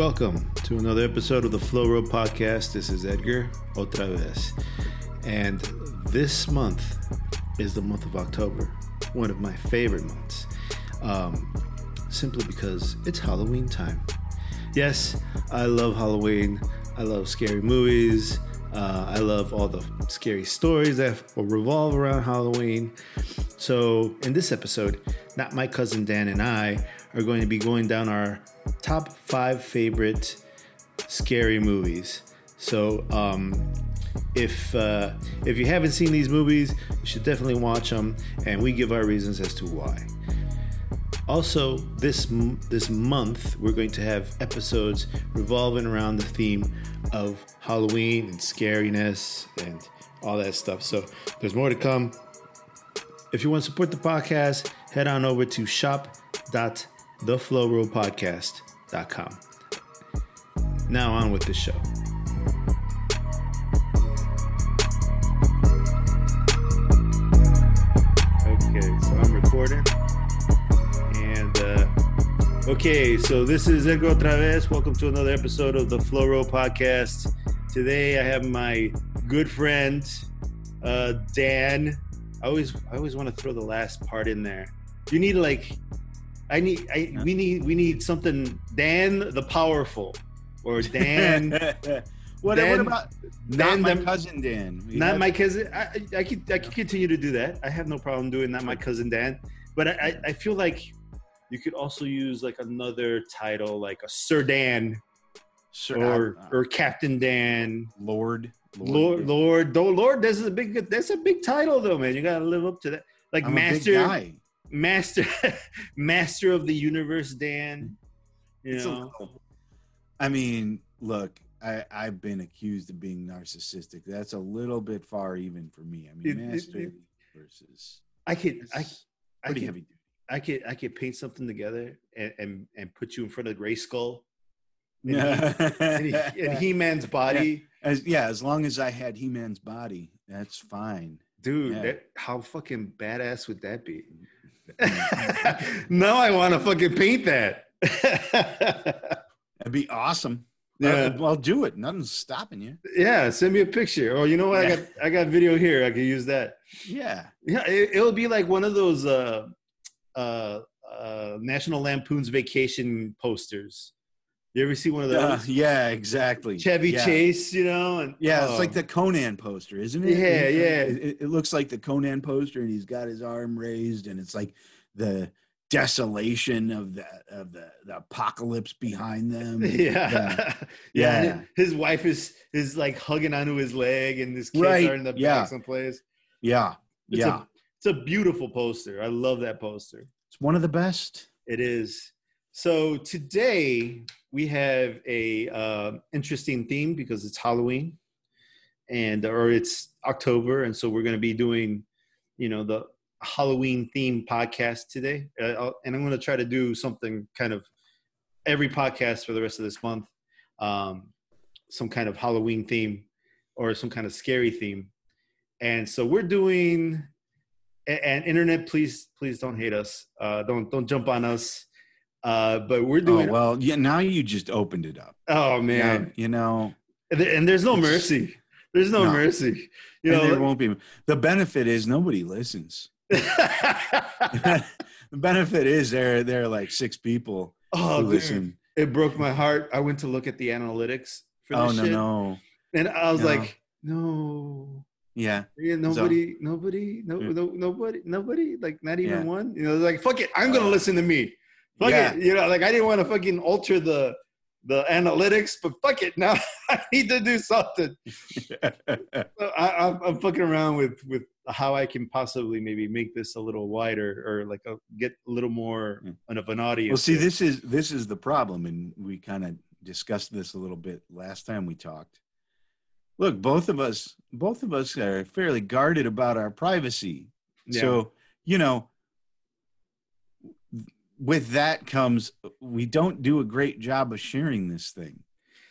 Welcome to another episode of the Flow Road Podcast. This is Edgar OtraVez. And this month is the month of October, one of my favorite months, um, simply because it's Halloween time. Yes, I love Halloween. I love scary movies. Uh, I love all the scary stories that revolve around Halloween. So, in this episode, not my cousin Dan and I are going to be going down our top five favorite scary movies. So, um, if uh, if you haven't seen these movies, you should definitely watch them, and we give our reasons as to why. Also, this this month we're going to have episodes revolving around the theme of Halloween and scariness and all that stuff. So there's more to come. If you want to support the podcast, head on over to Now on with the show. Okay, so I'm recording. And uh, okay, so this is Edgar OtraVez. Welcome to another episode of the Flow Road Podcast. Today I have my good friend uh, Dan. I always I always want to throw the last part in there. You need like I need I we need we need something Dan the powerful or Dan what, Dan- what about not Dan my the- cousin Dan? We not my cousin. I, I- could I could continue to do that. I have no problem doing that. My cousin Dan, but I, I, I feel like you could also use like another title, like a Sir Dan Sir- or uh, or Captain Dan. Lord. Lord, Lord, though, Lord, this is a big, that's a big title though, man. You gotta live up to that. Like I'm master. Master, master of the universe, Dan. You It's know, little- I mean, look, I, I've been accused of being narcissistic. That's a little bit far even for me. I mean, It- master it- versus I could, I, I could, heavy duty. I could, I could paint something together and and, and put you in front of Grayskull. And Yeah, and, he, and He-Man's body, as, yeah, as long as I had He-Man's body, that's fine. dude. Yeah. That, how fucking badass would that be? Mm-hmm. now I want to fucking paint that. That'd be awesome. Yeah. Well, do it. Nothing's stopping you. yeah, send me a picture. Oh, you know what? I got I got video here. I could use that. Yeah. Yeah, it, it'll be like one of those uh, uh, uh, National Lampoon's Vacation posters. You ever see one of Uh, those? yeah, exactly. Chevy yeah. Chase, you know? And, Yeah, it's oh. like the Conan poster, isn't it? Yeah, It- yeah. It, it looks like the Conan poster, and he's got his arm raised, and it's like the desolation of the of the, the apocalypse behind them. yeah. Yeah. yeah. His wife is is like hugging onto his leg, and his kids Right, are in the yeah. back someplace. yeah, It's yeah. a it's a beautiful poster. I love that poster. It's one of the best. It is. So today we have a uh, interesting theme because it's Halloween, and or it's October, and so we're going to be doing, you know, the Halloween theme podcast today. Uh, and I'm going to try to do something kind of every podcast for the rest of this month, um, some kind of Halloween theme or some kind of scary theme. And so we're doing. And internet, please, please don't hate us. Uh, don't don't jump on us. Uh, but we're doing Oh doing. well, yeah. Now you just opened it up. Oh man, Now, you know, and there's no mercy. There's no, No. mercy. You and there won't be. The benefit is nobody listens. the benefit is there there are like six people oh, who dude, listen. it broke my heart. I went to look at the analytics for Oh this no shit, no. and I was No. like, no, Yeah. yeah, nobody, nobody, no, no, nobody, nobody, like not even Yeah. one. You know, like fuck it, I'm gonna Uh, listen to me. Fuck yeah. it, you know, like I didn't want to fucking alter the the analytics, but fuck it, now I need to do something. So I, I'm, I'm fucking around with with how I can possibly maybe make this a little wider or like a, get a little more Hmm. of an audience. well, see, this is this is the problem, and we kind of discussed this a little bit last time we talked. Look, both of us, both of us are fairly guarded about our privacy. Yeah. So, you know, with that comes we don't do a great job of sharing this thing.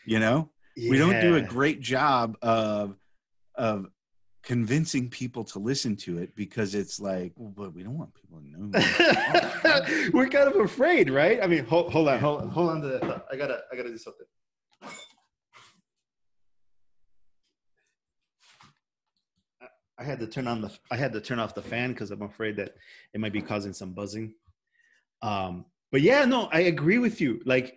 You know, we don't do a great job of of convincing people to listen to it because it's like, well, but we don't want people to know. We're kind of afraid, right? I mean, hold, hold on, hold, on hold on. To, uh, I gotta, I gotta do something. I had to turn on the, I had to turn off the fan because I'm afraid that it might be causing some buzzing. Um, but yeah, no, I agree with you. Like,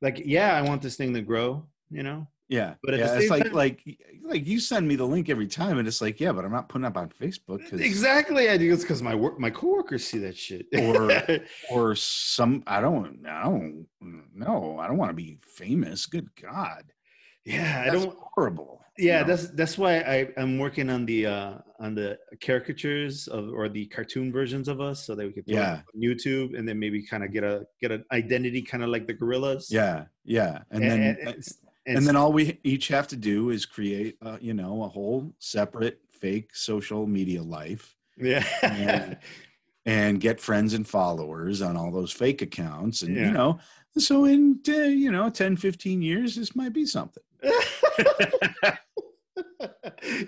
like, yeah, I want this thing to grow. You know, yeah, But yeah, it's like time- like like you send me the link every time, and it's like, yeah, but I'm not putting up on Facebook because exactly. I think it's because my work, my coworkers see that shit. Or- or some I don't I don't no I don't want to be famous. Good God, yeah, I don't. horrible. Yeah you know? that's that's why i i'm working on the uh on the caricatures of or the cartoon versions of us so that we could Yeah. on youtube and then maybe kind of get a get an identity kind of like the Gorillaz yeah yeah, and, and, then and, and, and- then all we each have to do is create uh, you know a whole separate fake social media life yeah and- and get friends and followers on all those fake accounts and Yeah. you know so in uh, you know 10 15 years this might be something.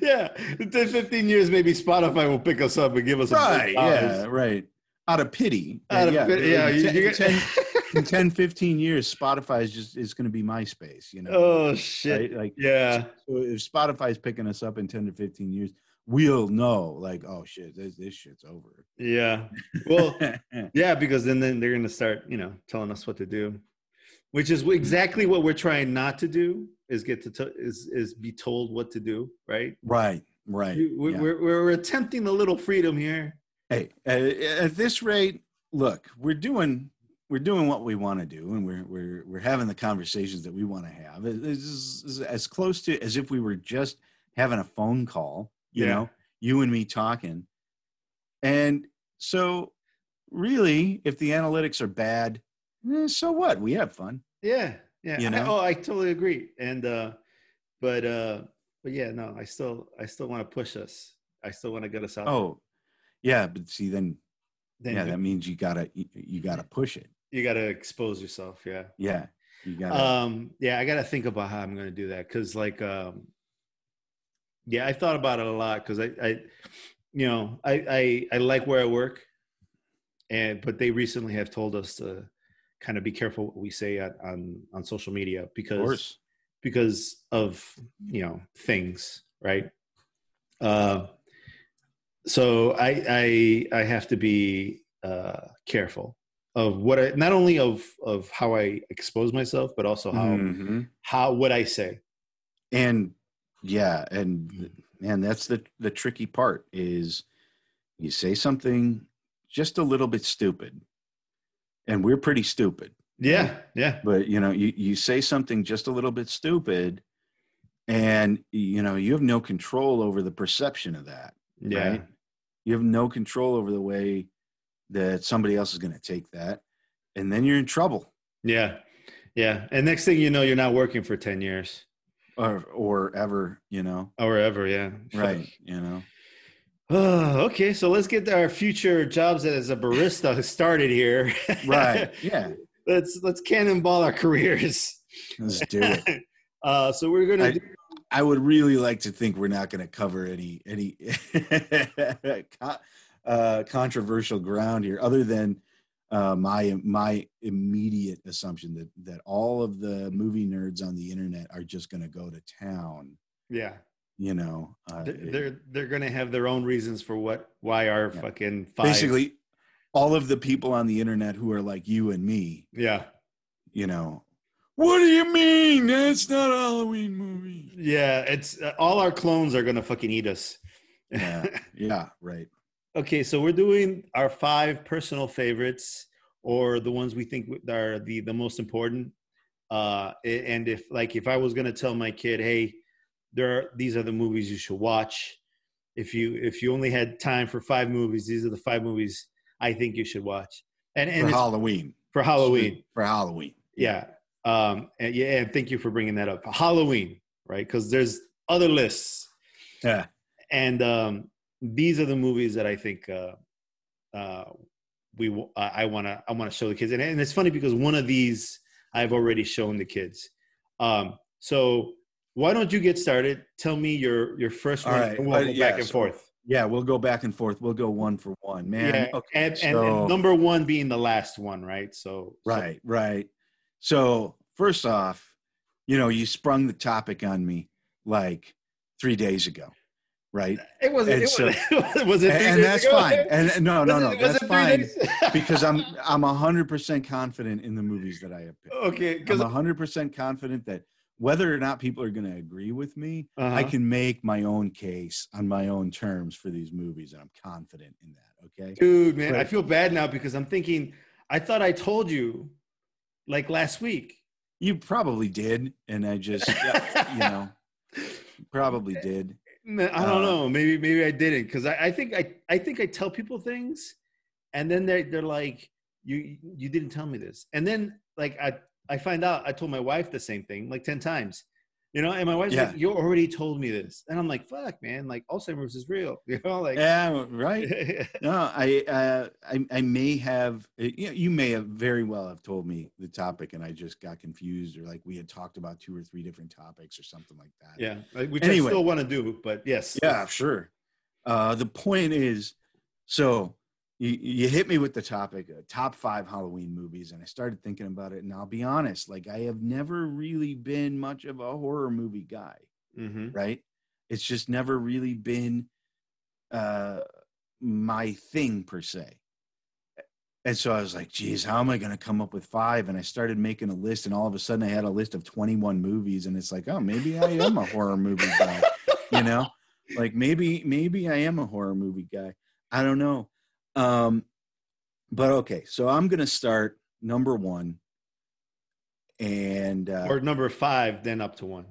Yeah in 10 15 years maybe spotify will pick us up and give us a right yeah right. Out of pity Out of pity, yeah, in you- 10, you in get- 10, in 10 15 years spotify is just is going to be myspace you know? Oh shit. Right like yeah. so if spotify's picking us up in 10 to 15 years we'll know like oh shit this, this shit's over yeah well Yeah, because then, then they're going to start, you know, telling us what to do, which is mm-hmm. exactly what we're trying not to do. Is get to t- is is be told what to do, right? right right We- yeah. We're, we're attempting a little freedom here. hey at this rate look we're doing we're doing what we want to do and we're we're we're having the conversations that we want to have this is as close to as if we were just having a phone call you Yeah. know you and me talking and so really if the analytics are bad eh, so what we have fun Yeah, yeah. You I- oh, I totally agree. And uh, but uh, but yeah, no, I still I still want to push us. I still want to get us out. oh yeah but see then then yeah you- that means you gotta you, you gotta push it you got to expose yourself. Yeah. yeah you gotta um yeah i gotta think about how i'm gonna do that because like um yeah i thought about it a lot because I, I you know I, I i like where i work and but they recently have told us to kind of be careful what we say at, on on social media because course. because of you know things right? Uh so i i i have to be uh careful of what i not only of of how i expose myself but also how Mhm. how what i say. And yeah and mm. and that's the the tricky part is you say something just a little bit stupid and we're pretty stupid yeah yeah. But you know you, you say something just a little bit stupid and you know you have no control over the perception of that yeah. Right you have no control over the way that somebody else is going to take that and then you're in trouble. Yeah yeah and next thing you know you're not working for 10 years or or ever you know? Or ever yeah right you know? Oh, okay so let's get our future jobs as a barista started here. Right yeah. Let's let's cannonball our careers. Let's do it. Uh so we're gonna I- do, I would really like to think we're not going to cover any any uh, controversial ground here, other than uh, my my immediate assumption that that all of the movie nerds on the internet are just going to go to town. yeah You know, uh, they're, they're they're gonna have their own reasons for what why our Yeah. fucking five basically all of the people on the internet who are like you and me. yeah You know, what do you mean? That's not a Halloween movie. yeah it's uh, all our clones are gonna fucking eat us Yeah, yeah, right. Okay, so we're doing our five personal favorites or the ones we think are the the most important. Uh, and if like if I was gonna tell my kid, hey, there are these are the movies you should watch. If you if you only had time for five movies, these are the five movies I think you should watch. And and For Halloween. for Halloween, For Halloween. yeah. Um, and yeah, and thank you for bringing that up. Halloween, right? Because there's other lists Yeah. and um, these are the movies that I think uh, uh, we w- I want to I want to show the kids, and, and it's funny because one of these I've already shown the kids. Um, so why don't you get started? Tell me your your first All one. right, and we'll go yeah, back and so- forth. Yeah, we'll go back and forth. We'll go one for one, man. yeah, Okay, and, and, so- and number one being the last one, right? So so- Right, right. So first off, you know, you sprung the topic on me like three days ago, right? it wasn't. It so- was, was it? And, and that's ago? fine. And and no, no, no, it- that's it fine because I'm I'm hundred percent confident in the movies that I have picked. okay. Because I'm hundred percent confident that whether or not people are going to agree with me, I uh can make my own case on my own terms for these movies, and I'm confident in that. Okay. dude, man, I feel bad now because I'm thinking. I thought I told you, like last week. You probably did, and I just, you know, probably did. I don't Uh, know. Maybe maybe I didn't because I, I think I I think I tell people things, and then they they're like you you didn't tell me this, and then like I I find out I told my wife the same thing like ten times, you know, and my wife's Yeah. like you already told me this, and I'm like fuck man, like Alzheimer's is real, you know, like Yeah, right. No, I, uh, I, I may have. You, know, you may have very well have told me the topic, and I just got confused, or like we had talked about two or three different topics, or something like that. yeah, like, which Anyway. I still want to do, but yes, Yeah, sure. Uh, the point is, so you, you hit me with the topic, uh, top five Halloween movies, and I started thinking about it. And I'll be honest, like I have never really been much of a horror movie guy, hmm right? It's just never really been uh, my thing per se. And so I was like, geez, how am I going to come up with five? And I started making a list, and all of a sudden I had a list of 21 movies, and it's like, oh, maybe I am a horror movie guy, you know? Like maybe, maybe I am a horror movie guy. I don't know. Um, but okay, so I'm going to start number one. And uh, or number five, then up to one.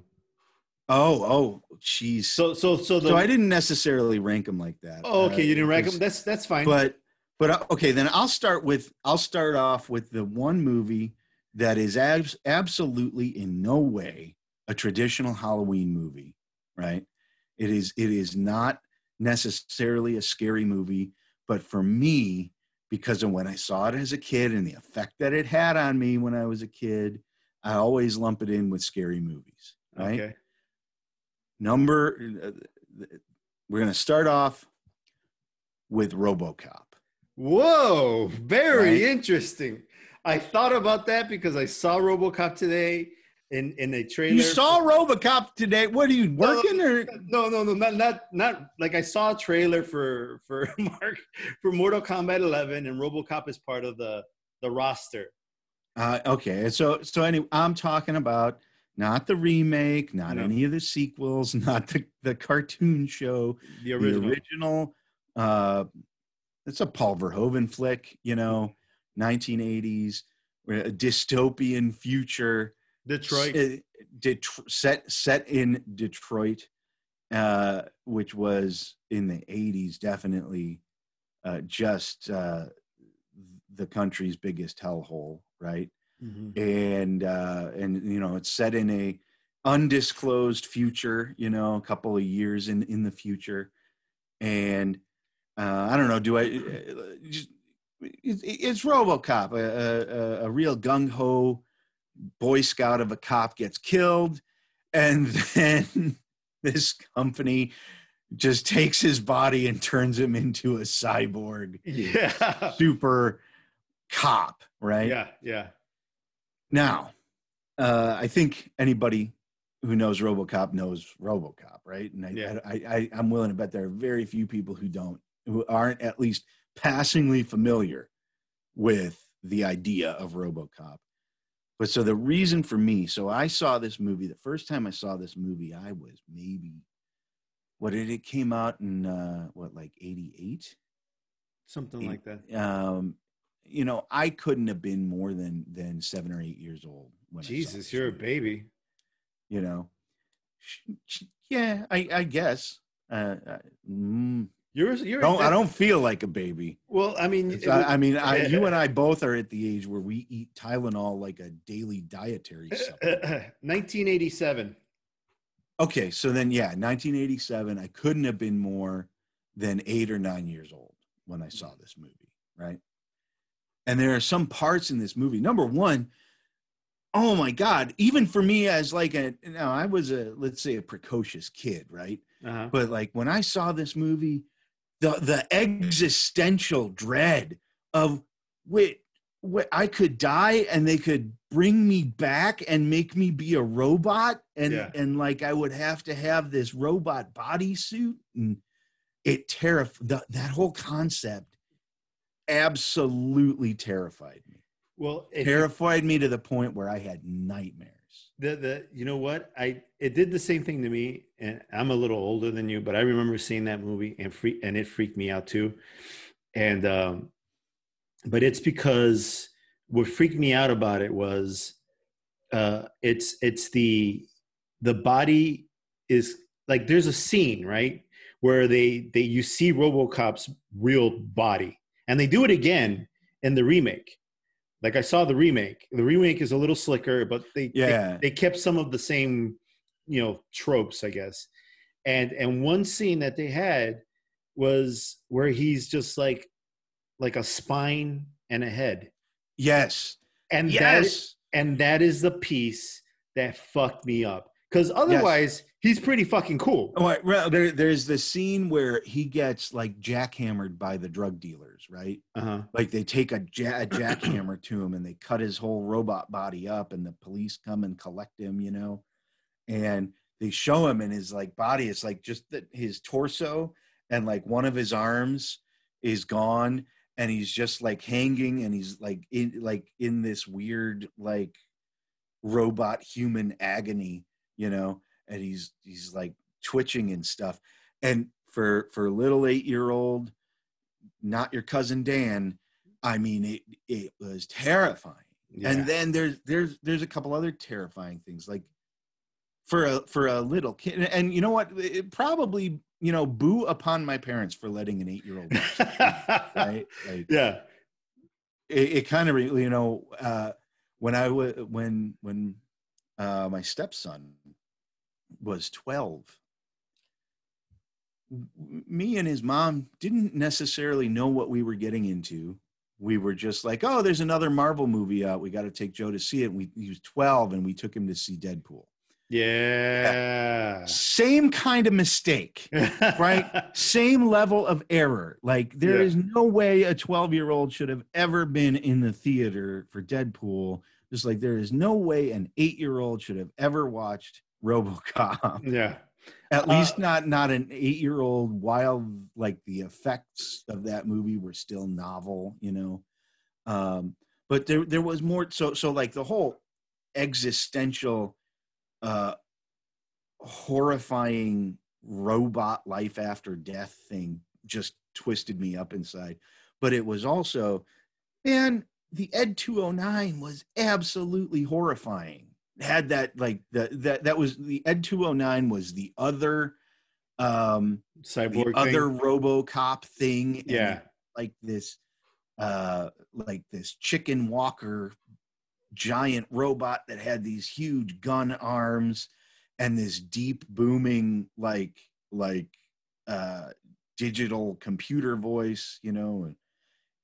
oh, oh, geez. So so so the so I didn't necessarily rank them like that. oh, okay, uh, you didn't rank them. That's that's fine. But but uh, okay, then I'll start with I'll start off with the one movie that is abs- absolutely in no way a traditional Halloween movie, right? It is it is not necessarily a scary movie, but for me, because of when I saw it as a kid and the effect that it had on me when I was a kid, I always lump it in with scary movies, right? okay. number uh, we're going to start off with robocop Whoa, very Right? interesting. I thought about that because I saw RoboCop today in in a trailer. you saw robocop today what are you No, working or No, no, no, not not not like I saw a trailer for for Mark for Mortal Kombat 11, and RoboCop is part of the the roster. uh, okay so so anyway i'm talking about not the remake not No. any of the sequels not the, the cartoon show The the original. original uh it's a paul verhoeven flick you know 1980s a dystopian future Detroit. S- uh, Det- set set in Detroit, uh, which was in the '80s, definitely uh, just uh, the country's biggest hellhole, right? Mhm. And uh, and you know, it's set in a undisclosed future, you know, a couple of years in in the future, and uh, I don't know. Do I just? It's, it's RoboCop, a, a, a real gung ho Boy Scout of a cop gets killed, and then this company just takes his body and turns him into a cyborg Yeah. super cop, right? Yeah, yeah. Now, uh, I think anybody who knows RoboCop knows RoboCop, right? And I, Yeah. I, I, I'm willing to bet there are very few people who don't, who aren't at least passingly familiar with the idea of RoboCop. But so the reason for me, so I saw this movie. The first time I saw this movie, I was maybe, what did it came out in uh, what like '88? Something like that. um, you know, I couldn't have been more than than seven or eight years old when Jesus, you're a baby. You know, yeah, I, I guess. Uh, uh, mm, You're you're don't I don't feel like a baby. Well, I mean, I, I mean, I, you and I both are at the age where we eat Tylenol like a daily dietary supplement. 1987. Okay, so then yeah, 1987. I couldn't have been more than eight or nine years old when I saw this movie, right? And there are some parts in this movie. Number one, oh my god even for me as like a know i was a let's say a precocious kid right Uh-huh. but like when i saw this movie the the existential dread of wait, wait i could die and they could bring me back and make me be a robot and Yeah. and like i would have to have this robot bodysuit and it terrified that whole concept absolutely terrified me Well, if, terrified me to the point where I had nightmares. The the you know what I it did the same thing to me, and I'm a little older than you, but I remember seeing that movie and free and it freaked me out too, and um, but it's because what freaked me out about it was, uh, it's it's the the body is like there's a scene right where they they you see RoboCop's real body, and they do it again in the remake. Like I saw the remake. The remake is a little slicker, but they Yeah. they, they kept some of the same, you know, tropes, I guess. And and one scene that they had was where he's just like like a spine and a head. Yes. And that Yes. and that is the piece that fucked me up. Because otherwise, he's pretty fucking cool. Oh, right, well, there, there's the scene where he gets like jackhammered by the drug dealers, right? Uh-huh. Like they take a, ja- a jackhammer to him and they cut his whole robot body up, and the police come and collect him, you know, and they show him in his like body. It's like just that his torso and like one of his arms is gone, and he's just like hanging, and he's like in like in this weird like robot human agony, you know, and he's he's like twitching and stuff. And for for a little eight year old, not your cousin Dan, I mean it it was terrifying. Yeah. And then there's there's there's a couple other terrifying things like for a for a little kid and you know what it probably you know boo upon my parents for letting an eight year old right like Yeah. it, it kind of you know uh when i was when when uh my stepson was 12 me and his mom didn't necessarily know what we were getting into we were just like oh there's another marvel movie out we got to take joe to see it we he was 12 and we took him to see deadpool Yeah. same kind of mistake Right? same level of error. Like there Yeah. is no way a 12 year old should have ever been in the theater for Deadpool. Just like there is no way an eight year old should have ever watched RoboCop. Yeah. At Uh, least not not an eight year old. While like the effects of that movie were still novel, you know. Um, but there there was more. So so like the whole existential, uh, horrifying robot life after death thing just twisted me up inside. But it was also, man, the Ed 209 was absolutely horrifying. Had that like the that that was the Ed 209 was the other um Cyborg the other RoboCop thing. and yeah. like this uh like this chicken walker giant robot that had these huge gun arms and this deep booming like like uh digital computer voice you know and,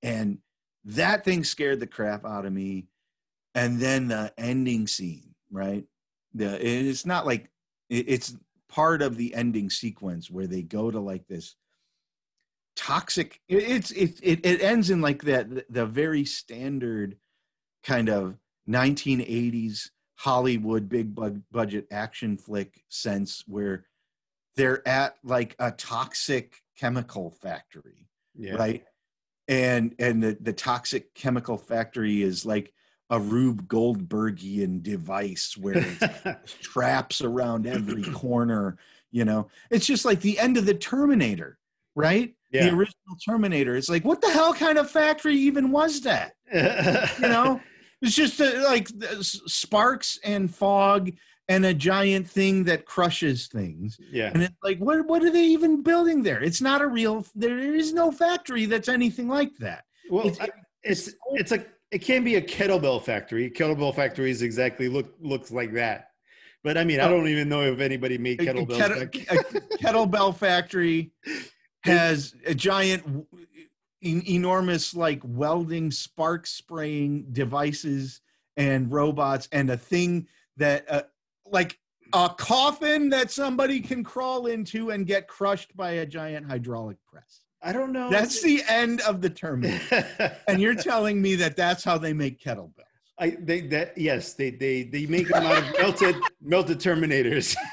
and that thing scared the crap out of me and then the ending scene right the it's not like it's part of the ending sequence where they go to like this toxic it's it, it it ends in like that the, very standard kind of 1980s hollywood big bug budget action flick sense where they're at like a toxic chemical factory Yeah. right and and the, the toxic chemical factory is like a rube goldbergian device where it's traps around every corner you know? It's just like the end of the terminator right? Yeah. the original terminator. It's like what the hell kind of factory even was that? You know? It's just uh, like sparks and fog and a giant thing that crushes things. Yeah. and it's like what what are they even building there? It's not a real there is no factory that's anything like that. Well, it's- I- it's it's like it can be a kettlebell factory. Kettlebell factories exactly look looks like that. But I mean, I don't even know if anybody made a, a kettle- a kettlebell factory has a giant en- enormous like welding spark spraying devices and robots and a thing that uh, like a coffin that somebody can crawl into and get crushed by a giant hydraulic press. I don't know. That's the end of the Terminator. and you're telling me that that's how they make kettlebells. I they that yes they they they make them out of melted melted Terminators.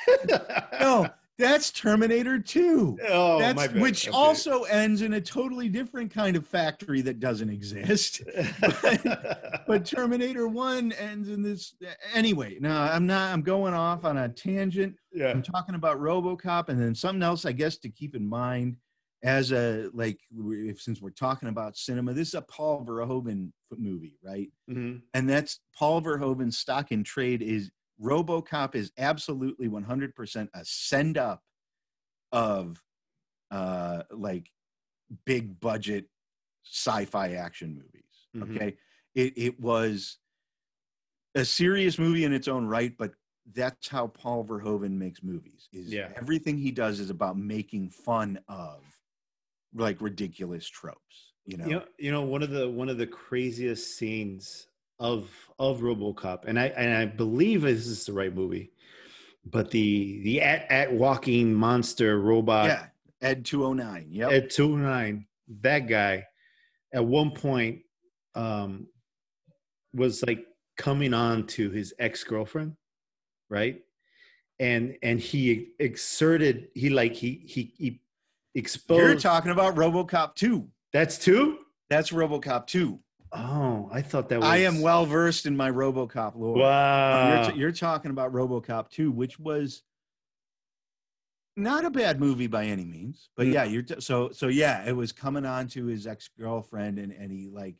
No, that's Terminator 2. oh, That's my bad. which Okay. also ends in a totally different kind of factory that doesn't exist. but Terminator 1 ends in this anyway. No, I'm not I'm going off on a tangent. yeah. I'm talking about RoboCop and then something else I guess to keep in mind as a like if since we're talking about cinema, this is a Paul Verhoeven movie, right? Mhm. And that's Paul Verhoeven's stock in trade is RoboCop is absolutely 100% a send up of uh like big budget sci-fi action movies. Mhm. Okay? It it was a serious movie in its own right, but that's how Paul Verhoeven makes movies. Is Yeah. everything he does is about making fun of like ridiculous tropes, you know. You know, you know, one of the one of the craziest scenes of of RoboCop, and I and I believe this is the right movie, but the the at at walking monster robot yeah. Ed 209. yeah ed 209 that guy, at one point, um, was like coming on to his ex girlfriend, right? And and he exerted, he like he he he exposed. You're talking about RoboCop 2. That's two. That's RoboCop 2. Oh, I thought that was. I am well versed in my RoboCop lore. Wow. You're, t- you're talking about RoboCop 2, which was not a bad movie by any means, but Mm. yeah, you're t- so so yeah, it was coming on to his ex girlfriend, and and he like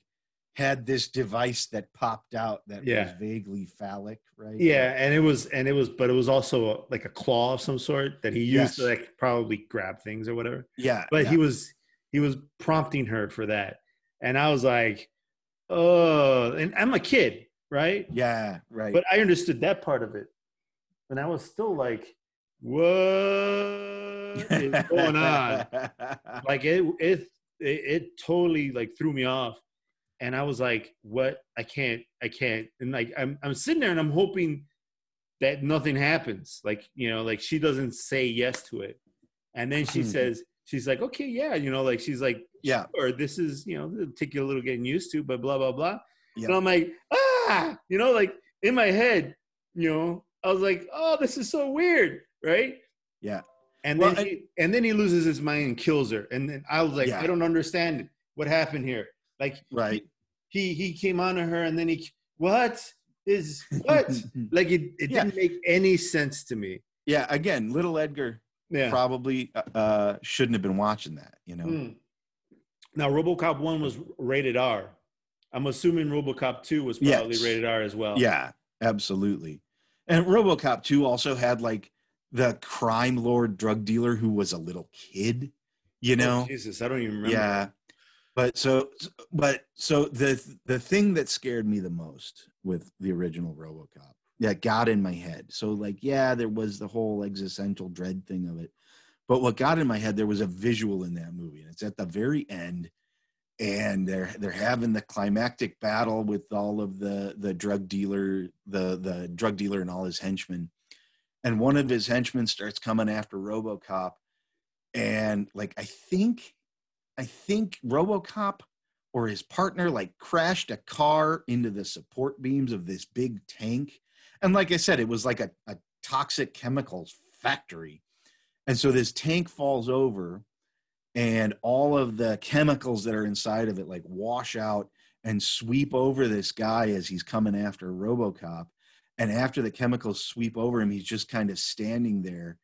had this device that popped out that Yeah. was vaguely phallic, right? yeah, and it was, and it was, but it was also uh, like a claw of some sort that he used to like probably grab things or whatever. yeah, But yeah. he was he was prompting her for that, and I was like, oh, and I'm a kid, right? yeah, right. But I understood that part of it, and I was still like, what is going on? like it, it it it totally like threw me off and i was like what i can't i can't and like i'm i'm sitting there and i'm hoping that nothing happens like you know like she doesn't say yes to it and then she Mhm. says she's like okay yeah you know like she's like yeah, or this is you know it'll take you a little getting used to but blah blah blah Yeah. and i'm like ah you know like in my head you know i was like oh this is so weird right yeah. and Well, then he, and then he loses his mind and kills her. And then I was like, Yeah. I don't understand what happened here. Like Right. he he came on to her and then he what is what? like it, it Yeah. didn't make any sense to me. yeah. Again, little Edgar Yeah. probably uh, shouldn't have been watching that. You know. Hmm. Now RoboCop one was rated R. I'm assuming RoboCop two was probably Yes. rated R as well. Yeah, absolutely. And RoboCop 2 also had like the crime lord drug dealer who was a little kid, you Oh, know? Jesus, I don't even remember. yeah. But so but so the the thing that scared me the most with the original RoboCop that got in my head. So like yeah, there was the whole existential dread thing of it. But what got in my head there was a visual in that movie and it's at the very end and they're they're having the climactic battle with all of the the drug dealer the the drug dealer and all his henchmen and one of his henchmen starts coming after robocop and like i think i think robocop or his partner like crashed a car into the support beams of this big tank. And like i said it was like a, a toxic chemicals factory. And so this tank falls over and all of the chemicals that are inside of it like wash out and sweep over this guy as he's coming after robocop. And after the chemicals sweep over him he's just kind of standing there.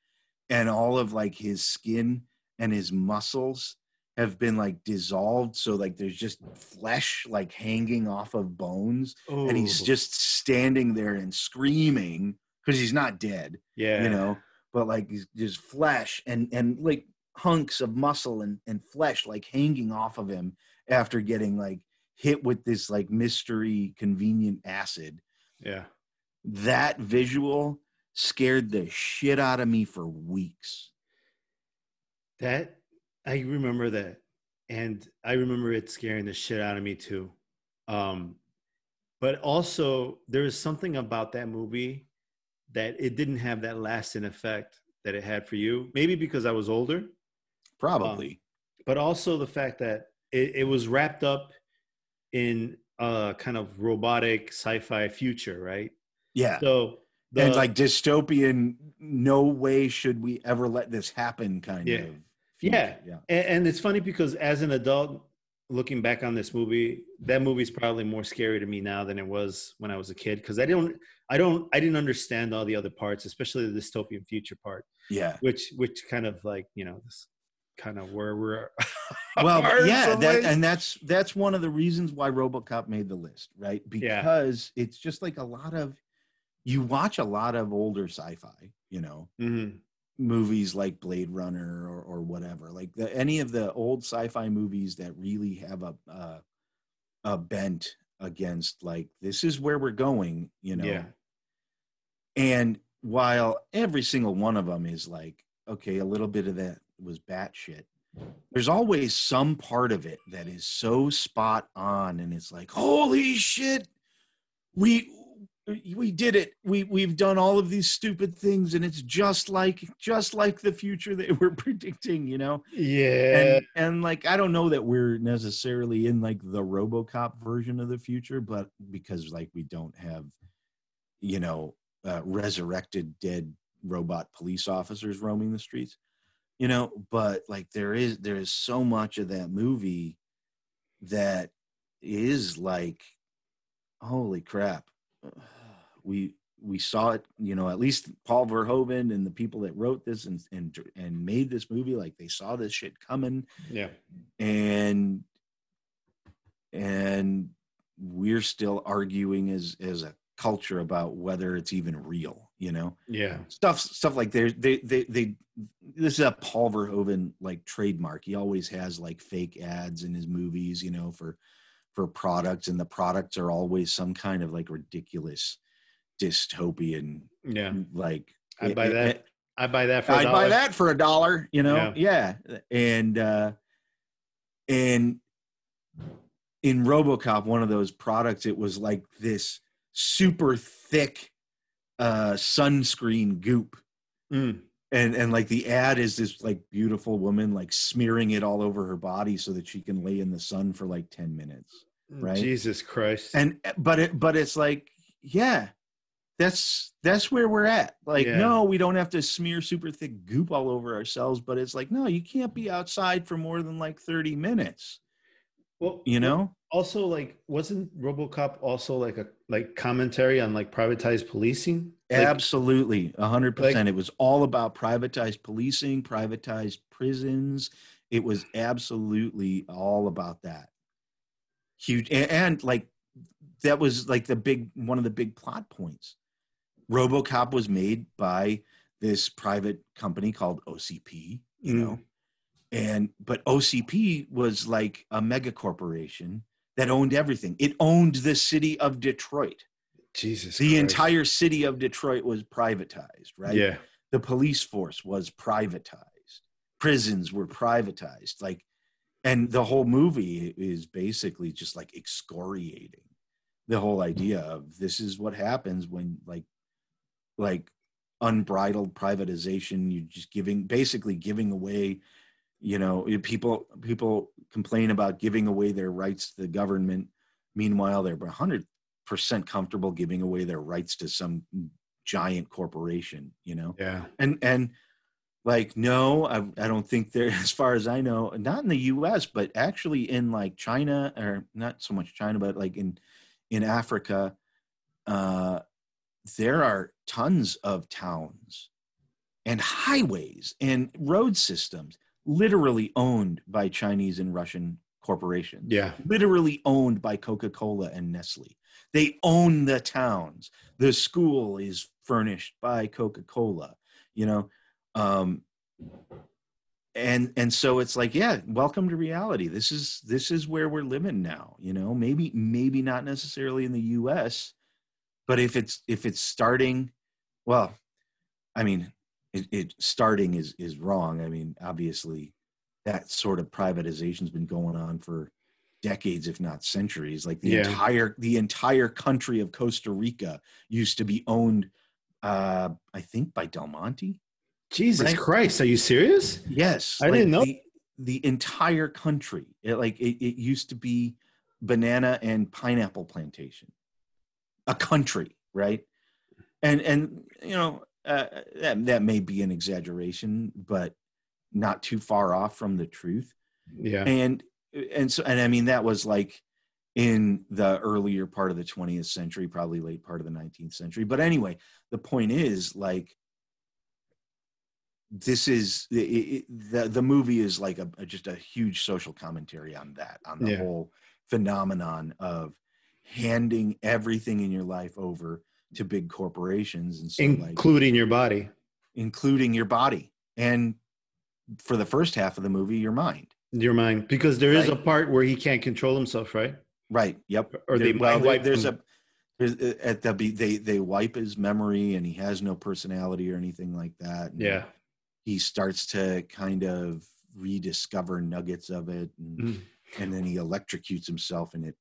And all of like his skin and his muscles have been like dissolved so like there's just flesh like hanging off of bones and he's just standing there and screaming because he's not dead yeah, you know? But like he's just flesh and and like hunks of muscle and and flesh like hanging off of him after getting like hit with this like mystery convenient acid. Yeah. that visual scared the shit out of me for weeks. That I remember that, and I remember it scaring the shit out of me too. Um, but also there is something about that movie that it didn't have that lasting effect that it had for you. Maybe because I was older, Probably. but also the fact that it, it was wrapped up in a kind of robotic sci-fi future, right? yeah. So the, and like dystopian, no way should we ever let this happen kind Yeah. of. Yeah. Yeah. and, and it's funny because as an adult looking back on this movie that movie's probably more scary to me now than it was when i was a kid because i don't i don't i didn't understand all the other parts especially the dystopian future part Yeah. which which kind of like you know this kind of where we're well yeah that, and that's that's one of the reasons why robocop made the list right Yeah. because it's just like a lot of you watch a lot of older sci-fi you know Mhm. Movies like blade runner or, or whatever like the, any of the old sci-fi movies that really have a uh, a bent against like this is where we're going you know? Yeah. And while every single one of them is like, okay, a little bit of that was batshit, there's always some part of it that is so spot on, and it's like, holy shit, we we did it. We we've done all of these stupid things, and it's just like just like the future that we're predicting, you know. yeah And and like I don't know that we're necessarily in like the RoboCop version of the future, but because like we don't have, you know, uh, resurrected dead robot police officers roaming the streets, you know. But like there is there is so much of that movie that is like, holy crap, we we saw it you know at least paul verhoeven and the people that wrote this and and and made this movie like they saw this shit coming. Yeah. And and we're still arguing as as a culture about whether it's even real you know? Yeah. Stuff stuff like they they they they this is a paul verhoeven like trademark. He always has like fake ads in his movies you know for for products and the products are always some kind of like ridiculous dystopian yeah like i buy it- that it- i buy that for a I'd buy that for a dollar, you know? Yeah. And uh and in RoboCop, one of those products, it was like this super thick uh sunscreen goop. Mm. And and like the ad is this like beautiful woman like smearing it all over her body so that she can lay in the sun for like 10 minutes. Right. jesus christ And but it but it's like, yeah, that's that's where we're at. Like, Yeah. no, we don't have to smear super thick goop all over ourselves, but it's like, no, you can't be outside for more than like 30 minutes. well You know? also like wasn't robocop also like a like commentary on like privatized policing Like, Absolutely. a hundred like- percent. It was all about privatized policing, privatized prisons. It was absolutely all about that. Huge and, and like that was like the big one of the big plot points. RoboCop was made by this private company called OCP, you Mm. know. And but OCP was like a mega corporation that owned everything. It owned the city of Detroit jesus the Christ. entire city of Detroit was privatized, right? yeah The police force was privatized. Prisons were privatized. Like, and the whole movie is basically just like excoriating the whole idea of this is what happens when like, like unbridled privatization. You're just giving, basically giving away. You know, people people complain about giving away their rights to the government. Meanwhile, they're 100 percent comfortable giving away their rights to some giant corporation you know yeah and and like no I, I don't think there as far as i know not in the us but actually in like china or not so much china but like in in africa uh there are tons of towns and highways and road systems literally owned by chinese and russian corporations yeah literally owned by Coca-Cola and Nestle. They own the towns. The school is furnished by Coca-Cola, you know. Um and and so it's like, yeah, welcome to reality. This is this is where we're living now, you know. Maybe maybe not necessarily in the US, but if it's if it's starting well, I mean, it, it starting is is wrong. I mean, obviously that sort of privatization's been going on for decades, if not centuries. Like the Yeah. entire the entire country of Costa Rica used to be owned, uh, I think, by Del Monte. Jesus Right. Christ, are you serious? Yes, I didn't know. the, the entire country. It, like it, it used to be banana and pineapple plantation, a country, right? And and you know uh, that that may be an exaggeration, but not too far off from the truth. Yeah. And and so and I mean that was like in the earlier part of the 20th century, probably late part of the 19th century. But anyway, the point is like this is it, it, the the movie is like a, a- just a huge social commentary on that on the Yeah. whole phenomenon of handing everything in your life over to big corporations and so like Including your body. including your body and for the first half of the movie your mind Your mind. Because there is a part where he can't control himself, right? right yep Or they well wipe there's him. a there's uh, at the they they wipe his memory and he has no personality or anything like that and Yeah. he starts to kind of rediscover nuggets of it and, Mm. and then he electrocutes himself and it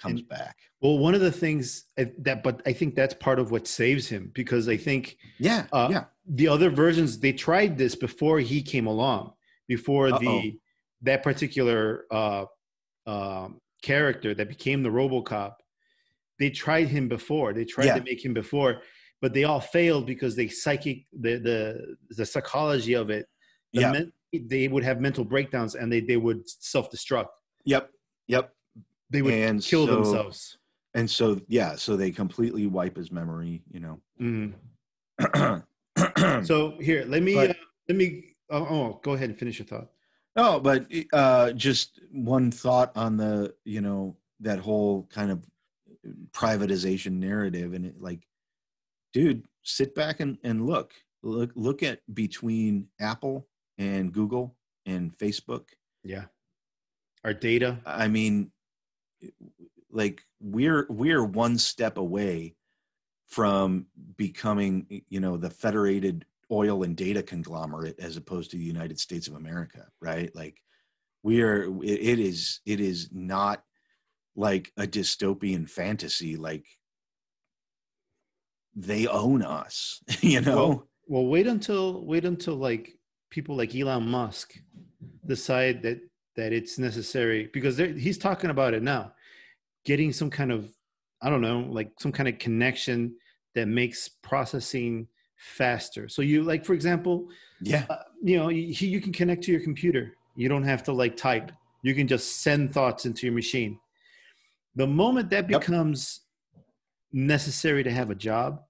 comes And- back Well, one of the things that, but I think that's part of what saves him because I think yeah Uh, yeah the other versions they tried this before he came along, before Uh-oh. the that particular uh, um, character that became the RoboCop. They tried him before. They tried Yeah. to make him before, but they all failed because they psychic the the the psychology of it. the Yeah. men- they would have mental breakdowns and they they would self destruct. yep yep They would And kill so- themselves. and so yeah so they completely wipe his memory you know Mhm. So here, let me But- uh, let me. Oh, oh, go ahead and finish your thought. No, but uh, just one thought on the you know that whole kind of privatization narrative, and it like, dude, sit back and, and look, look, look at between Apple and Google and Facebook. Yeah, our data. I mean, like we're we're one step away from becoming you know the federated oil and data conglomerate as opposed to the united states of america right? Like we are it, is it is not like a dystopian fantasy like they own us you know? Well, well, wait until wait until like people like Elon Musk decide that that it's necessary because he's talking about it now, getting some kind of I don't know like some kind of connection that makes processing faster. So you like for example, yeah uh, you know you, you can connect to your computer. You don't have to like type. You can just send thoughts into your machine. The moment that Yep. becomes necessary to have a job,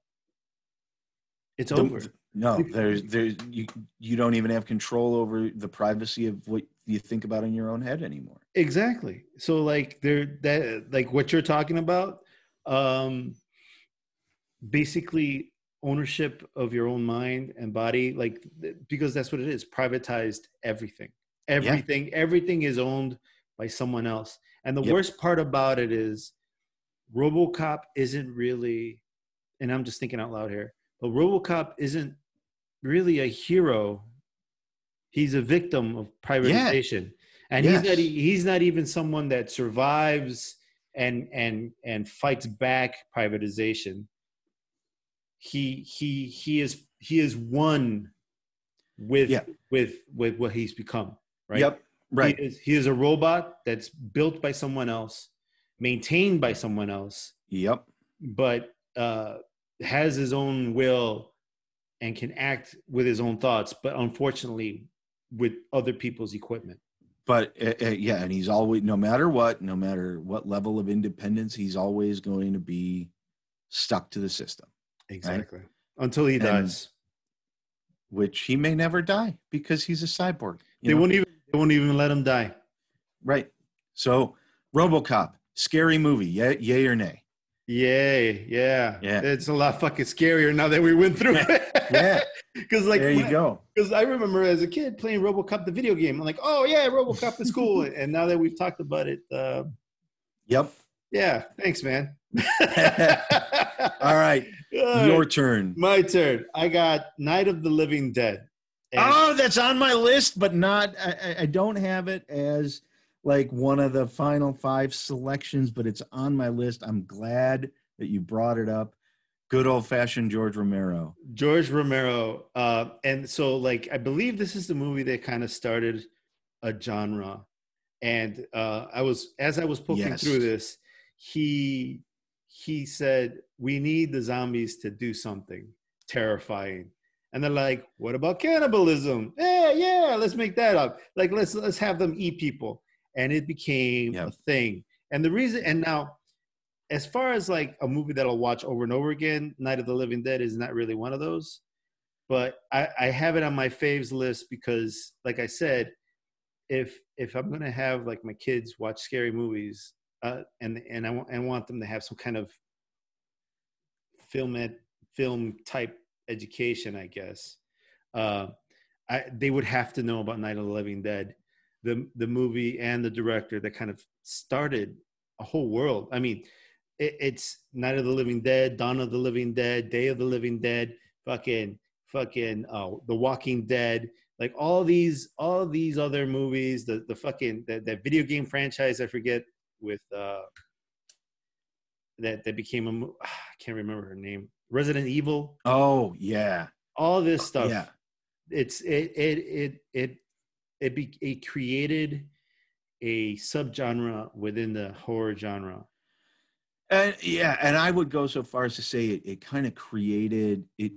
it's The- over. No there's there's you you don't even have control over the privacy of what you think about in your own head anymore Exactly. So like there that like what you're talking about, um basically ownership of your own mind and body, like because that's what it is. Privatized everything. Everything, everything is owned by someone else. And the Yep. worst part about it is Robocop isn't really, and I'm just thinking out loud here, but Robocop isn't really a hero. He's a victim of privatization. And he's not he's not even someone that survives and and and fights back privatization. He he he is he is one with Yeah. with with what he's become. Right. yep right He is, he is a robot that's built by someone else, maintained by someone else, yep but uh, has his own will and can act with his own thoughts, but unfortunately with other people's equipment. but uh, uh, yeah and he's always no matter what no matter what level of independence he's always going to be stuck to the system Exactly. Until he And dies. which he may never die because he's a cyborg They know? won't even they won't even let him die. right so robocop scary movie yay, yay or nay Yay. Yeah. Yeah. It's a lot fucking scarier now that we went through it. Yeah Cause like there you go Because I remember as a kid playing RoboCop, the video game. I'm like, oh yeah, RoboCop is cool. and now that we've talked about it, uh, yep yeah, thanks, man. all right your turn my turn. I got Night of the Living Dead. Oh that's on my list but not I- I don't have it as like one of the final five selections, but it's on my list. I'm glad that you brought it up. Good old fashioned George Romero. George Romero. Uh, and so, like, I believe this is the movie that kind of started a genre. And uh, I was, as I was poking Yes. through this, he he said we need the zombies to do something terrifying. And they're like, "What about cannibalism? Yeah, yeah, let's make that up. Like, let's let's have them eat people." And it became Yep. a thing. And the reason, and now, as far as like a movie that I'll watch over and over again, Night of the Living Dead is not really one of those. But I, I have it on my faves list because, like I said, if if I'm gonna have like my kids watch scary movies, uh, and and I want and want them to have some kind of film ed, film type education, I guess. Uh, I, they would have to know about Night of the Living Dead, the the movie and the director that kind of started a whole world. I mean, it, it's Night of the Living Dead, Dawn of the Living Dead, Day of the Living Dead, fucking fucking uh, The Walking Dead, like all these all these other movies, the the fucking that, that video game franchise I forget with uh that that became a I can't remember her name. Resident Evil, Oh yeah, all this stuff. yeah. It's it it it it it, be, it created a subgenre within the horror genre. And yeah, and I would go so far as to say it, it kind of created it.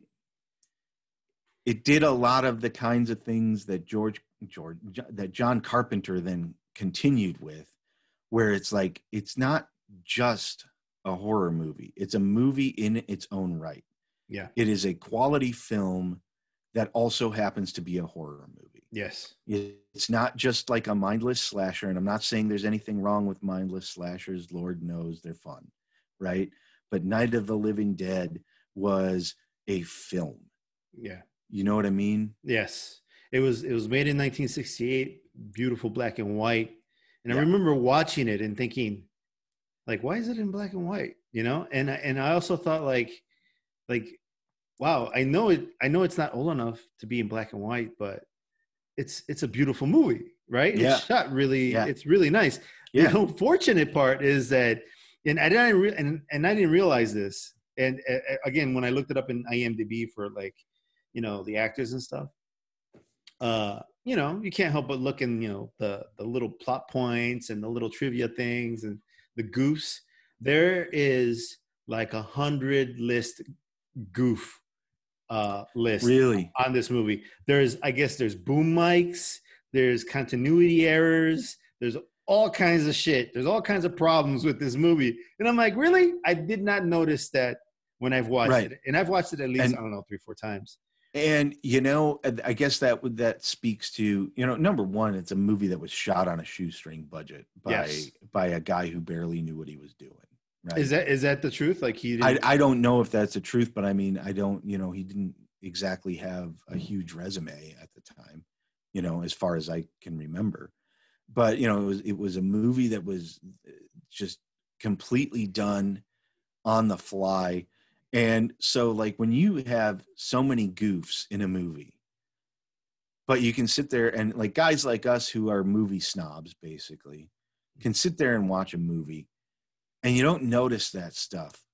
It did a lot of the kinds of things that George George that John Carpenter then continued with, where it's like it's not just a horror movie; it's a movie in its own right. Yeah. It is a quality film that also happens to be a horror movie. Yes. It's not just like a mindless slasher, and I'm not saying there's anything wrong with mindless slashers. Lord knows they're fun, right? But Night of the Living Dead was a film. Yeah. You know what I mean? Yes. It was it was made in 1968, beautiful black and white. And I remember watching it and thinking like why is it in black and white, you know? And I- and I also thought like like wow, I know it I know it's not old enough to be in black and white, but it's it's a beautiful movie, right? Yeah. It's shot really Yeah. it's really nice. Yeah. The unfortunate part is that and I didn't re- and, and I didn't realize this. And uh, again, when I looked it up in IMDb for like, you know, the actors and stuff, uh, you know, you can't help but look in, you know, the the little plot points and the little trivia things and the goofs. There is like a hundred list goof uh list Really? on this movie. There's, I guess, there's boom mics, there's continuity errors, there's all kinds of shit. There's all kinds of problems with this movie, and I'm like, really? I did not notice that when I've watched Right. it, and I've watched it at least And- I don't know three, four times. And you know, I guess that would that speaks to you know, number one, it's a movie that was shot on a shoestring budget by Yes. by a guy who barely knew what he was doing. Right? Is that is that the truth? Like he I, I don't know if that's the truth, but I mean, I don't, you know, he didn't exactly have a huge resume at the time, you know, as far as I can remember. But you know, it was it was a movie that was uh, just completely done on the fly. And so like when you have so many goofs in a movie, but you can sit there and like guys like us who are movie snobs basically can sit there and watch a movie and you don't notice that stuff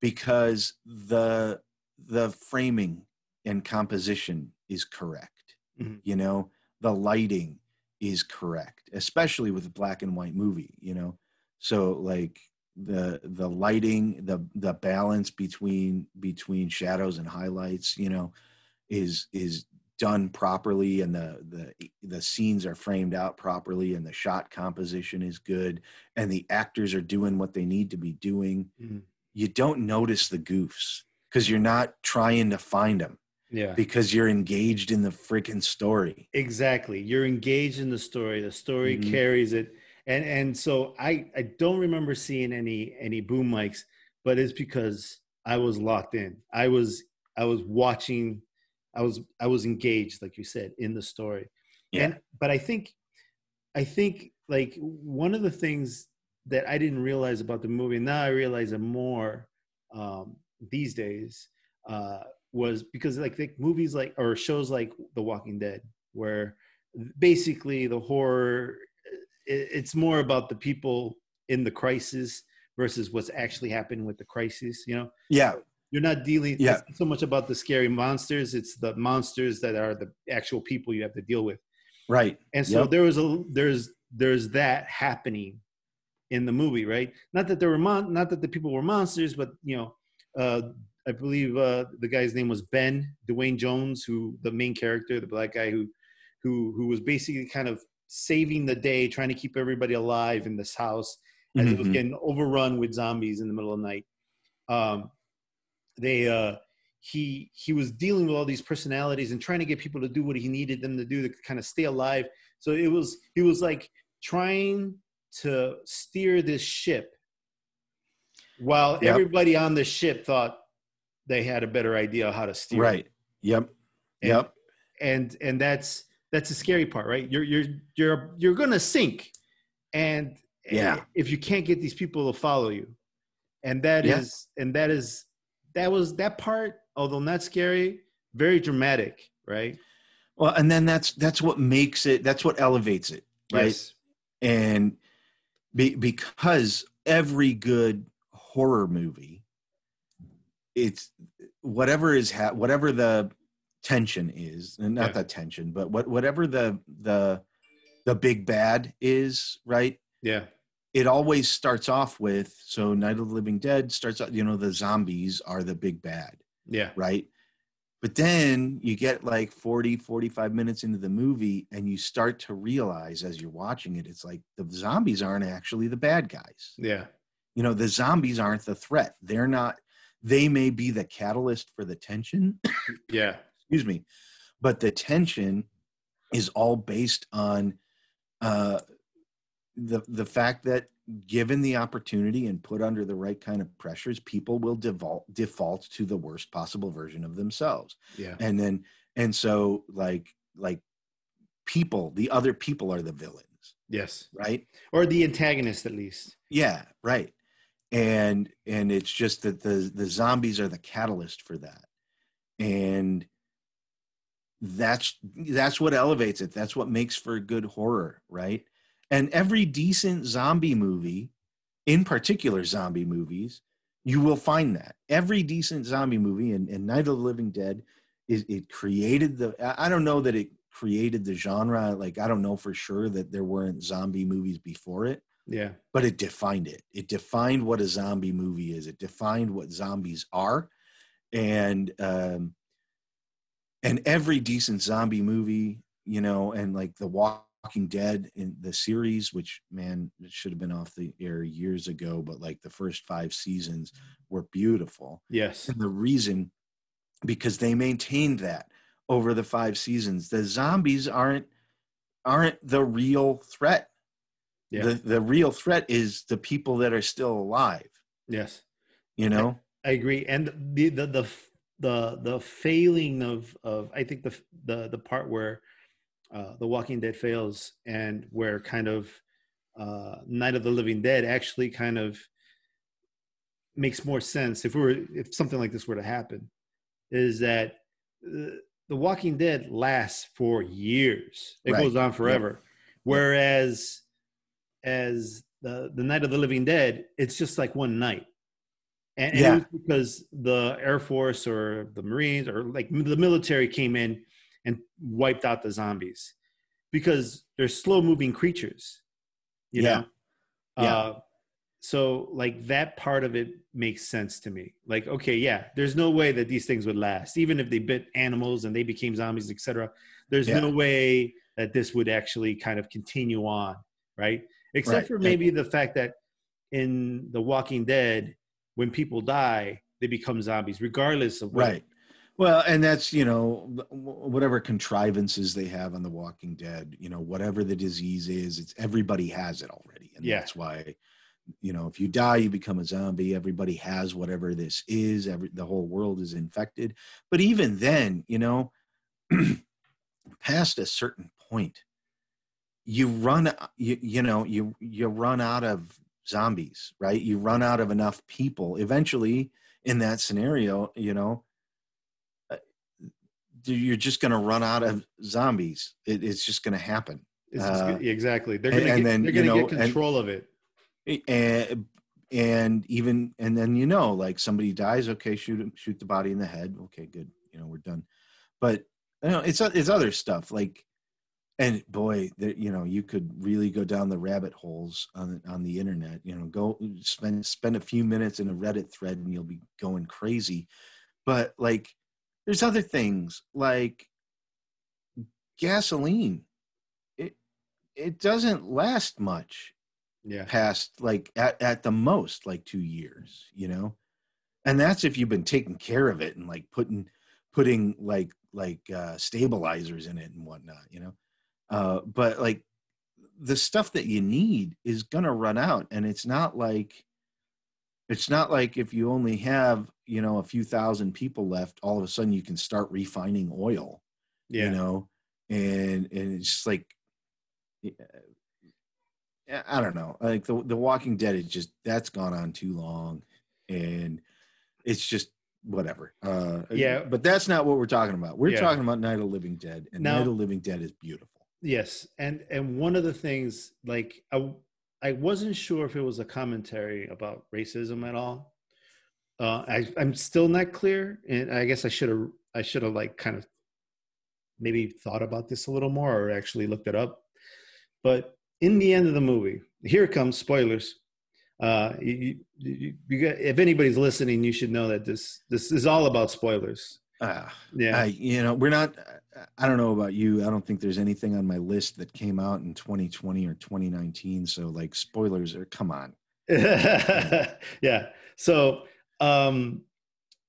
because the the framing and composition is correct Mhm. you know the lighting is correct especially with a black and white movie you know so like the the lighting the the balance between between shadows and highlights you know is is done properly and the the the scenes are framed out properly and the shot composition is good and the actors are doing what they need to be doing Mhm. you don't notice the goofs because you're not trying to find them yeah, because you're engaged in the freaking story exactly. You're engaged in the story. The story Mhm. carries it, and and so I I don't remember seeing any any boom mics, but it's because I was locked in. I was I was watching. I was I was engaged, like you said, in the story. Yeah. And but I think I think like one of the things that I didn't realize about the movie, now I realize it more um, these days, uh, was because like the movies like or shows like The Walking Dead, where basically the horror it's more about the people in the crisis versus what's actually happening with the crisis. You know, yeah, you're not dealing Yeah. it's not so much about the scary monsters; it's the monsters that are the actual people you have to deal with. right. And so Yep. there was a there's there's that happening in the movie, right? Not that there were mon- not that the people were monsters, but you know, uh, I believe uh, the guy's name was Ben Duane Jones, who the main character, the black guy who who who was basically kind of saving the day, trying to keep everybody alive in this house as it was Mhm. getting overrun with zombies in the middle of the night. Um, they uh, he he was dealing with all these personalities and trying to get people to do what he needed them to do to kind of stay alive. So it was he was like trying to steer this ship while Yep. everybody on the ship thought they had a better idea how to steer. it. Right. Yep. And- Yep. And and that's that's the scary part, right? You're you're you're you're gonna sink, and Yeah. Eh, if you can't get these people to follow you, and that is Yeah. and that is that was that part, although not scary, very dramatic, right? Well, and then that's that's what makes it. That's what elevates it, right? Yes. and be, because every good horror movie it's whatever is ha- whatever the tension is and not Yeah. the tension but what whatever the the the big bad is right Yeah. it always starts off with so night of the living dead starts out you know the zombies are the big bad Yeah. right but then you get like 40 45 minutes into the movie and you start to realize as you're watching it it's like the zombies aren't actually the bad guys Yeah. you know the zombies aren't the threat they're not they may be the catalyst for the tension Yeah. excuse me but the tension is all based on uh the the fact that given the opportunity and put under the right kind of pressures people will default default to the worst possible version of themselves Yeah. and then and so like like people the other people are the villains Yes. right Or the antagonist, at least. yeah right and and it's just that the the zombies are the catalyst for that. And that's that's what elevates it. That's what makes for good horror right? And every decent zombie movie in particular zombie movies you will find that. Every decent zombie movie and, and night of the living dead is it created the I- i don't know that it created the genre. Like i don't know for sure that there weren't zombie movies before it Yeah. but it defined it. It defined what a zombie movie is. It defined what zombies are, and um, and every decent zombie movie, you know, and like The Walking Dead in the series, which man it should have been off the air years ago, but like the first five seasons were beautiful, Yes. and the reason because they maintained that over the five seasons. The zombies aren't aren't the real threat Yeah. the the real threat is the people that are still alive yes. you know I agree, and the the the the the failing of of I think the the the part where uh, the Walking Dead fails and where kind of uh, Night of the Living Dead actually kind of makes more sense if we were if something like this were to happen, is that uh, the Walking Dead lasts for years. It Right. goes on forever, whereas as the the Night of the Living Dead, it's just like one night. And, and it Yeah. was because the Air Force or the Marines or like the military came in and wiped out the zombies because they're slow moving creatures, you Yeah. know? Yeah. Uh, so like that part of it makes sense to me. Like, okay, yeah, there's no way that these things would last, even if they bit animals and they became zombies, etc. There's Yeah. no way that this would actually kind of continue on, right? Except Right. for maybe the fact that in The Walking Dead, when people die, they become zombies, regardless of what. right well and that's you know whatever contrivances they have on the walking dead you know whatever the disease is it's everybody has it already and Yeah. that's why you know if you die you become a zombie everybody has whatever this is every the whole world is infected but even then you know past a certain point you run you, you know you you run out of zombies right? You run out of enough people. Eventually in that scenario you know uh, you're just going to run out of zombies. It, it's just going to happen Uh, exactly. They're and- gonna and get, then, they're you know, get and- control of it. and and even and then you know like somebody dies okay shoot him shoot the body in the head. Okay good you know we're done. But you know it's it's other stuff like and boy there you know you could really go down the rabbit holes on on the internet you know go spend spend a few minutes in a reddit thread and you'll be going crazy. But like there's other things like gasoline. It it doesn't last much Yeah. past like at, at the most like two years you know? And that's if you've been taking care of it and like putting putting like like uh stabilizers in it and whatnot you know uh but like the stuff that you need is gonna run out and it's not like it's not like if you only have you know a few thousand people left all of a sudden you can start refining oil Yeah. you know and and it's just like yeah, i don't know like the the walking dead is just that's gone on too long and it's just whatever uh Yeah. but that's not what we're talking about we're Yeah. talking about night of living dead and Now- night of living dead is beautiful Yes, and and one of the things like I I wasn't sure if it was a commentary about racism at all. Uh, I I'm still not clear, and I guess I should have I should have like kind of maybe thought about this a little more or actually looked it up. But in the end of the movie, here comes spoilers. Uh, you, you, you got, if anybody's listening, you should know that this this is all about spoilers. ah Yeah, I, you know we're not i don't know about you i don't think there's anything on my list that came out in 2020 or 2019 so like spoilers are come on yeah. So, um,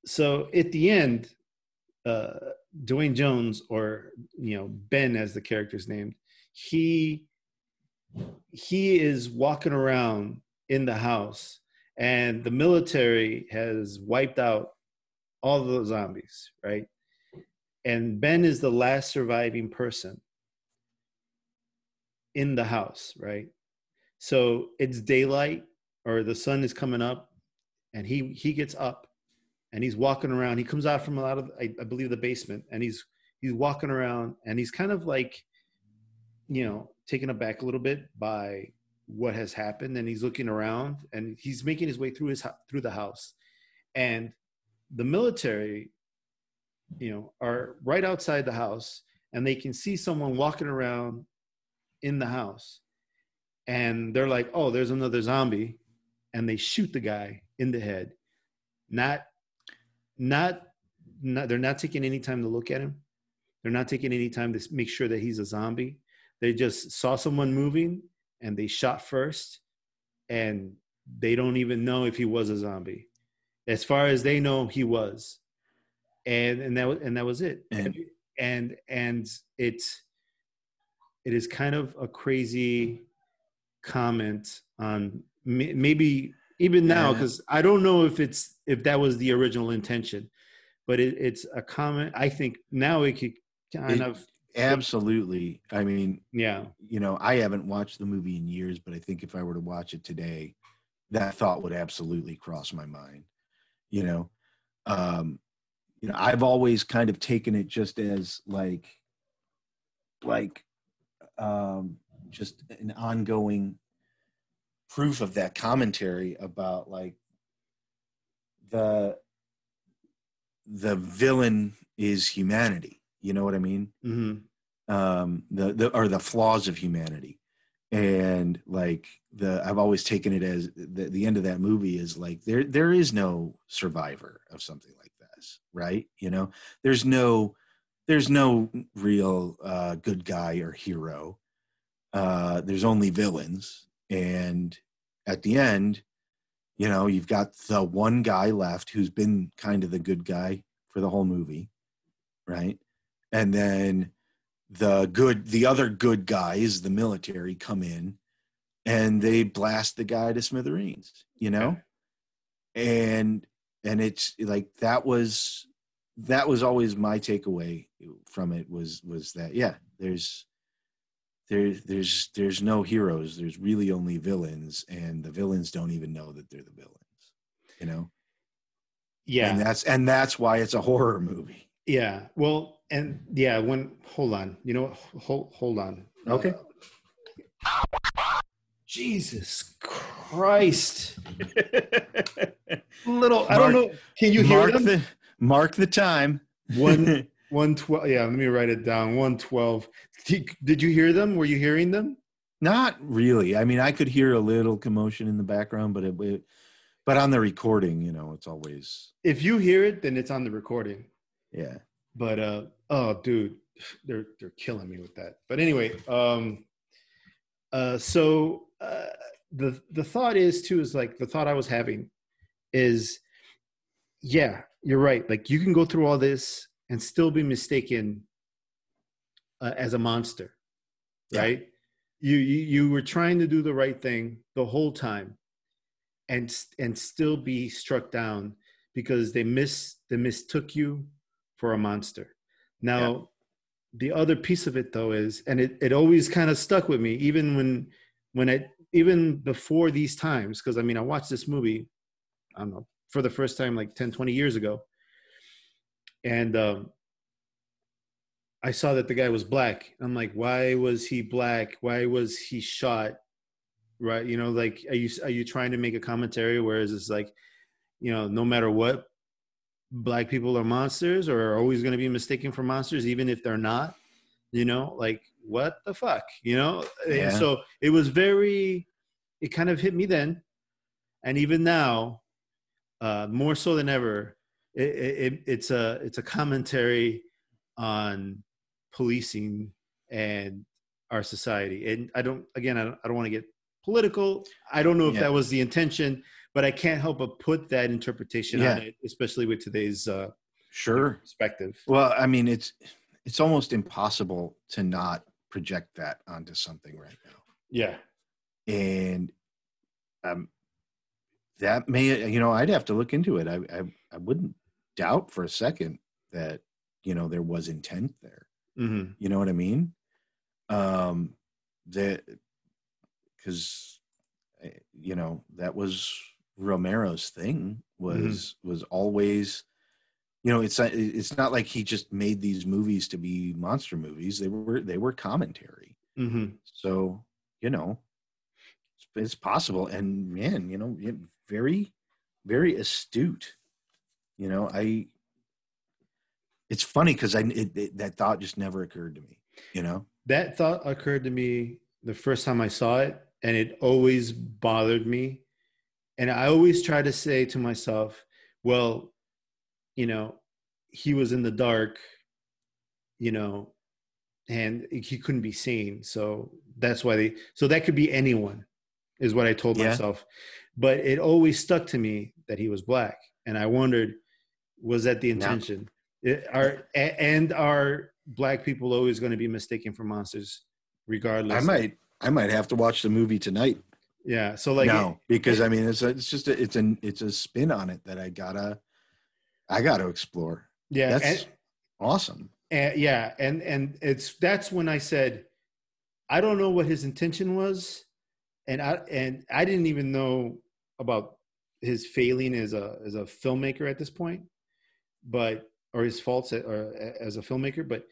so at the end, uh, Duane Jones, or you know Ben, as the character's named, he he is walking around in the house, and the military has wiped out all the zombies, right? And Ben is the last surviving person in the house, right? So it's daylight or the sun is coming up and he he gets up and he's walking around. He comes out from a lot of I, I believe the basement and he's he's walking around and he's kind of like you know taken aback a little bit by what has happened and he's looking around and he's making his way through his through the house and the military you know are right outside the house and they can see someone walking around in the house. And they're like oh there's another zombie. And they shoot the guy in the head. Not not, not they're not taking any time to look at him. They're not taking any time to make sure that he's a zombie. They just saw someone moving and they shot first and they don't even know if he was a zombie. As far as they know he was and and that was and that was it. And- and and it's it is kind of a crazy comment on maybe even now Yeah. because i don't know if it's if that was the original intention but it, it's a comment i think now it could kind It- of absolutely i mean yeah. you know i haven't watched the movie in years but i think if i were to watch it today that thought would absolutely cross my mind you know? Um you know i've always kind of taken it just as like like um just an ongoing proof of that commentary about like the the villain is humanity. You know what i mean? Hmm um the, the or the flaws of humanity. And like the i've always taken it as the, the end of that movie is like there there is no survivor of something like right? You know there's no there's no real uh good guy or hero. Uh there's only villains. And at the end you know you've got the one guy left who's been kind of the good guy for the whole movie right? And then the good the other good guys the military come in and they blast the guy to smithereens you know? And and it's like that was that was always my takeaway from it was was that yeah there's there there's there's no heroes there's really only villains and the villains don't even know that they're the villains you know yeah and that's and that's why it's a horror movie Yeah. Well, and yeah, when hold on, you know what? Hold hold on. Okay. Uh, Jesus Christ. Little, I don't know. Can you hear mark them? the mark the time. One, one twelve. Yeah, let me write it down. One twelve. Did, you hear them? Were you hearing them? Not really. I mean, I could hear a little commotion in the background, but it, it but on the recording, you know, it's always If you hear it, then it's on the recording. yeah. But uh, oh, dude, they're they're killing me with that. But anyway, um, uh, so uh, the the thought is too is like the thought I was having is, yeah, you're right. Like you can go through all this and still be mistaken uh, as a monster, Yeah. right? You, you you were trying to do the right thing the whole time, and and still be struck down because they miss they mistook you for a monster. Now, the other piece of it though is, and it, it always kind of stuck with me, even when when it even before these times, because I mean I watched this movie, I don't know, for the first time like 10, 20 years ago. And um I saw that the guy was black. I'm like, why was he black? Why was he shot? Right? You know, like are you are you trying to make a commentary whereas it's like, you know, no matter what, black people are monsters or are always going to be mistaken for monsters even if they're not you know like what the fuck you know Yeah. and so it was very it kind of hit me then and even now uh more so than ever it, it, it's a it's a commentary on policing and our society and i don't again i don't, I don't want to get political i don't know if Yeah. that was the intention but i can't help but put that interpretation on it especially with today's uh Sure. perspective Well, I mean, it's it's almost impossible to not project that onto something right now. yeah And um that may you know, I'd have to look into it. I I, I wouldn't doubt for a second that, you know, there was intent there. hmm You know what I mean? Um, that because you know that was Romero's thing was was always, you know, it's not- it's not like he just made these movies to be monster movies. They were they were commentary. hmm So you know, it's, it's possible. And man, you know, very very astute. You know, I. It's funny because I it, it, that thought just never occurred to me. You know. that thought occurred to me the first time i saw it and it always bothered me and i always try to say to myself well you know he was in the dark you know and he couldn't be seen so that's why they so that could be anyone is what i told Yeah. myself but it always stuck to me that he was black and i wondered was that the Now- intention it, are a- and are black people always going to be mistaken for monsters regardless I might I might have to watch the movie tonight. yeah so like no, because I mean it's a, it's just a, it's an it's a spin on it that I gotta I gotta explore. yeah That's and, awesome. and yeah and and it's that's when i said i don't know what his intention was and i and i didn't even know about his failing as a as a filmmaker at this point but or his faults a- or as a filmmaker but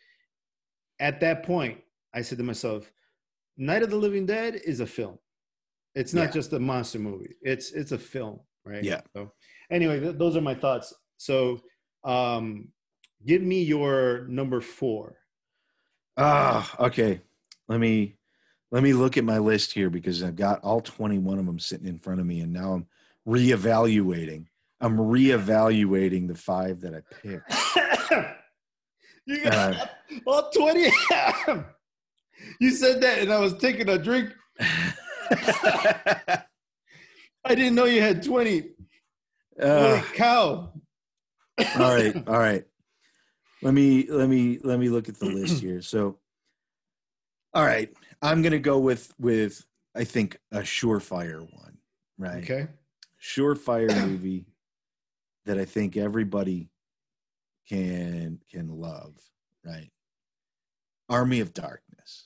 at that point i said to myself night of the living dead is a film it's not Yeah. just a monster movie it's it's a film right Yeah. so anyway th- those are my thoughts so um give me your number four Ah, okay. Let me let me look at my list here because I've got all 21 of them sitting in front of me and now I'm reevaluating. I'm reevaluating the five that I picked. you got all 20 you said that and i was taking a drink. I didn't know you had 20 holy Uh, cow. All right all right. Let me let me let me look at the list here. So all right i'm gonna go with with i think a surefire one right? Okay. Surefire movie that i think everybody can can love right? Army of darkness.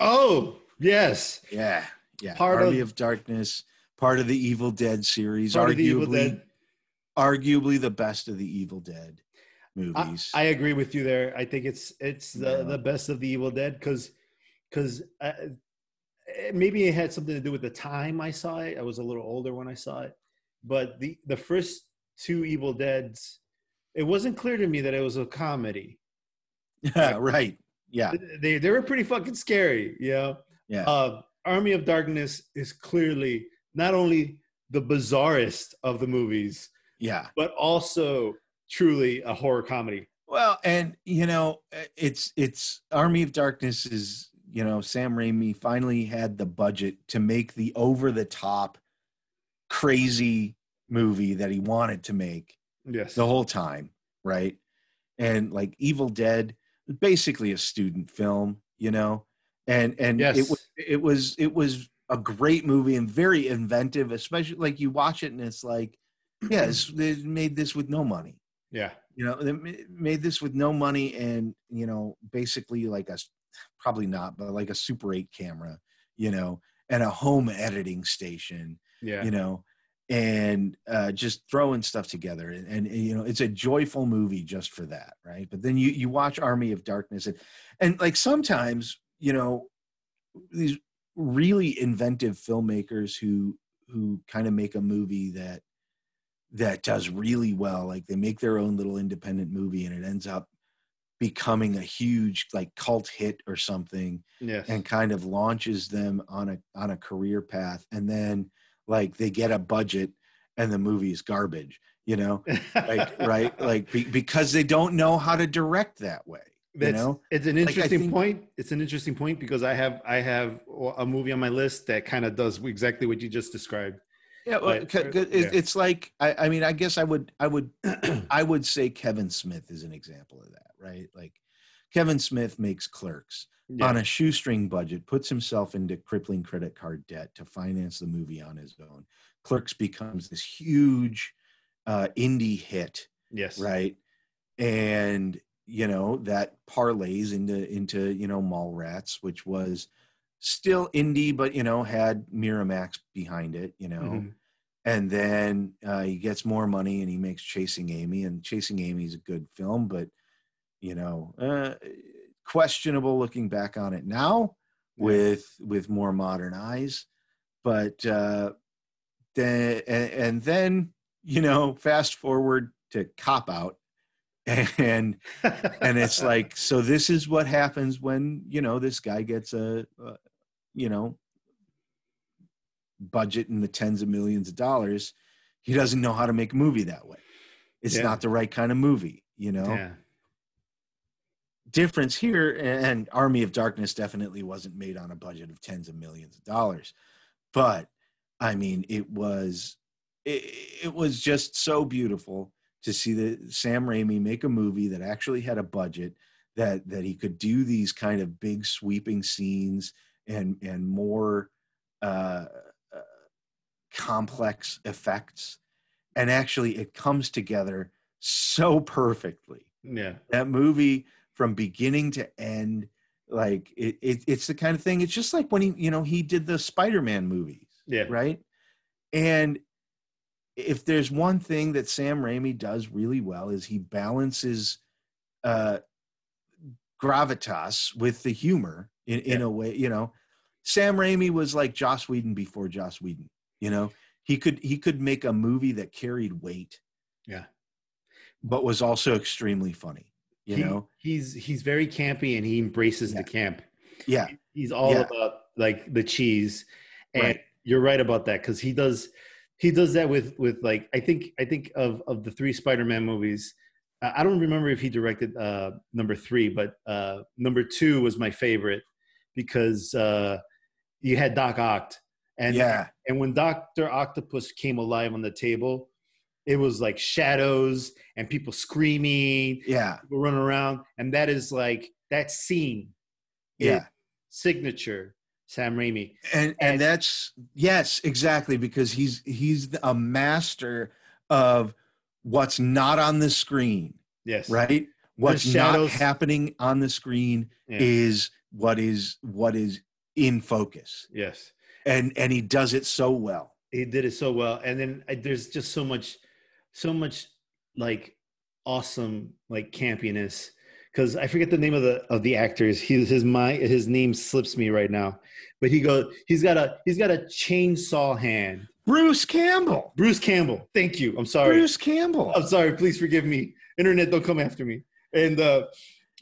Oh yes. Yeah yeah. Part army of- of, darkness part of the evil dead series of the arguably evil dead. arguably the best of the evil dead I, movies. I agree with you there. I think it's it's the Yeah. the best of the evil dead because because eh, maybe it had something to do with the time I saw it. I was a little older when I saw it, but the the first two Evil Dead's, it wasn't clear to me that it was a comedy. Yeah, right. Yeah, They they were pretty fucking scary, you know. yeah, Uh, Army of Darkness is clearly not only the bizarrest of the movies, yeah. but also truly a horror comedy. Well, and you know, it's it's Army of Darkness is you know Sam Raimi finally had the budget to make the over the top, crazy movie that he wanted to make Yes. the whole time, right? And like Evil Dead, basically a student film, you know, and and Yes. it was it was it was a great movie and very inventive, especially like you watch it and it's like, yes, they made this with no money yeah. you know they made this with no money and you know basically like a probably not but like a super 8 camera you know and a home editing station Yeah. you know and uh just throwing stuff together and, and you know it's a joyful movie just for that right but then you you watch army of darkness and and like sometimes you know these really inventive filmmakers who who kind of make a movie that that does really well like they make their own little independent movie and it ends up becoming a huge like cult hit or something yes. and kind of launches them on a on a career path and then like they get a budget and the movie is garbage you know like right like be, because they don't know how to direct that way you know it's an interesting think- point. It's an interesting point because I have I have a movie on my list that kind of does exactly what you just described. Yeah, well, Right, c- right, it- yeah. it's like I, I mean i guess i would i would I would say Kevin Smith is an example of that, right? Like Kevin Smith makes clerks Yeah. on a shoestring budget, puts himself into crippling credit card debt to finance the movie on his own. Clerks becomes this huge uh, indie hit, yes. right? And you know that parlays into into you know Mallrats, which was still indie, but you know had Miramax behind it, you know Mhm. and then uh, he gets more money and he makes Chasing Amy, and Chasing Amy is a good film, but you know, uh, questionable looking back on it now with with more modern eyes. But uh, then and, and then you know, fast forward to Cop Out, and and it's like, so this is what happens when you know this guy gets a you know budget in the tens of millions of dollars he doesn't know how to make a movie that way it's Yeah. not the right kind of movie you know yeah. difference here and army of darkness definitely wasn't made on a budget of tens of millions of dollars but i mean it was it, it was just so beautiful to see that sam raimi make a movie that actually had a budget that that he could do these kind of big sweeping scenes and and more uh, uh complex effects and actually it comes together so perfectly Yeah. that movie from beginning to end like it, it it's the kind of thing it's just like when he you know he did the spider-man movies Yeah. right and if there's one thing that sam raimi does really well is he balances uh gravitas with the humor in, in Yeah. a way you know sam raimi was like joss whedon before joss whedon you know he could he could make a movie that carried weight Yeah. but was also extremely funny you He- know he's he's very campy and he embraces Yeah. the camp. yeah He's all Yeah. about like the cheese, and Right. you're right about that because he does he does that with with like I think I think of of the three Spider-Man movies. I I don't remember if he directed uh, number three, but uh, number two was my favorite because uh, you had Doc Ock, and yeah and when Doctor Octopus came alive on the table, it was like shadows and people screaming, yeah people running around, and that is like that scene. yeah signature Sam Raimi. and And- and that's yes exactly because he's he's a master of what's not on the screen Yes. right what's not happening on the screen Yeah. is what is what is in focus Yes. and and he does it so well He did it so well, and then uh, there's just so much, so much like awesome like campiness because I forget the name of the of the actors. He, his my his name slips me right now, but he goes. He's got a he's got a chainsaw hand. Bruce Campbell. Bruce Campbell. Thank you. I'm sorry. Bruce Campbell. I'm sorry. Please forgive me. Internet, don't come after me. And uh,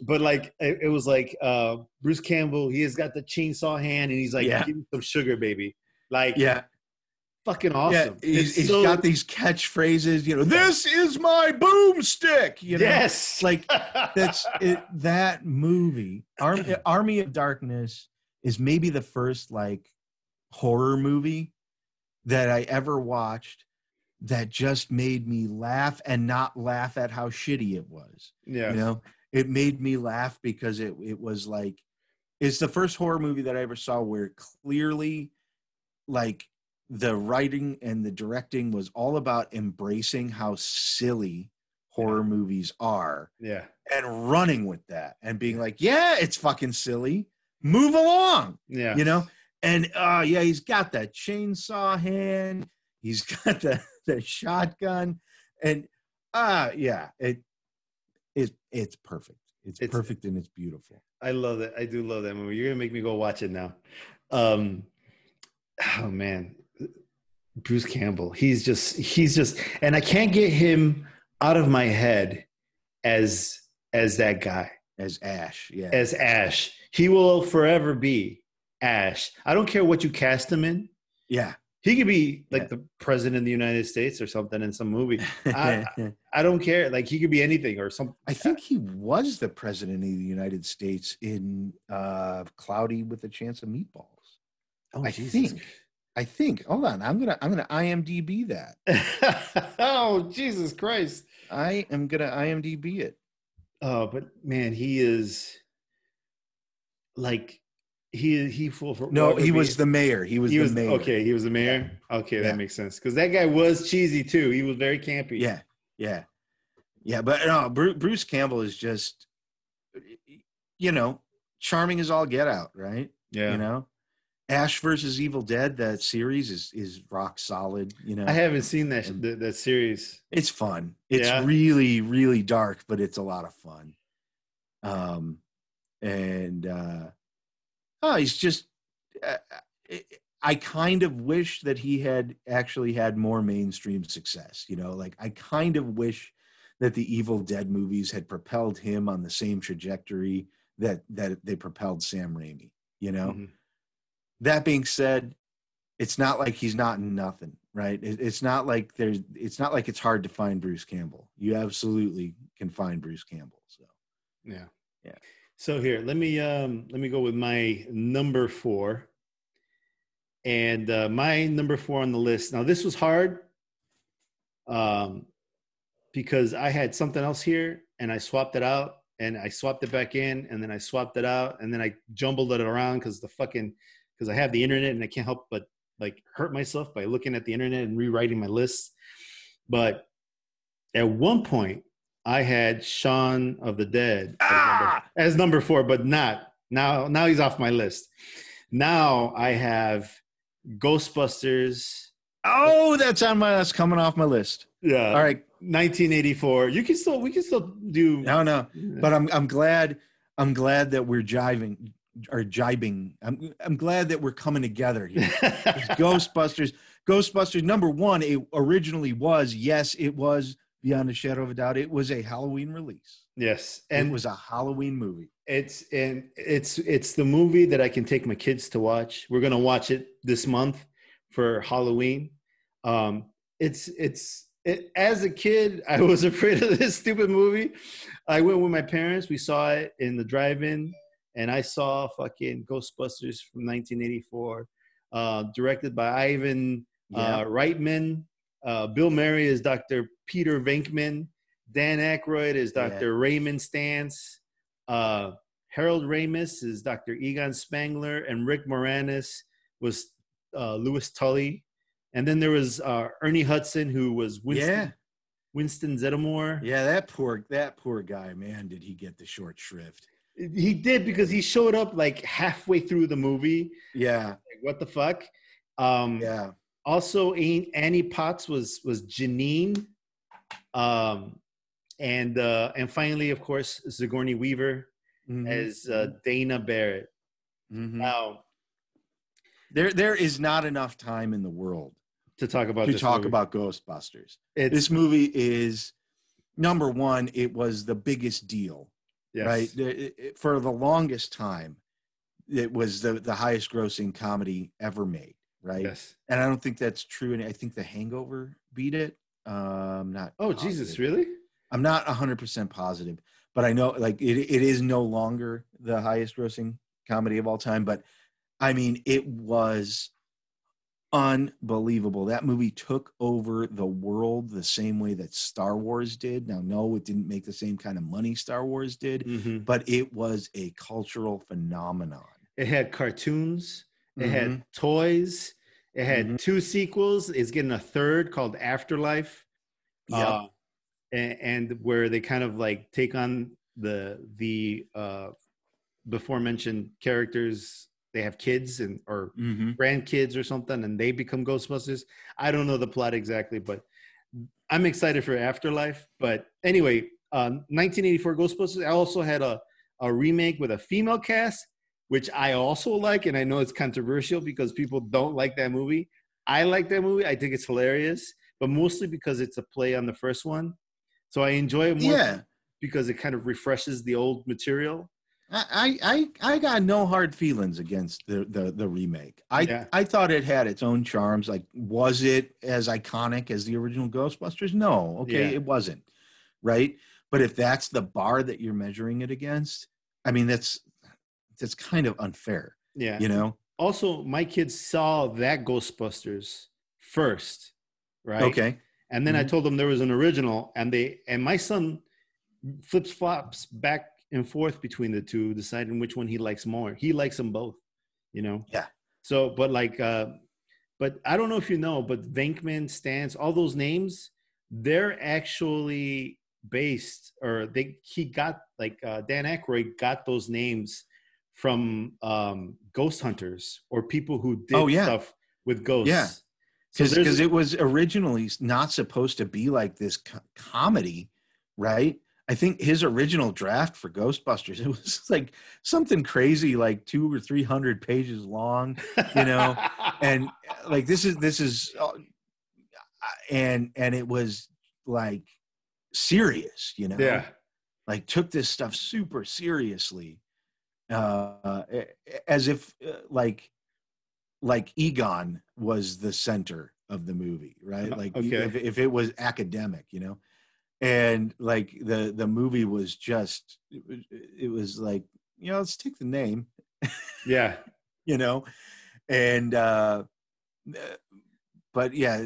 but like it, it was like uh, Bruce Campbell. He has got the chainsaw hand, and he's like, Yeah. "Give me some sugar, baby." Like, Yeah, fucking awesome. yeah. He's, he's so- got these catchphrases. You know, this is my boomstick. You know, yes, like that's it, that movie. Army, Army of Darkness is maybe the first like horror movie that I ever watched that just made me laugh and not laugh at how shitty it was. yeah. You know, it made me laugh because it it was like it's the first horror movie that I ever saw where clearly like the writing and the directing was all about embracing how silly horror movies are yeah. and running with that and being like, yeah, it's fucking silly. Move along, Yeah. you know? And uh yeah, he's got that chainsaw hand, he's got the, the shotgun, and uh yeah, it it it's perfect. It's, It's- perfect and it's beautiful. I love that. I do love that movie. You're gonna make me go watch it now. Um, oh man, Bruce Campbell. He's just he's just, and I can't get him out of my head as as that guy As Ash, yeah. as Ash. He will forever be Ash. I don't care what you cast him in. yeah. He could be like Yeah. the president of the United States or something in some movie. I- I don't care. Like he could be anything or something. I think he was the president of the United States in uh Cloudy with a Chance of Meatballs. Oh, I Jesus. think. I think. Hold on. I'm gonna I'm gonna IMDB that. oh Jesus Christ! I am gonna IMDB it. Oh, but man, he is like he he full for No, he was the mayor. He was he the was mayor. okay. He was the mayor. Okay, Yeah. that makes sense because that guy was cheesy too. He was very campy. Yeah, yeah, yeah. But no, Bruce, Bruce Campbell is just, you know, charming as all get out, right? yeah. You know, Ash versus Evil Dead. That series is is rock solid. You know, I haven't seen that that, that series. it's fun. It's Yeah. really really dark, but it's a lot of fun. Um, and uh, oh, he's just. Uh, I kind of wish that he had actually had more mainstream success. You know, like I kind of wish that the Evil Dead movies had propelled him on the same trajectory that that they propelled Sam Raimi. You know, Mhm. that being said, it's not like he's not in nothing, right? It's not like there's. It's not like it's hard to find Bruce Campbell. You absolutely can find Bruce Campbell. So Yeah. Yeah. So here, let me um let me go with my number four. And uh, my number four on the list. Now this was hard, um, because I had something else here, and I swapped it out, and I swapped it back in, and then I swapped it out, and then I jumbled it around because the fucking because I have the internet and I can't help but like hurt myself by looking at the internet and rewriting my list. But at one point, I had Shaun of the Dead as, number, Ah! as number four, but not now. Now he's off my list. Now I have Ghostbusters. oh, that's on my. That's coming off my list. Yeah, All right, 1984. You can still we can still do. no, no. but I'm I'm glad I'm glad that we're jiving or jibing. I'm I'm glad that we're coming together here. Ghostbusters. Ghostbusters number one. It originally was yes, it was beyond a shadow of a doubt. It was a Halloween release. yes, And it was a Halloween movie. It's and it's it's the movie that I can take my kids to watch. We're gonna watch it this month for Halloween. Um, it's it's it, as a kid, I was afraid of this stupid movie. I went with my parents. We saw it in the drive-in, and I saw fucking Ghostbusters from 1984, uh, directed by Ivan uh, Reitman. Uh, Bill Murray is Dr. Peter Venkman. Dan Aykroyd is Yeah. Dr. Raymond Stantz. Uh, Harold Ramis is Dr. Egon Spengler, and Rick Moranis was uh, Louis Tully. And then there was uh, Ernie Hudson, who was Winston, yeah, Winston Zeddemore. yeah. That poor that poor guy. Man, did he get the short shrift? He did because he showed up like halfway through the movie. Yeah, Like, what the fuck? Um, yeah. also An- Annie Potts was was Janine, um, and uh, and finally, of course, Sigourney Weaver Mhm. as uh, Dana Barrett. Mhm. Now, there there is not enough time in the world to talk about to talk movie. about Ghostbusters. it's This movie is number one. It was the biggest deal, yes. right? It- it- for the longest time, it was the the highest grossing comedy ever made, right? Yes. And I don't think that's true. And I think The Hangover beat it. Um, not. Oh Jesus, really? I'm not 100% positive, but I know like it, it is no longer the highest grossing comedy of all time. But I mean, it was unbelievable. That movie took over the world the same way that Star Wars did. Now, no, it didn't make the same kind of money Star Wars did, Mhm. but it was a cultural phenomenon. It had cartoons. It Mhm. had toys. It had Mhm. two sequels. It's getting a third called Afterlife. Yep. Uh, and, and where they kind of like take on the the uh, before mentioned characters. They have kids and or Mhm. grandkids or something, and they become Ghostbusters. I don't know the plot exactly, but I'm excited for Afterlife. But anyway, um, 1984 Ghostbusters. I also had a a remake with a female cast, which I also like, and I know it's controversial because people don't like that movie. I like that movie. I think it's hilarious, but mostly because it's a play on the first one. So I enjoy it more Yeah. because it kind of refreshes the old material. I, I I got no hard feelings against the the, the remake. I Yeah. I thought it had its own charms. Like, was it as iconic as the original Ghostbusters? No, okay, Yeah. it wasn't. Right, but if that's the bar that you're measuring it against, I mean, that's that's kind of unfair. Yeah. You know? Also, my kids saw that Ghostbusters first, right? Okay. And then I Mhm. told them there was an original, and they and my son flips flops back and forth between the two, deciding which one he likes more. He likes them both, you know. Yeah. So, but like, uh, but I don't know if you know, but Venkman, Stantz, all those names, they're actually based, or they he got like uh, Dan Aykroyd got those names from um, ghost hunters or people who did Oh, yeah. stuff with ghosts. Yeah. Because there's- it was originally not supposed to be like this co- comedy, right? I think his original draft for Ghostbusters it was like something crazy, like two or three hundred pages long, you know, and like this is this is, uh, and and it was like serious, you know, yeah. like took this stuff super seriously uh as if uh, like like egon was the center of the movie right Uh, like okay. if, if it was academic you know and like the the movie was just it was, it was like you know let's take the name Yeah. you know and uh uh, but yeah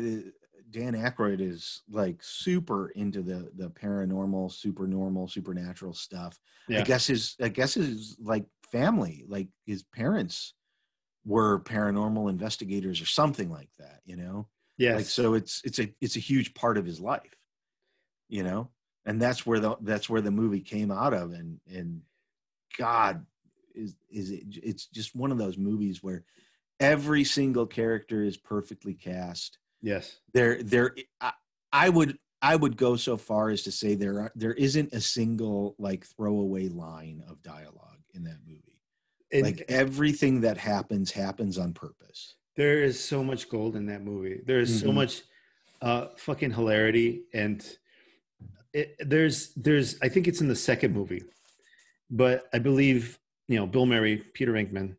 dan Aykroyd is like super into the the paranormal super normal supernatural stuff Yeah. i guess his i guess his like family like his parents were paranormal investigators or something like that you know Yeah. like so it's it's a it's a huge part of his life you know and that's where the that's where the movie came out of and and god is is it it's just one of those movies where every single character is perfectly cast yes. there there I, I would i would go so far as to say there are there isn't a single like throwaway line of dialogue in that movie And like everything that happens happens on purpose there is so much gold in that movie. There is so Mhm. much uh, fucking hilarity, and it, there's there's I think it's in the second movie, but I believe you know Bill Murray, Peter Venkman,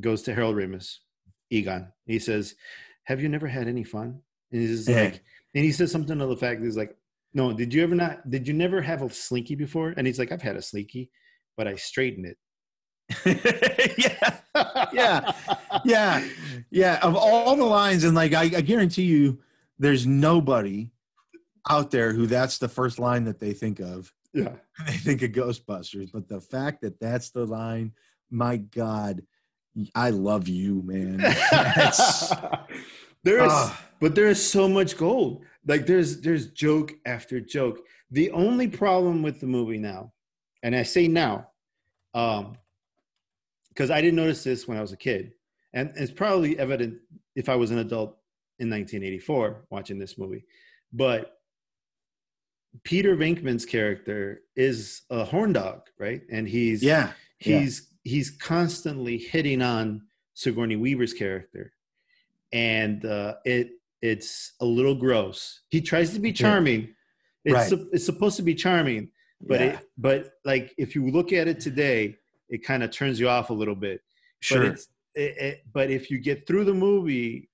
goes to Harold Ramis, Egon. He says, "Have you never had any fun?" And he's Yeah. like, and he says something to the fact he's like, "No, did you ever not? Did you never have a slinky before?" And he's like, "I've had a slinky, but I straightened it." yeah Yeah. yeah yeah of all the lines and like I, I guarantee you there's nobody out there who that's the first line that they think of yeah. they think of ghostbusters but the fact that that's the line my god i love you man there is Ah. but there is so much gold like there's there's joke after joke the only problem with the movie now and i say now um because i didn't notice this when i was a kid and it's probably evident if i was an adult in 1984 watching this movie but Peter Venkman's character is a horn dog, right? And he's Yeah. yeah. he's he's constantly hitting on Sigourney Weaver's character, and uh, it it's a little gross. He tries to be charming. It's Right. sup- it's supposed to be charming, but yeah. it but like if you look at it today, it kind of turns you off a little bit. sure. But it's it, it, but if you get through the movie,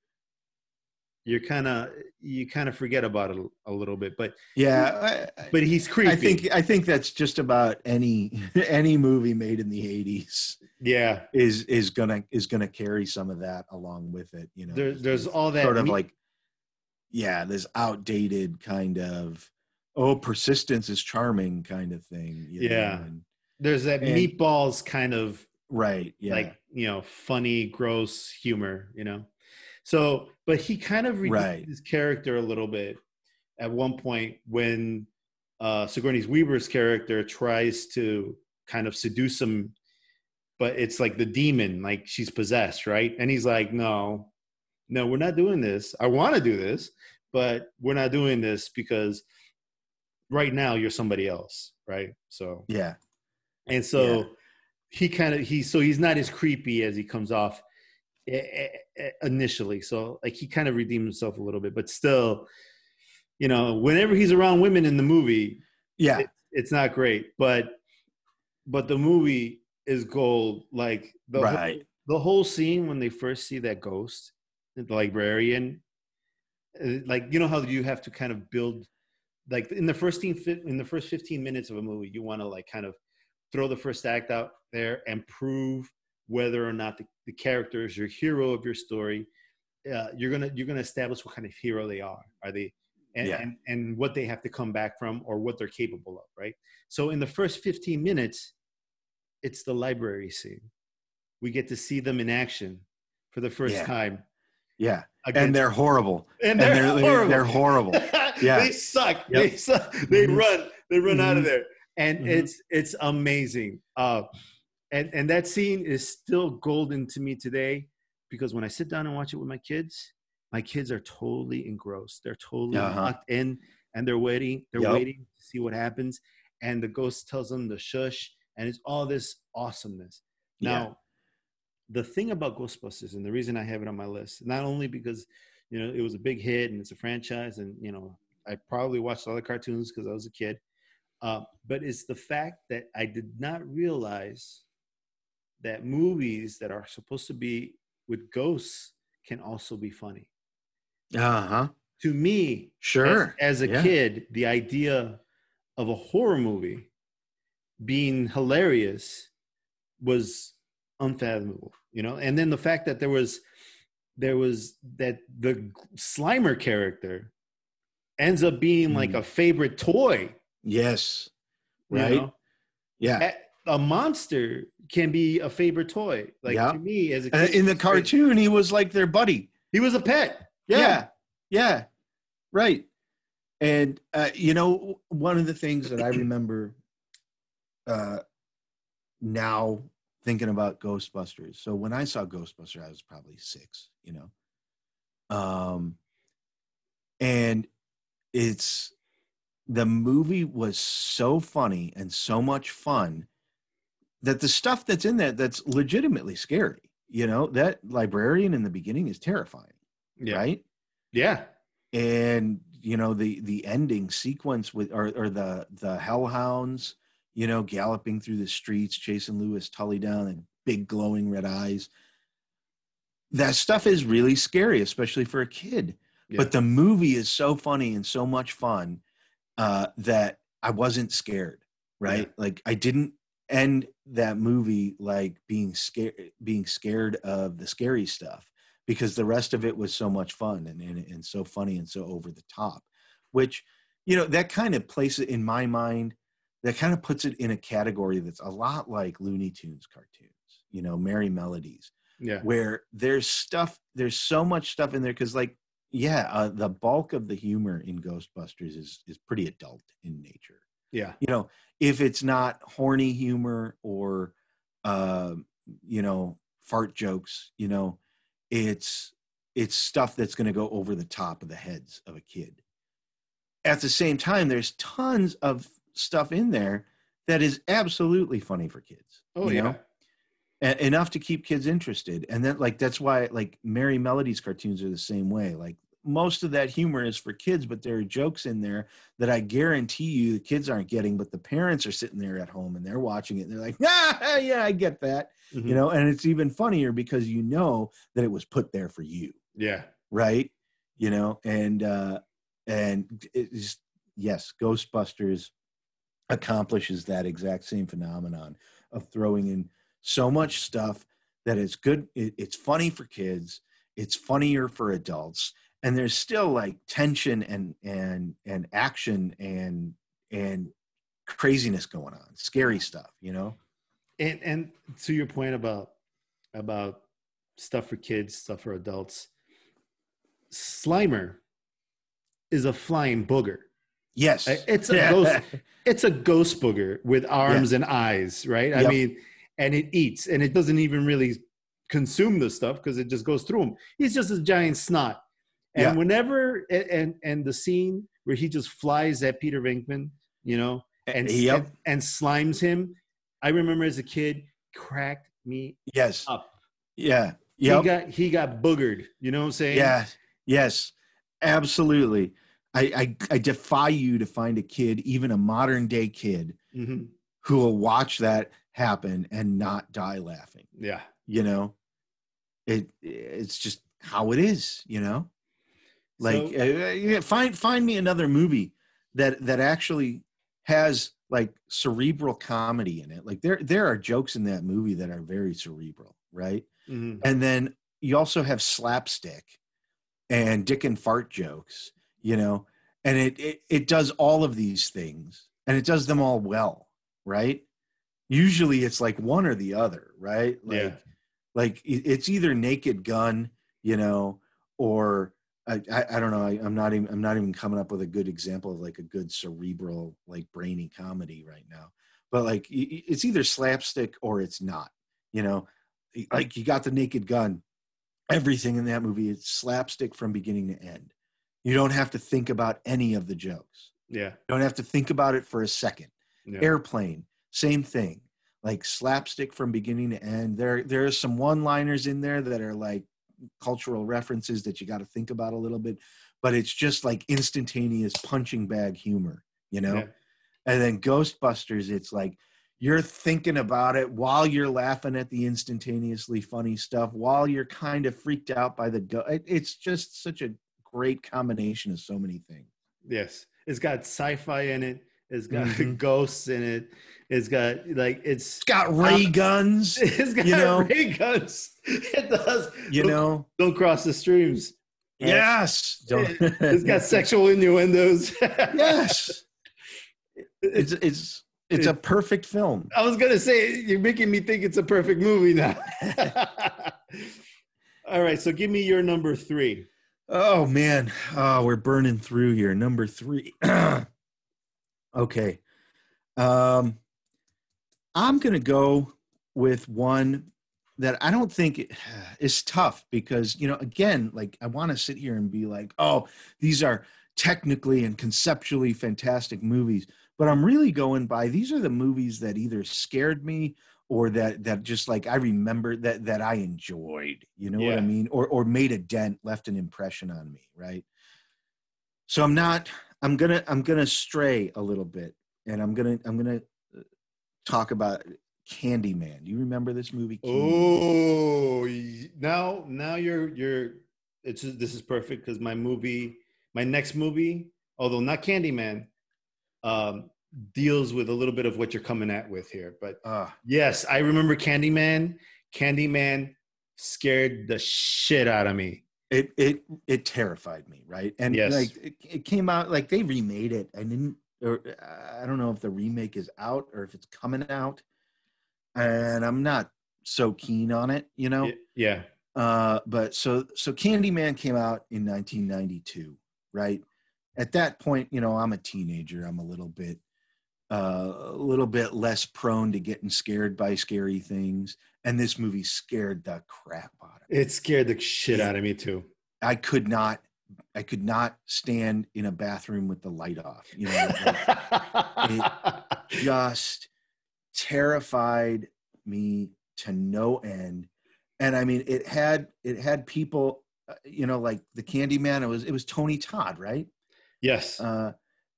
you're kind of you kind of forget about it a, little bit. But yeah. I, but he's creepy. I think I think that's just about any any movie made in the '80s yeah. is is gonna is gonna carry some of that along with it. You know, There, there's all that sort of me- like yeah, this outdated kind of oh persistence is charming kind of thing. you know, Yeah. and- there's that and- meatballs kind of right. Yeah. like you know funny gross humor you know so but he kind of redeemed Right. his character a little bit at one point when uh sigourney weaver's character tries to kind of seduce him but it's like the demon like she's possessed right and he's like no no we're not doing this i want to do this but we're not doing this because right now you're somebody else right so yeah. and so Yeah. he kind of he so he's not as creepy as he comes off Eh, eh, eh, initially. So like he kind of redeemed himself a little bit but still you know whenever he's around women in the movie Yeah. it- it's not great but but the movie is gold. Like the whole, the whole scene when they first see that ghost the librarian like you know how you have to kind of build like in the first 15 in the first 15 minutes of a movie you want to like kind of throw the first act out there and prove whether or not the, the characters, your hero of your story uh, you're gonna you're gonna establish what kind of hero they are are they and, Yeah. and and what they have to come back from or what they're capable of right so in the first 15 minutes it's the library scene we get to see them in action for the first Yeah. time Yeah. against- And they're horrible. and And they're, they're horrible. they're horrible. Yeah. they suck. They suck. They Mhm. run. They run out of Mhm. there, and Mhm. it's it's amazing. Uh, and and that scene is still golden to me today because when I sit down and watch it with my kids, my kids are totally engrossed. They're totally Uh-huh. locked in, and they're waiting. They're Yep. waiting to see what happens. And the ghost tells them to shush, and it's all this awesomeness. Yeah. Now, the thing about Ghostbusters, and the reason I have it on my list, not only because you know it was a big hit and it's a franchise, and you know I probably watched all the cartoons because I was a kid, uh, but it's the fact that I did not realize that movies that are supposed to be with ghosts can also be funny. Uh huh. To me, Sure. as, as a Yeah. kid, the idea of a horror movie being hilarious was unfathomable, you know. And then the fact that there was there was that the Slimer character ends up being like Mm. a favorite toy, Yes. you Right. know? Yeah. A, monster can be a favorite toy. Like Yeah. to me, as a kid, in the cartoon, he was like their buddy. he was a pet. Yeah. Yeah, Yeah. Right. And uh, you know, one of the things that I remember uh, now thinking about Ghostbusters. So when I saw Ghostbusters, I was probably six. You know, um, and it's the movie was so funny and so much fun that the stuff that's in there that's legitimately scary. You know, that librarian in the beginning is terrifying, yeah, right? yeah, and you know the the ending sequence with or, or the the hellhounds you know galloping through the streets chasing louis tully down and big glowing red eyes that stuff is really scary especially for a kid yeah. but the movie is so funny and so much fun uh that i wasn't scared right like i didn't end that movie like being scared being scared of the scary stuff because the rest of it was so much fun and, and, and so funny and so over the top which you know that kind of places it in my mind that kind of puts it in a category that's a lot like looney tunes cartoons you know merry melodies yeah, where there's stuff there's so much stuff in there because like yeah uh, the bulk of the humor in ghostbusters is is pretty adult in nature. Yeah, you know if it's not horny humor or uh, you know fart jokes you know it's it's stuff that's going to go over the top of the heads of a kid at the same time, there's tons of stuff in there that is absolutely funny for kids. Oh you yeah. know? Enough to keep kids interested. And then like that's why like Merrie Melodies cartoons are the same way. Like most of that humor is for kids, but there are jokes in there that I guarantee you the kids aren't getting, but the parents are sitting there at home and they're watching it and they're like, ah, yeah, I get that. Mhm. You know, and it's even funnier because you know that it was put there for you Yeah. right you know and uh and it's yes ghostbusters accomplishes that exact same phenomenon of throwing in so much stuff that it's good it, it's funny for kids it's funnier for adults and there's still like tension and and and action and and craziness going on scary stuff you know And and to your point about about stuff for kids, stuff for adults, Slimer is a flying booger. yes It's a ghost. It's a ghost booger with arms and eyes, right? I mean, and it eats, and it doesn't even really consume the stuff because it just goes through him. He's just a giant snot. And Yeah. whenever and, and the scene where he just flies at Peter Venkman, you know, and, Yep. and and slimes him, I remember as a kid, cracked me yes up. yeah He got he got boogered. You know what I'm saying? Yeah, yes, absolutely. I, I I defy you to find a kid, even a modern day kid, Mhm. who will watch that happen and not die laughing. Yeah. You know, it it's just how it is. You know, like So- uh, yeah, find find me another movie that that actually has like cerebral comedy in it. Like there there are jokes in that movie that are very cerebral, right? Mhm. and then you also have slapstick and dick and fart jokes you know and it, it it does all of these things and it does them all well right usually it's like one or the other right like Yeah. like it's either naked gun you know or I, I, I don't know I, i'm not even i'm not even coming up with a good example of like a good cerebral like brainy comedy right now. But like it's either slapstick or it's not you know? Like you got the naked gun everything in that movie is slapstick from beginning to end. You don't have to think about any of the jokes. Yeah. you don't have to think about it for a second. Yeah. airplane same thing. Like slapstick from beginning to end. There there are some one liners in there that are like cultural references that you got to think about a little bit but it's just like instantaneous punching bag humor you know Yeah. and then ghostbusters it's like you're thinking about it while you're laughing at the instantaneously funny stuff while you're kind of freaked out by the go- it, it's just such a great combination of so many things Yes, it's got sci-fi in it. It's got Mhm. ghosts in it. It's got like it's it's got ray guns it's got you know? ray guns. It does. you Don't- know don't cross the streams. Right? Yes. Don't- It's got sexual innuendos. yes. It's it's it's a perfect film. I was gonna say you're making me think it's a perfect movie now. All right, so give me your number three. Oh man. Oh, we're burning through here. Number three. okay. Um I'm gonna go with one that I don't think is tough because you know, again, like I want to sit here and be like, oh, these are technically and conceptually fantastic movies, but I'm really going by these are the movies that either scared me or that that just like I remember that that I enjoyed, you know what I mean, or or made a dent, left an impression on me, right? So I'm not I'm to I'm to stray a little bit and I'm to I'm going to talk about Candyman. Do you remember this movie? Candyman? Oh, now now you're you're. It's this is perfect because my movie, my next movie, although not Candyman, um, deals with a little bit of what you're coming at with here. But Ah, yes, I remember Candyman. Candyman scared the shit out of me. It it it terrified me, right? And Yes. like it, it came out like they remade it. I didn't, or I don't know if the remake is out or if it's coming out, and I'm not so keen on it, you know. Yeah, Uh, but so so Candyman came out in 1992, right? At that point, you know, I'm a teenager. I'm a little bit uh, a little bit less prone to getting scared by scary things, and this movie scared the crap out of me. it scared the shit out of me too. I could not I could not stand in a bathroom with the light off. You know, like, just terrified me to no end. And I mean, it had it had people, uh, you know, like the Candyman. It was it was Tony Todd, right? yes. Uh,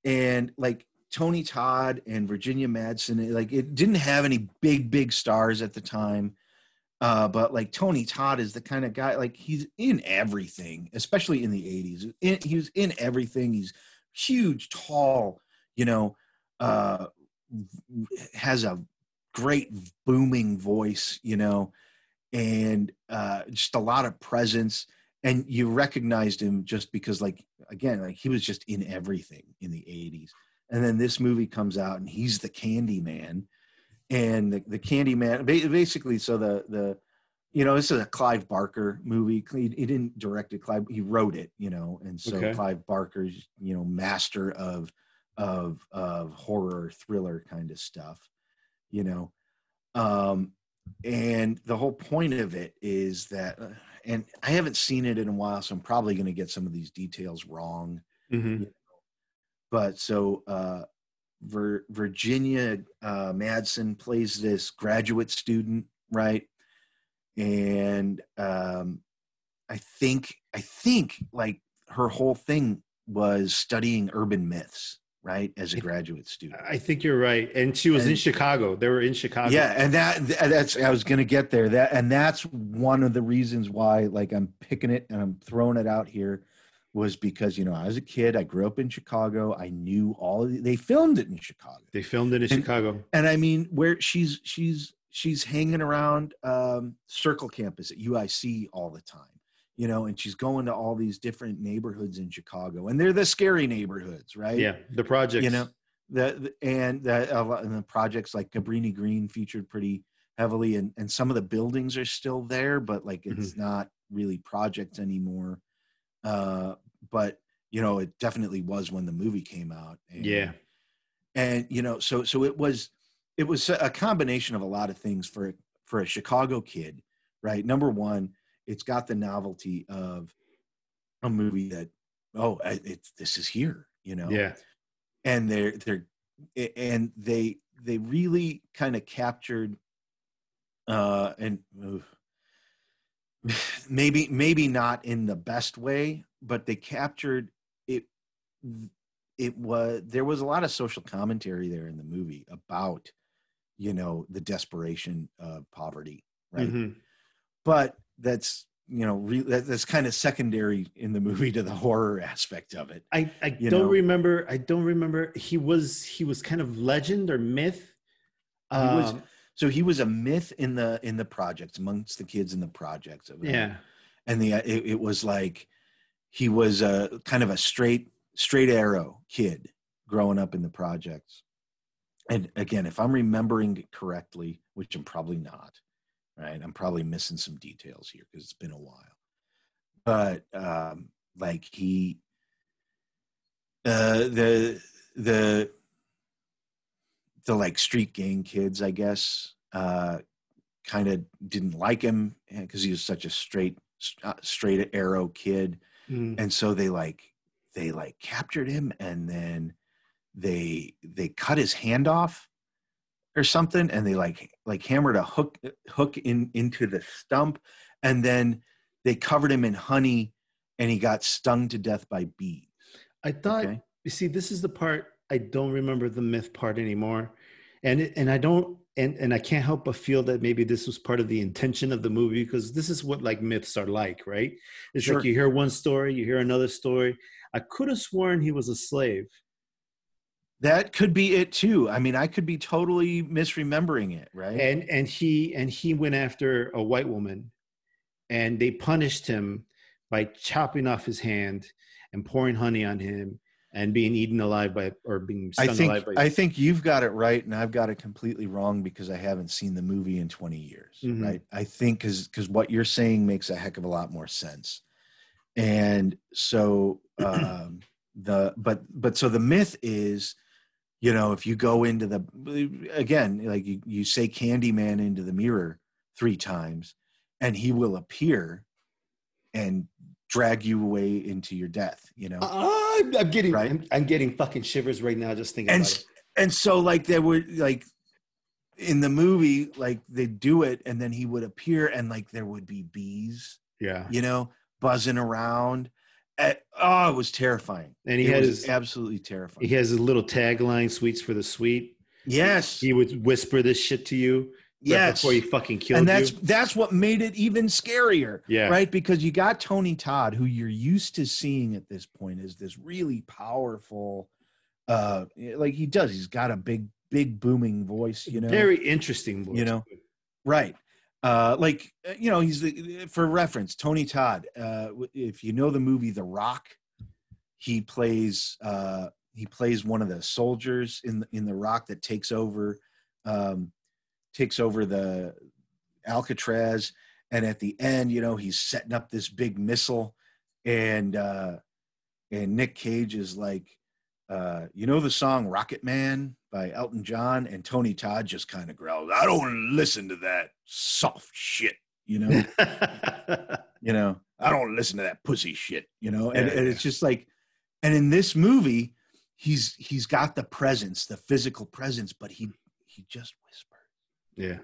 and like Tony Todd and Virginia Madsen, like it didn't have any big big stars at the time. Uh, but like Tony Todd is the kind of guy like he's in everything, especially in the '80s. In, he was in everything. He's huge, tall, you know, uh, has a great booming voice, you know, and uh, just a lot of presence. And you recognized him just because, like, again, like he was just in everything in the '80s. And then this movie comes out, and he's the Candy Man and the, the Candyman. Basically, so the the you know this is a Clive Barker movie. He, he didn't direct it. Clive he wrote it. You know, and so Okay. Clive Barker's you know master of of of horror thriller kind of stuff. You know, um, and the whole point of it is that, uh, and I haven't seen it in a while, so I'm probably going to get some of these details wrong Mhm. But so uh, Vir- Virginia uh, Madsen plays this graduate student, right? And um, I think I think like her whole thing was studying urban myths, right, as a graduate student. I think you're right. And she was in Chicago. They were in Chicago. Yeah, and that that's I was going to get there. That and that's one of the reasons why like I'm picking it and I'm throwing it out here was because you know I was a kid. I grew up in Chicago. I knew all. Of the, they filmed it in Chicago. They filmed it in And- Chicago. and I mean, where she's she's she's hanging around um, Circle Campus at UIC all the time, you know, and she's going to all these different neighborhoods in Chicago, and they're the scary neighborhoods, right? Yeah, the project. you know, the, the and the, a and the projects like Cabrini Green featured pretty heavily, and and some of the buildings are still there, but like Mm-hmm. it's not really projects anymore. Uh, but you know, it definitely was when the movie came out. And, Yeah. and you know so so it was it was a combination of a lot of things for for a chicago kid right number one it's got the novelty of a movie that oh it's this is here you know Yeah. and they're they're and they they really kind of captured uh and maybe maybe not in the best way but they captured it it was there was a lot of social commentary there in the movie about you know the desperation of poverty right Mhm. but that's you know re- that, that's kind of secondary in the movie to the horror aspect of it I, I don't know. remember. I don't remember. He was he was kind of legend or myth. He was- Um, so he was a myth in the in the projects amongst the kids in the projects of yeah. and the it, it was like he was a kind of a straight straight arrow kid growing up in the projects. And again if i'm remembering correctly which i'm probably not right i'm probably missing some details here because it's been a while. But um like he uh the the the like street gang kids i guess uh kind of didn't like him because he was such a straight uh, straight arrow kid Mm. and so they like they like captured him and then they they cut his hand off or something and they like like hammered a hook hook in into the stump and then they covered him in honey and he got stung to death by bees I thought. okay You see, this is the part I don't remember the myth part anymore, and it, and I don't and and I can't help but feel that maybe this was part of the intention of the movie because this is what like myths are like, right? It's Sure. like you hear one story, you hear another story. I could have sworn he was a slave. that could be it too i mean i could be totally misremembering it right and and he and he went after a white woman and they punished him by chopping off his hand and pouring honey on him and being eaten alive by or being I think alive by I think you've got it right, and I've got it completely wrong because I haven't seen the movie in 20 years. Mhm. Right? I think because because what you're saying makes a heck of a lot more sense, and so um, the but but so the myth is, you know, if you go into the again, like you you say Candyman into the mirror three times, and he will appear and drag you away into your death. You know, I'm, I'm getting Right. I'm, I'm getting fucking shivers right now just thinking and about it. and so like there were like in the movie like they do it and then he would appear and like there would be bees Yeah, you know buzzing around Eh, oh it was terrifying and he it had his absolutely terrifying he has his little tagline, "Sweets for the sweet." yes He would whisper this shit to you right yes before he fucking killed and that's you. that's what made it even scarier Yeah, right because you got tony todd who you're used to seeing at this point is this really powerful uh like he does he's got a big big booming voice you know very interesting. Voice. You know, Right. Uh, like uh, you know, he's the for reference, Tony Todd. Uh, if you know the movie The Rock, he plays uh, he plays one of the soldiers in in The Rock that takes over um, takes over the Alcatraz, and at the end, you know, he's setting up this big missile, and uh, and Nick Cage is like, uh, you know, the song Rocket Man by Elton John, and Tony Todd just kind of growls, "I don't listen to that soft shit," you know, you know, I don't listen to that pussy shit, you know, and, Yeah, and it's just like, and in this movie, he's he's got the presence, the physical presence, but he he just whispers. Yeah,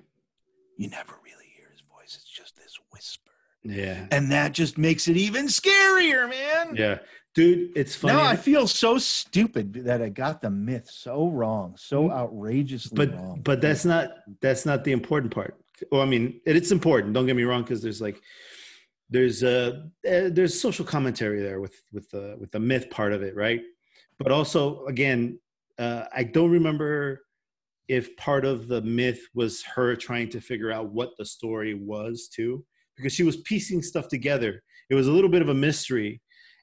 You never really hear his voice; it's just this whisper, yeah, and that just makes it even scarier, man. yeah, dude. It's funny. Now I feel so stupid that I got the myth so wrong, so Mm. outrageously but wrong. but that's not that's not the important part well i mean it, it's important don't get me wrong because there's like there's uh eh, there's social commentary there with with the with the myth part of it right but also again uh i don't remember if part of the myth was her trying to figure out what the story was too because she was piecing stuff together it was a little bit of a mystery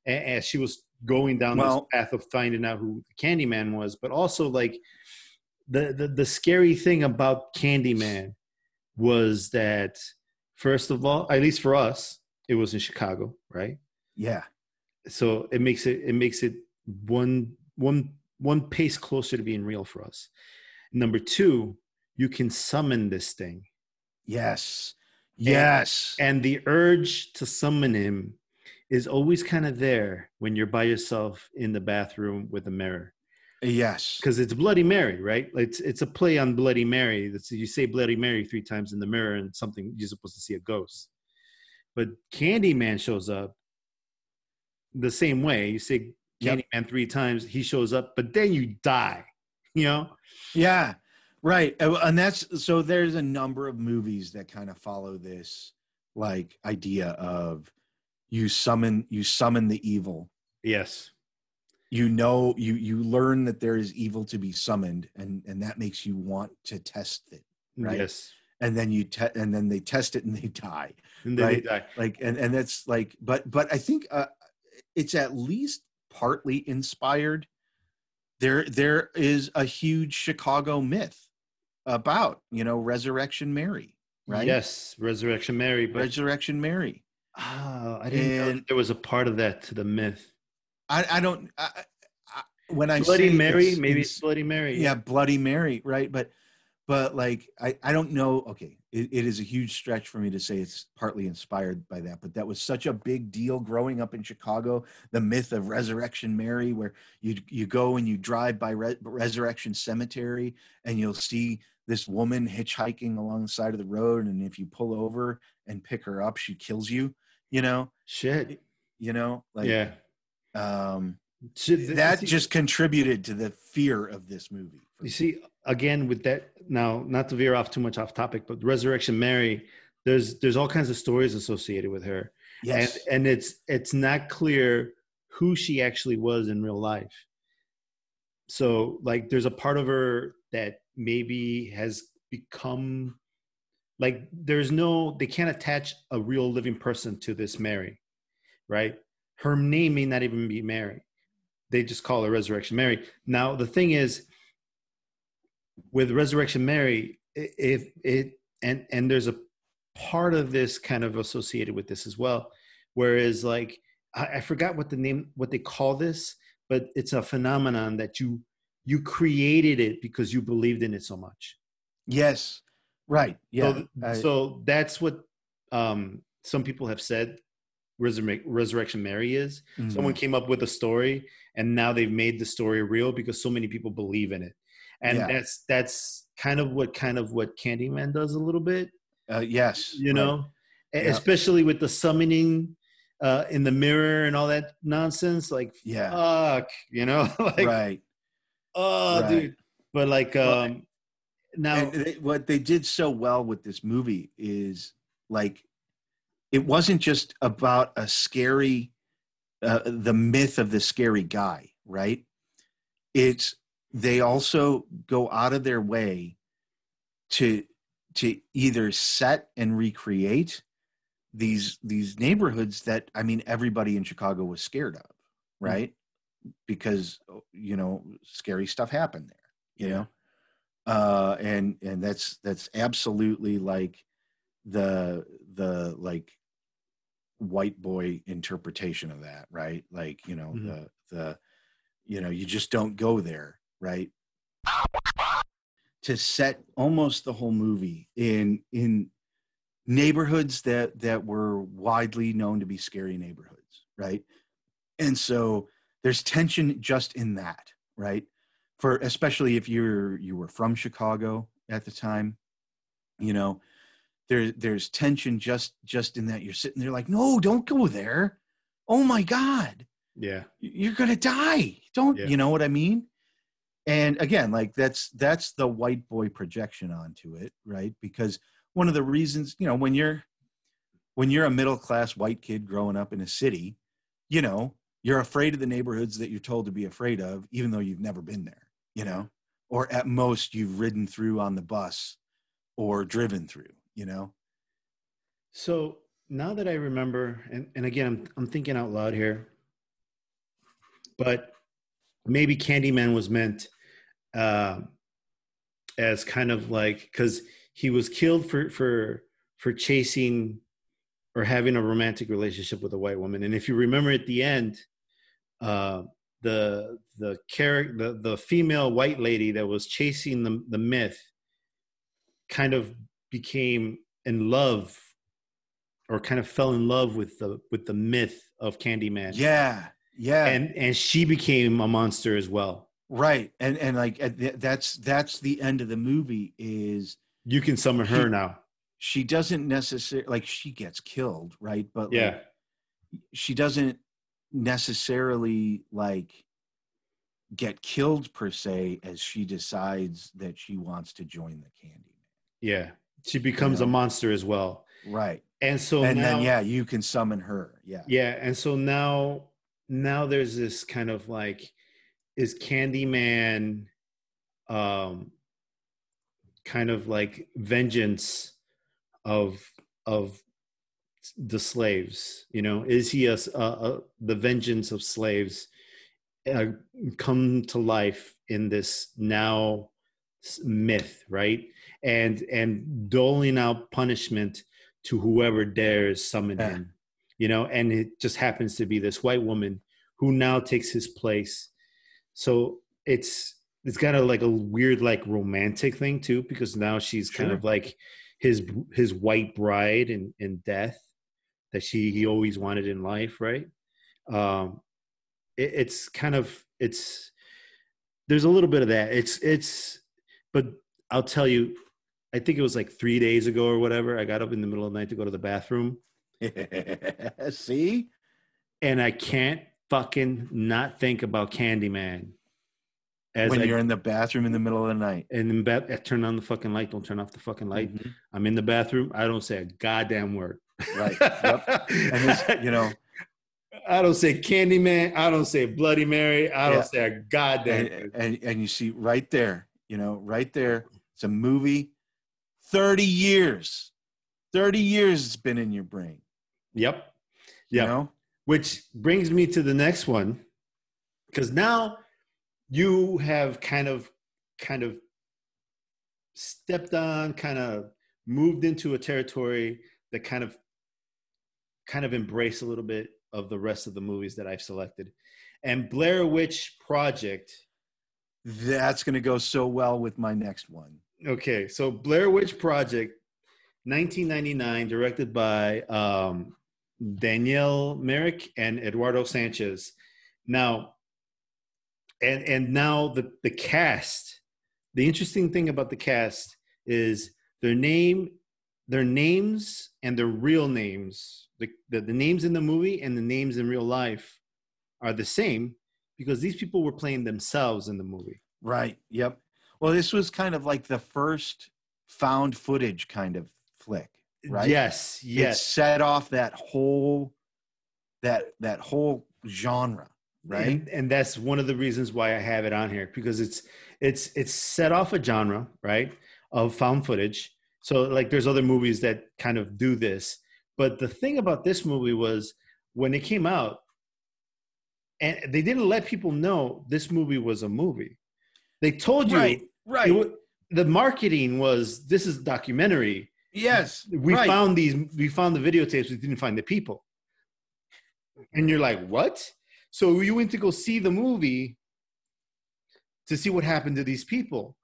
as she was going down Well- this path of finding out who candyman was but also like the, the the scary thing about Candyman was that first of all, at least for us, it was in Chicago, right? yeah, So it makes it it makes it one one one pace closer to being real for us. Number two, you can summon this thing, yes, yes, and the urge to summon him is always kind of there when you're by yourself in the bathroom with a mirror. yes, because it's Bloody Mary, right? It's it's a play on Bloody Mary. That's you say Bloody Mary three times in the mirror, and something you're supposed to see a ghost. But Candyman shows up the same way. You say Yep. Candyman three times, he shows up, but then you die. You know? yeah, right. And that's so. There's a number of movies that kind of follow this like idea of you summon you summon the evil. Yes. You know, you you learn that there is evil to be summoned, and and that makes you want to test it. Right. Yes. And then you te- and then they test it and they die. And Right. they die. like and and that's like but but i think uh it's at least partly inspired there there is a huge chicago myth about you know resurrection mary right Yes. Resurrection Mary. But resurrection mary Oh, I didn't know And- that there was a part of that to the myth. i i don't I, I, when i Bloody say Mary, maybe Bloody Mary. yeah bloody mary right but but like i i don't know okay it, it is a huge stretch for me to say it's partly inspired by that but that was such a big deal growing up in chicago the myth of resurrection mary where you you go and you drive by Re- resurrection cemetery and you'll see this woman hitchhiking along the side of the road and if you pull over and pick her up she kills you you know Shit. you know like yeah. um Shit, that just contributed to the fear of this movie You see, again with that now, not to veer off too much off topic, but Resurrection Mary, there's there's all kinds of stories associated with her, yes and and it's it's not clear who she actually was in real life. So like, there's a part of her that maybe has become like there's no they can't attach a real living person to this Mary, right? Her name may not even be Mary. They just call her Resurrection Mary. Now the thing is with resurrection mary if it and and there's a part of this kind of associated with this as well whereas like I, I forgot what the name what they call this but it's a phenomenon that you you created it because you believed in it so much Yes. Right. Yeah. so, I- so that's what um some people have said Resurrection Mary is. Mhm. Someone came up with a story, and now they've made the story real because so many people believe in it, and Yeah. that's that's kind of what kind of what Candyman does a little bit, Uh, yes, you right. know, Yeah. especially with the summoning uh, in the mirror and all that nonsense. Like, Yeah. fuck, you know, like, right. oh, right. dude. But like, Well, um, now, they, what they did so well with this movie is like it wasn't just about a scary uh, the myth of the scary guy right it's they also go out of their way to to either set and recreate these these neighborhoods that i mean everybody in chicago was scared of right? Because you know scary stuff happened there you Yeah. know? Uh and and that's that's absolutely like the the like white boy interpretation of that right? Like you know Mhm. the the you know you just don't go there right? To set almost the whole movie in in neighborhoods that that were widely known to be scary neighborhoods right? And so there's tension just in that right? For especially if you're you were from chicago at the time you know there there's tension just just in that you're sitting there like no don't go there. Oh my god. Yeah, you're gonna die. Don't Yeah. you know what i mean and again like that's that's the white boy projection onto it right? Because one of the reasons you know when you're when you're a middle class white kid growing up in a city you know you're afraid of the neighborhoods that you're told to be afraid of even though you've never been there you know? Or at most you've ridden through on the bus or driven through you know? So now that I remember, and, and again, I'm, I'm thinking out loud here, but maybe Candyman was meant uh, as kind of like because he was killed for for for chasing or having a romantic relationship with a white woman, and if you remember at the end, uh, the the character the, the female white lady that was chasing the the myth kind of became in love or kind of fell in love with the with the myth of Candyman. yeah yeah And and she became a monster as well. Right and and like that's that's the end of the movie is You can summon her She- now. she doesn't necessarily like she gets killed right but Yeah. like, she doesn't necessarily like get killed per se as she decides that she wants to join the Candyman Yeah. She becomes a know. monster as well. right And so and now, then yeah you can summon her yeah Yeah, and so now now there's this kind of like is Candyman um kind of like vengeance of of the slaves you know? Is he a, a- a- the vengeance of slaves uh, come to life in this now myth right? And and doling out punishment to whoever dares summon Yeah. him you know? And it just happens to be this white woman who now takes his place so it's it's got a like a weird like romantic thing too because now she's kind of like his his white bride in in death that she he always wanted in life right? Um it, it's kind of it's there's a little bit of that. It's it's but i'll tell you i think it was like three days ago or whatever i got up in the middle of the night to go to the bathroom. See? And I can't fucking not think about Candyman. As when I, you're in the bathroom in the middle of the night and in bed, I turn on the fucking light. Don't turn off the fucking light. Mhm. I'm in the bathroom. I don't say a goddamn word. Right. Yep. and you know I don't say Candyman. I don't say Bloody Mary. I don't Yeah. say a goddamn. and, word. and and you see right there you know right there it's a movie 30 years 30 years it's been in your brain Yep. you know Which brings me to the next one, because now you have kind of, kind of stepped on, kind of moved into a territory that kind of, kind of embrace a little bit of the rest of the movies that I've selected, and Blair Witch Project. that's going to go so well with my next one Okay, so Blair Witch Project, 1999, directed by um, Daniel Myrick and Eduardo Sanchez. Now, and and now the the cast. The interesting thing about the cast is their name, their names, and their real names. The, the the names in the movie and the names in real life are the same because these people were playing themselves in the movie. Right. Yep. Well, this was kind of like the first found footage kind of flick, right? Yes. It Yes. set off that whole that that whole genre, right? and, and that's one of the reasons why i have it on here because it's it's it's set off a genre right of found footage so like there's other movies that kind of do this but the thing about this movie was when it came out and they didn't let people know this movie was a movie they told you right. Right. it the marketing was this is documentary yes. we right. found these we found the videotapes we didn't find the people and you're like what so you went to go see the movie to see what happened to these people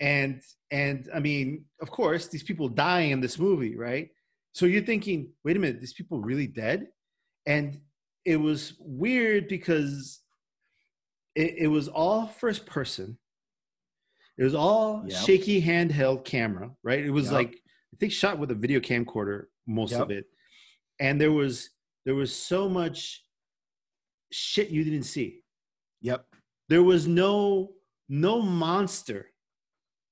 and and i mean of course these people die in this movie right so you're thinking wait a minute these people really dead and it was weird because it, it was all first person it was all Yep. shaky handheld camera right it was Yep. like i think shot with a video camcorder most of it and there was there was so much shit you didn't see Yep. there was no no monster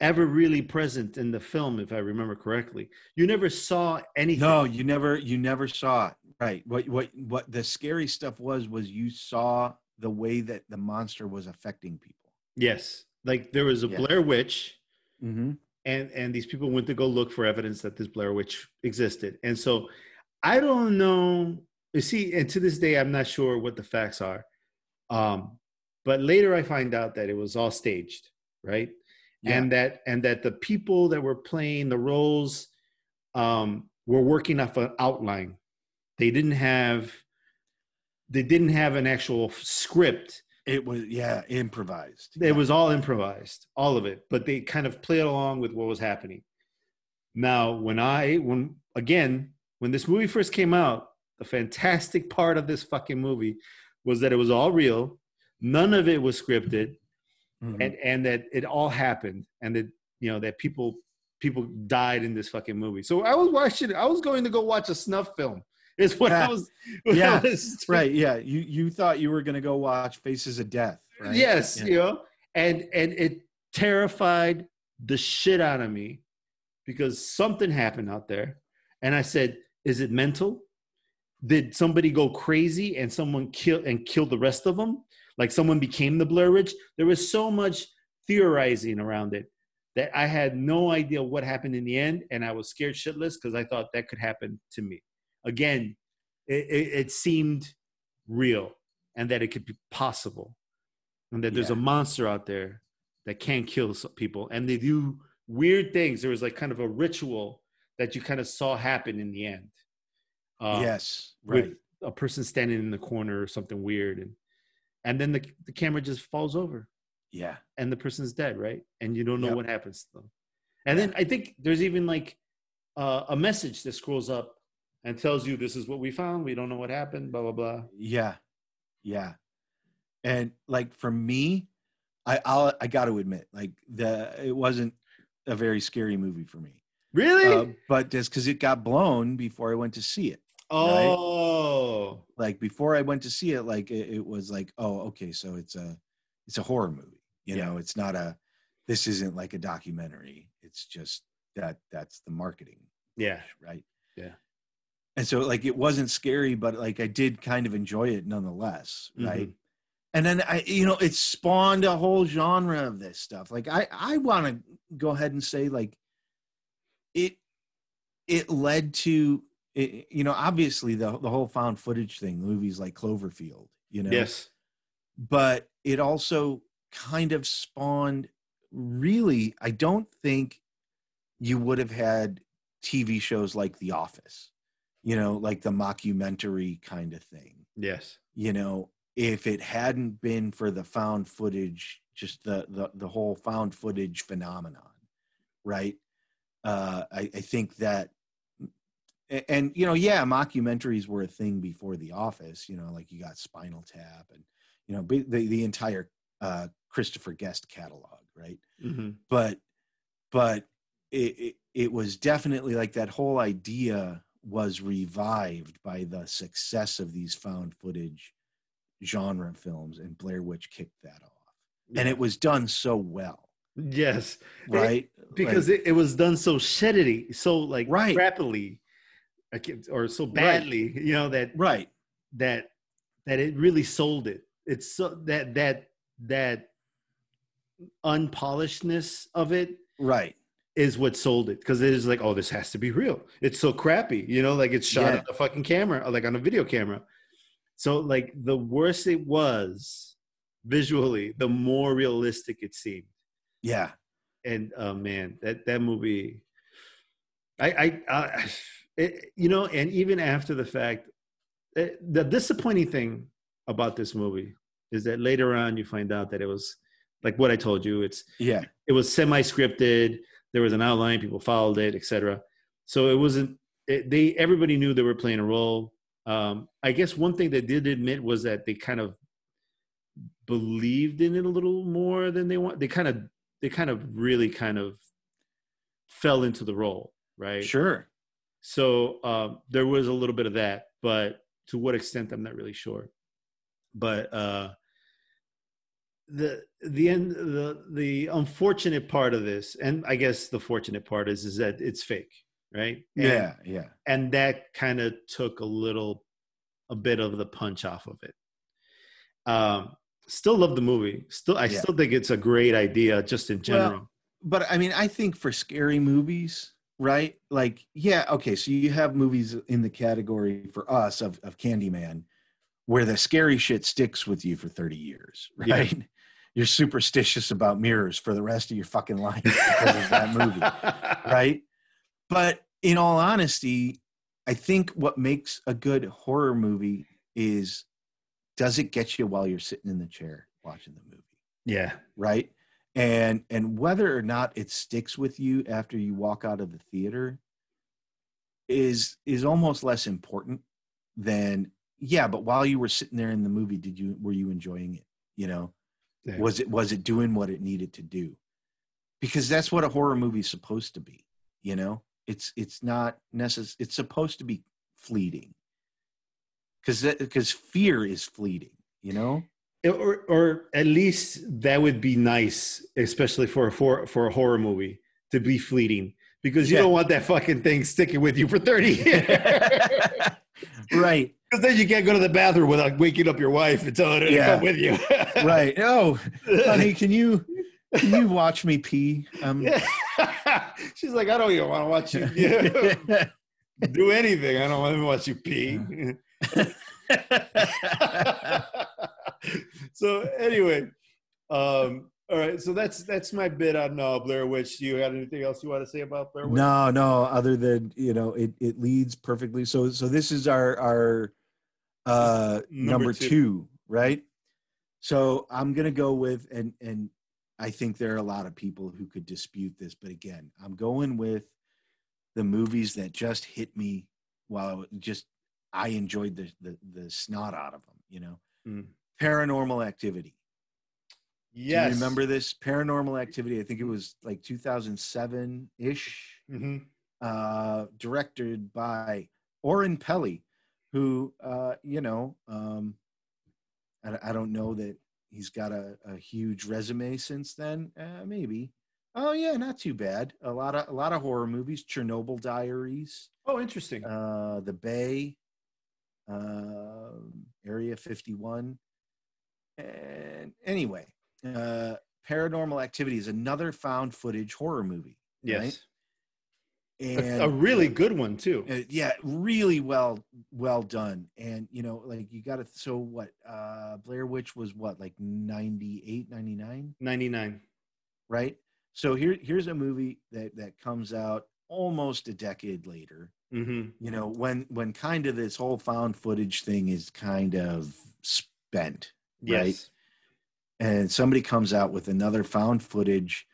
ever really present in the film if i remember correctly you never saw anything No, you never you never saw it. Right. What what what the scary stuff was was you saw the way that the monster was affecting people. yes like there was a Yeah. blair witch Mm-hmm. And and these people went to go look for evidence that this blair witch existed and so i don't know you see and to this day i'm not sure what the facts are um but later i find out that it was all staged right and that and that the people that were playing the roles um, were working off an outline. They didn't have they didn't have an actual script. It was yeah improvised. It Yeah. was all improvised, all of it. But they kind of played along with what was happening. Now, when I when again when this movie first came out, the fantastic part of this fucking movie was that it was all real. None of it was scripted Mhm. and and that it all happened and that you know that people people died in this fucking movie so i was watching i was going to go watch a snuff film is what i was what I Yeah. was- right. Yeah. You you thought you were gonna go watch Faces of Death. Right? yes Yeah. you know and and it terrified the shit out of me because something happened out there and i said is it mental did somebody go crazy and someone kill and kill the rest of them like someone became the blair witch there was so much theorizing around it that i had no idea what happened in the end and i was scared shitless because i thought that could happen to me again it, it, it seemed real and that it could be possible and that there's a monster out there that can kill people and they do weird things there was like kind of a ritual that you kind of saw happen in the end uh, yes. with Right. a person standing in the corner or something weird and and then the, the camera just falls over Yeah. and the person's dead right and you don't know Yep. what happens to them and then i think there's even like uh, a message that scrolls up and tells you this is what we found we don't know what happened blah blah blah Yeah. Yeah. And like for me, I I'll, I got to admit, like the it wasn't a very scary movie for me. really Uh, but just because it got blown before I went to see it. oh Like before I went to see it, like it, it was like, oh, okay, so it's a it's a horror movie. You Yeah. know, it's not a this isn't like a documentary. It's just that that's the marketing, yeah right? Yeah. And so like it wasn't scary, but like I did kind of enjoy it nonetheless, right? Mm-hmm. And then I, you know, it spawned a whole genre of this stuff. Like I, I want to go ahead and say like it, it led to, it, you know, obviously the the whole found footage thing, movies like Cloverfield, you know, yes but it also kind of spawned really i don't think you would have had tv shows like the office you know like the mockumentary kind of thing yes you know if it hadn't been for the found footage just the the, the whole found footage phenomenon right uh I, I think that a- and you know, yeah, mockumentaries were a thing before The Office. You know, like you got Spinal Tap and you know the the entire uh, Christopher Guest catalog, right? Mhm. But but it, it it was definitely like that whole idea was revived by the success of these found footage genre films, and Blair Witch kicked that off, and it was done so well, yes right? because Like, it, it was done so shittily, so like Right. rapidly, or so badly, you know that right, that that it really sold it. It's so that that that unpolishedness of it right, is what sold it because it is like, oh, this has to be real. It's so crappy, you know, like it's shot Yeah. on a fucking camera, like on a video camera. So like the worse it was visually, the more realistic it seemed. yeah, And oh man, that that movie, I I, I it, you know, and even after the fact, eh, the disappointing thing about this movie is that later on you find out that it was like what I told you. It's yeah, it was semi-scripted. There was an outline. People followed it, etc. So it wasn't. It, they everybody knew they were playing a role. Um, I guess one thing they did admit was that they kind of believed in it a little more than they want. They kind of they kind of really kind of fell into the role, right? sure, So um, there was a little bit of that, but to what extent, I'm not really sure. But uh, the the end the the unfortunate part of this, and I guess the fortunate part is is that it's fake, right? And, yeah, yeah, and that kind of took a little a bit of the punch off of it. Um, still love the movie. Still, I Yeah. still think it's a great idea, just in general. but I mean, I think for scary movies, right? Like, yeah, okay, so you have movies in the category for us of, of Candyman where the scary shit sticks with you for 30 years, Yeah. You're superstitious about mirrors for the rest of your fucking life because of that movie, right? But in all honesty, I think what makes a good horror movie is does it get you while you're sitting in the chair watching the movie? yeah, right and and whether or not it sticks with you after you walk out of the theater is is almost less important than yeah but while you were sitting there in the movie did you were you enjoying it you know yeah. was it was it doing what it needed to do because that's what a horror movie's supposed to be you know it's it's not necessary it's supposed to be fleeting because because fear is fleeting you know or or at least that would be nice, especially for a for for a horror movie to be fleeting because you Yeah. don't want that fucking thing sticking with you for thirty years. right Because then you can't go to the bathroom without waking up your wife and telling her to Yeah. come with you. right oh honey can you can you watch me pee um. She's like, I don't even want to watch you yeah, do anything. I don't want to watch you pee. so anyway, um, all right. So that's that's my bit on uh, Blair Witch. Do you have anything else you want to say about Blair Witch? no no other than you know it it leads perfectly so so this is our our uh Number number, two. two. right so i'm gonna go with and and i think there are a lot of people who could dispute this but again i'm going with the movies that just hit me while I was just i enjoyed the the, the snot out of them you know Mm. paranormal activity Yes. Remember this paranormal activity? I think it was like 2007 ish, hmm uh, directed by Oren Peli, who, uh, you know, um, I, I don't know that he's got a, a huge resume since then. Uh, maybe. Oh yeah, not too bad. A lot of a lot of horror movies. Chernobyl Diaries, Oh, interesting. uh, The Bay, um Area 51. And anyway, uh, Paranormal Activity is another found footage horror movie. yes. right? A- And a really good one too. uh, yeah, really well well done. And you know, like you got to so what uh Blair Witch was what like 98 99, 99. right? So here here's a movie that that comes out almost a decade later. hmm You know, when when kind of this whole found footage thing is kind of spent, Yes. Right. and somebody comes out with another found footage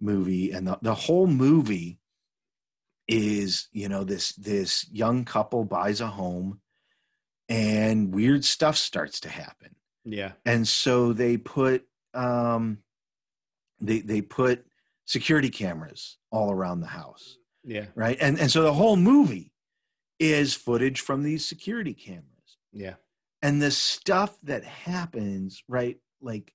movie and the, the whole movie is you know this this young couple buys a home and weird stuff starts to happen Yeah. and so they put um they they put security cameras all around the house Yeah. right and and so the whole movie is footage from these security cameras Yeah. and the stuff that happens right like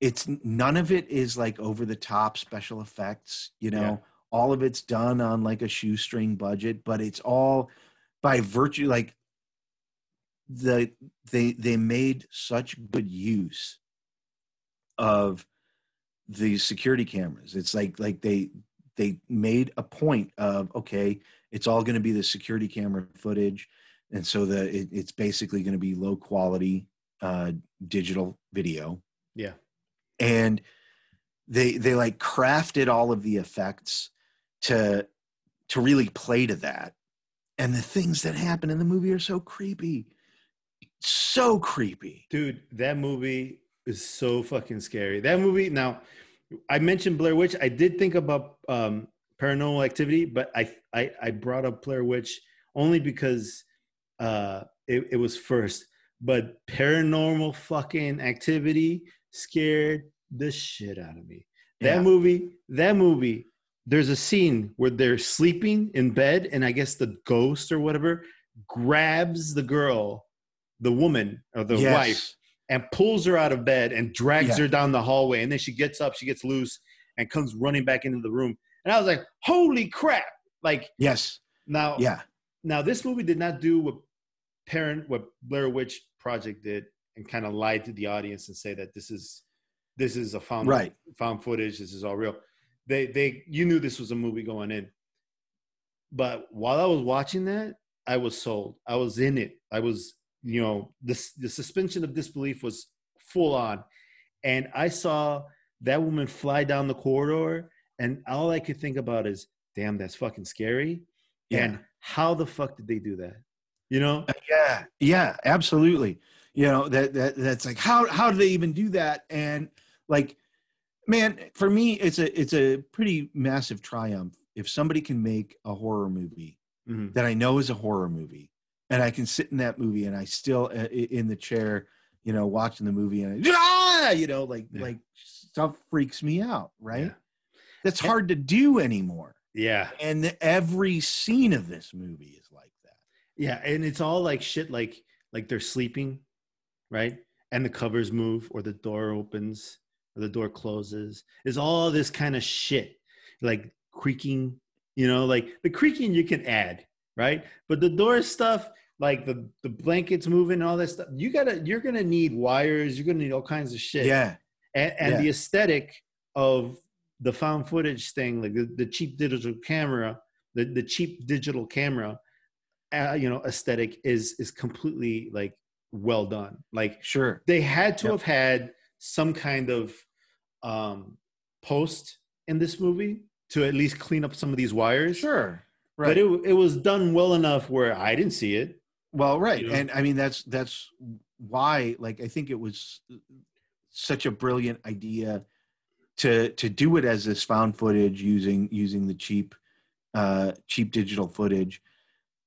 it's none of it is like over the top special effects you know Yeah. All of it's done on like a shoestring budget but it's all by virtue like the they they made such good use of the security cameras it's like like they they made a point of okay it's all going to be the security camera footage and so the it, it's basically going to be low quality uh digital video Yeah. and they they like crafted all of the effects to to really play to that and the things that happen in the movie are so creepy so creepy Dude, that movie is so fucking scary. That movie. Now, I mentioned Blair Witch. I did think about um, Paranormal Activity, but I, I I brought up Blair Witch only because uh, it, it was first. But Paranormal fucking Activity scared the shit out of me. That Yeah. movie. That movie. There's a scene where they're sleeping in bed, and I guess the ghost or whatever grabs the girl, the woman or the Yes. wife, and pulls her out of bed and drags Yeah. her down the hallway. And then she gets up, she gets loose, and comes running back into the room. And I was like, "Holy crap!" Like yes now, yeah now this movie did not do what parent what Blair Witch Project did and kind of lied to the audience and say that this is this is a found Right. found footage. This is all real. They they you knew this was a movie going in. But while I was watching that, I was sold. I was in it. I was you know this the suspension of disbelief was full on, and I saw that woman fly down the corridor, and all I could think about is, damn, that's fucking scary. yeah And how the fuck did they do that? You know? Uh, yeah yeah absolutely you know that that that's like how how do they even do that and like man for me it's a it's a pretty massive triumph if somebody can make a horror movie Mhm. that i know is a horror movie and i can sit in that movie and i still uh, in the chair you know watching the movie and I, ah! you know like Yeah. like stuff freaks me out right Yeah. that's hard to do anymore Yeah. and the, every scene of this movie is like that Yeah. And it's all like shit like like they're sleeping, right? And the covers move or the door opens the door closes. It's all this kind of shit. Like creaking, you know, like the creaking you can add, right? But the door stuff, like the the blankets moving and all that stuff, you gotta you're gonna need wires, you're gonna need all kinds of shit. yeah and, and Yeah. the aesthetic of the found footage thing like the, the cheap digital camera the, the cheap digital camera uh, you know aesthetic is is completely like well done like sure they had to Yep. have had some kind of um post in this movie to at least clean up some of these wires. Sure Right. but it, it was done well enough where i didn't see it. Well right you know? and i mean that's that's why like i think it was such a brilliant idea to to do it as this found footage using using the cheap uh cheap digital footage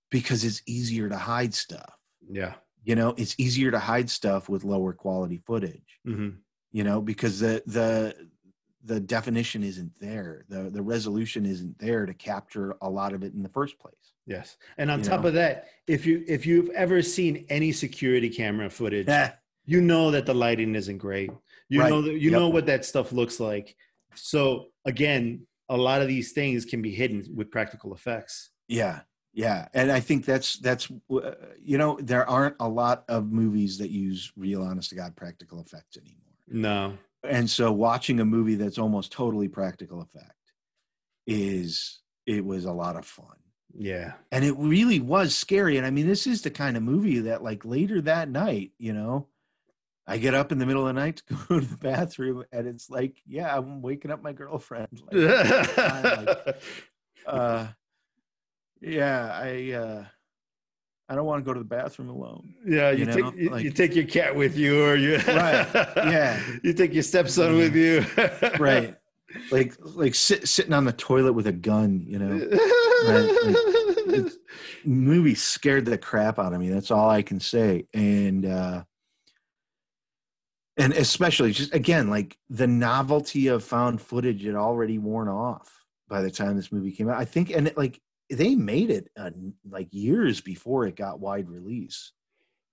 because it's easier to hide stuff. Yeah. You know it's easier to hide stuff with lower quality footage. Hmm you know because the the the definition isn't there the the resolution isn't there to capture a lot of it in the first place yes and on You top know? of that if you if you've ever seen any security camera footage you know that the lighting isn't great. You Right. know that you Yep. know what that stuff looks like. So again, a lot of these things can be hidden with practical effects. Yeah, yeah, and I think that's that's uh, you know there aren't a lot of movies that use real, honest to god practical effects anymore, No. and so watching a movie that's almost totally practical effect is it was a lot of fun, Yeah. and it really was scary. And I mean, this is the kind of movie that like later that night, you know. I get up in the middle of the night to go to the bathroom, and it's like, yeah, I'm waking up my girlfriend. Like, uh, yeah, I uh, I don't want to go to the bathroom alone. yeah, you, you know, take you, you take your cat with you or you Right, yeah. you take your stepson with you. Right. like like sit, sitting on the toilet with a gun. You know, it's- movie scared the crap out of me. That's all I can say. And uh and especially just again, like the novelty of found footage had already worn off by the time this movie came out. I think, and it, like they made it uh, like years before it got wide release.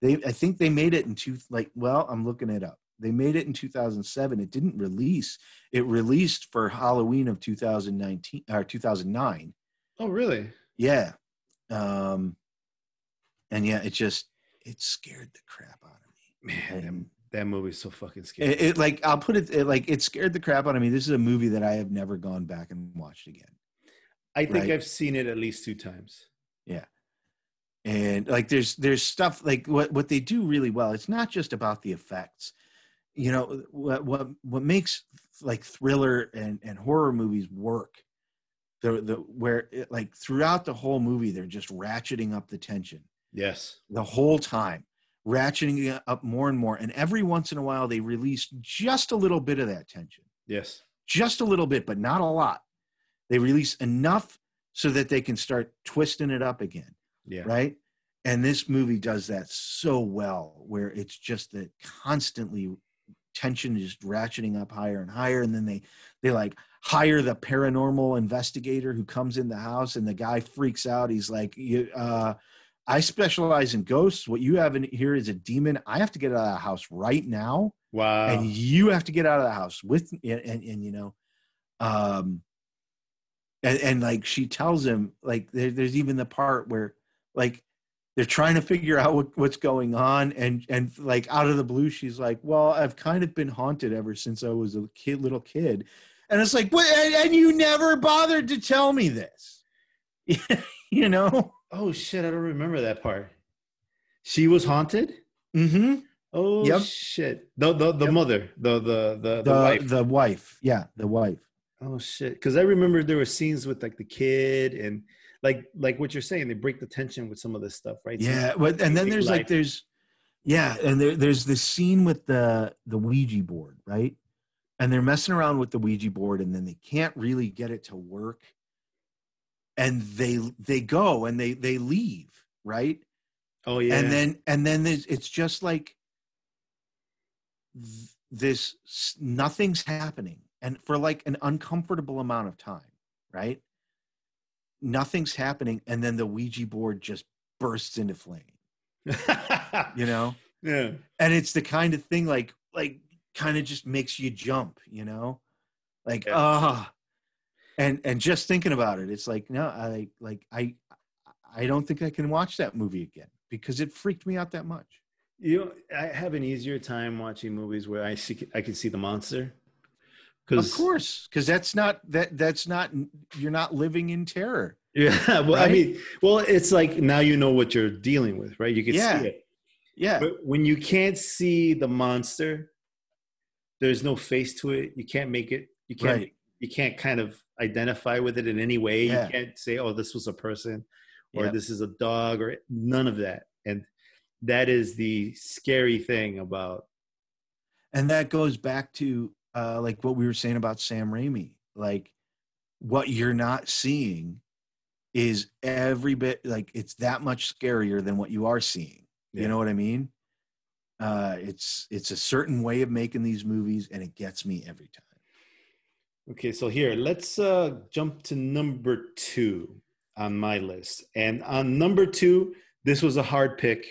They, I think they made it in two. Like, well, I'm looking it up. They made it in 2007. It didn't release. It released for Halloween of 2019 or 2009. oh, really? Yeah. Um, and yeah, it just it scared the crap out of me. Man, And that, movie's so fucking scary. it, it like I'll put it, it like it scared the crap out of me. This is a movie that I have never gone back and watched again. I think right. I've seen it at least two times. Yeah. And like there's there's stuff like what what they do really well. It's not just about the effects. You know what what what makes like thriller and and horror movies work. The the where it, like throughout the whole movie they're just ratcheting up the tension. Yes. the whole time, ratcheting it up more and more. And every once in a while, they release just a little bit of that tension, Yes. just a little bit, but not a lot. They release enough so that they can start twisting it up again, Yeah. right? And this movie does that so well, where it's just that constantly tension is ratcheting up higher and higher, and then they they like hire the paranormal investigator who comes in the house, and the guy freaks out. He's like, "You, uh, I specialize in ghosts. What you have in here is a demon. I have to get out of the house right now, Wow. and you have to get out of the house with and and, and you know, um, and and like she tells him like there, there's even the part where like they're trying to figure out what, what's going on and and like out of the blue she's like well i've kind of been haunted ever since i was a kid little kid and it's like what and, and you never bothered to tell me this you know oh shit! I don't remember that part. She was haunted. mm-hmm Oh Yep. shit! The the the Yep. mother, the the the the, the wife. the wife yeah the wife oh shit! Because I remember there were scenes with like the kid and like like what you're saying. They break the tension with some of this stuff, right? Yeah but and then there's like there's yeah and there, there's this scene with the the ouija board right and they're messing around with the ouija board and then they can't really get it to work and they they go and they they leave right oh yeah. and then and then there's, it's just like th- this nothing's happening and for like an uncomfortable amount of time right nothing's happening and then the ouija board just bursts into flame you know yeah. and it's the kind of thing like like kind of just makes you jump you know like Yeah. ah and and just thinking about it it's like no i like i i don't think i can watch that movie again because it freaked me out that much You know, I have an easier time watching movies where I see I can see the monster. Of course because that's not that that's not you're not living in terror Yeah, well, I mean, well, it's like now you know what you're dealing with, right? You can Yeah. see it. yeah But when you can't see the monster, there's no face to it. You can't make it. You can't. Right. You can't kind of identify with it in any way. Yeah. You can't say, "Oh, this was a person," or Yeah. "This is a dog," or none of that. And that is the scary thing about. and that goes back to uh like what we were saying about Sam Raimi. Like what you're not seeing is every bit like it's that much scarier than what you are seeing. Yeah. You know what I mean? Uh it's it's a certain way of making these movies and it gets me every time. Okay, so here let's uh, jump to number two on my list, and on number two, this was a hard pick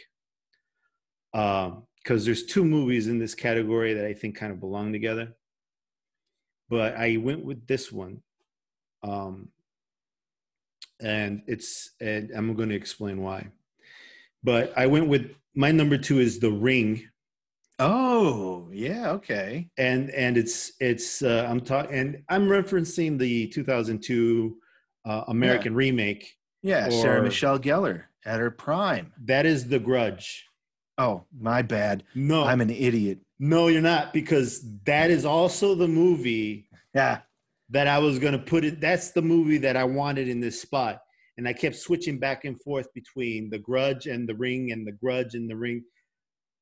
because there's two movies in this category that I think kind of belong together. But I went with this one, um, and it's and I'm going to explain why. But I went with my number two is The Ring Oh, yeah, okay. and and it's it's uh, I'm talking and I'm referencing the 2002 uh, American remake. Yeah, Sarah Michelle Gellar at her prime. That is The Grudge. Oh, my bad. No, I'm an idiot. No, you're not because that is also the movie Yeah. that I was gonna put it. That's the movie that I wanted in this spot, and I kept switching back and forth between The Grudge and The Ring, and The Grudge and The Ring,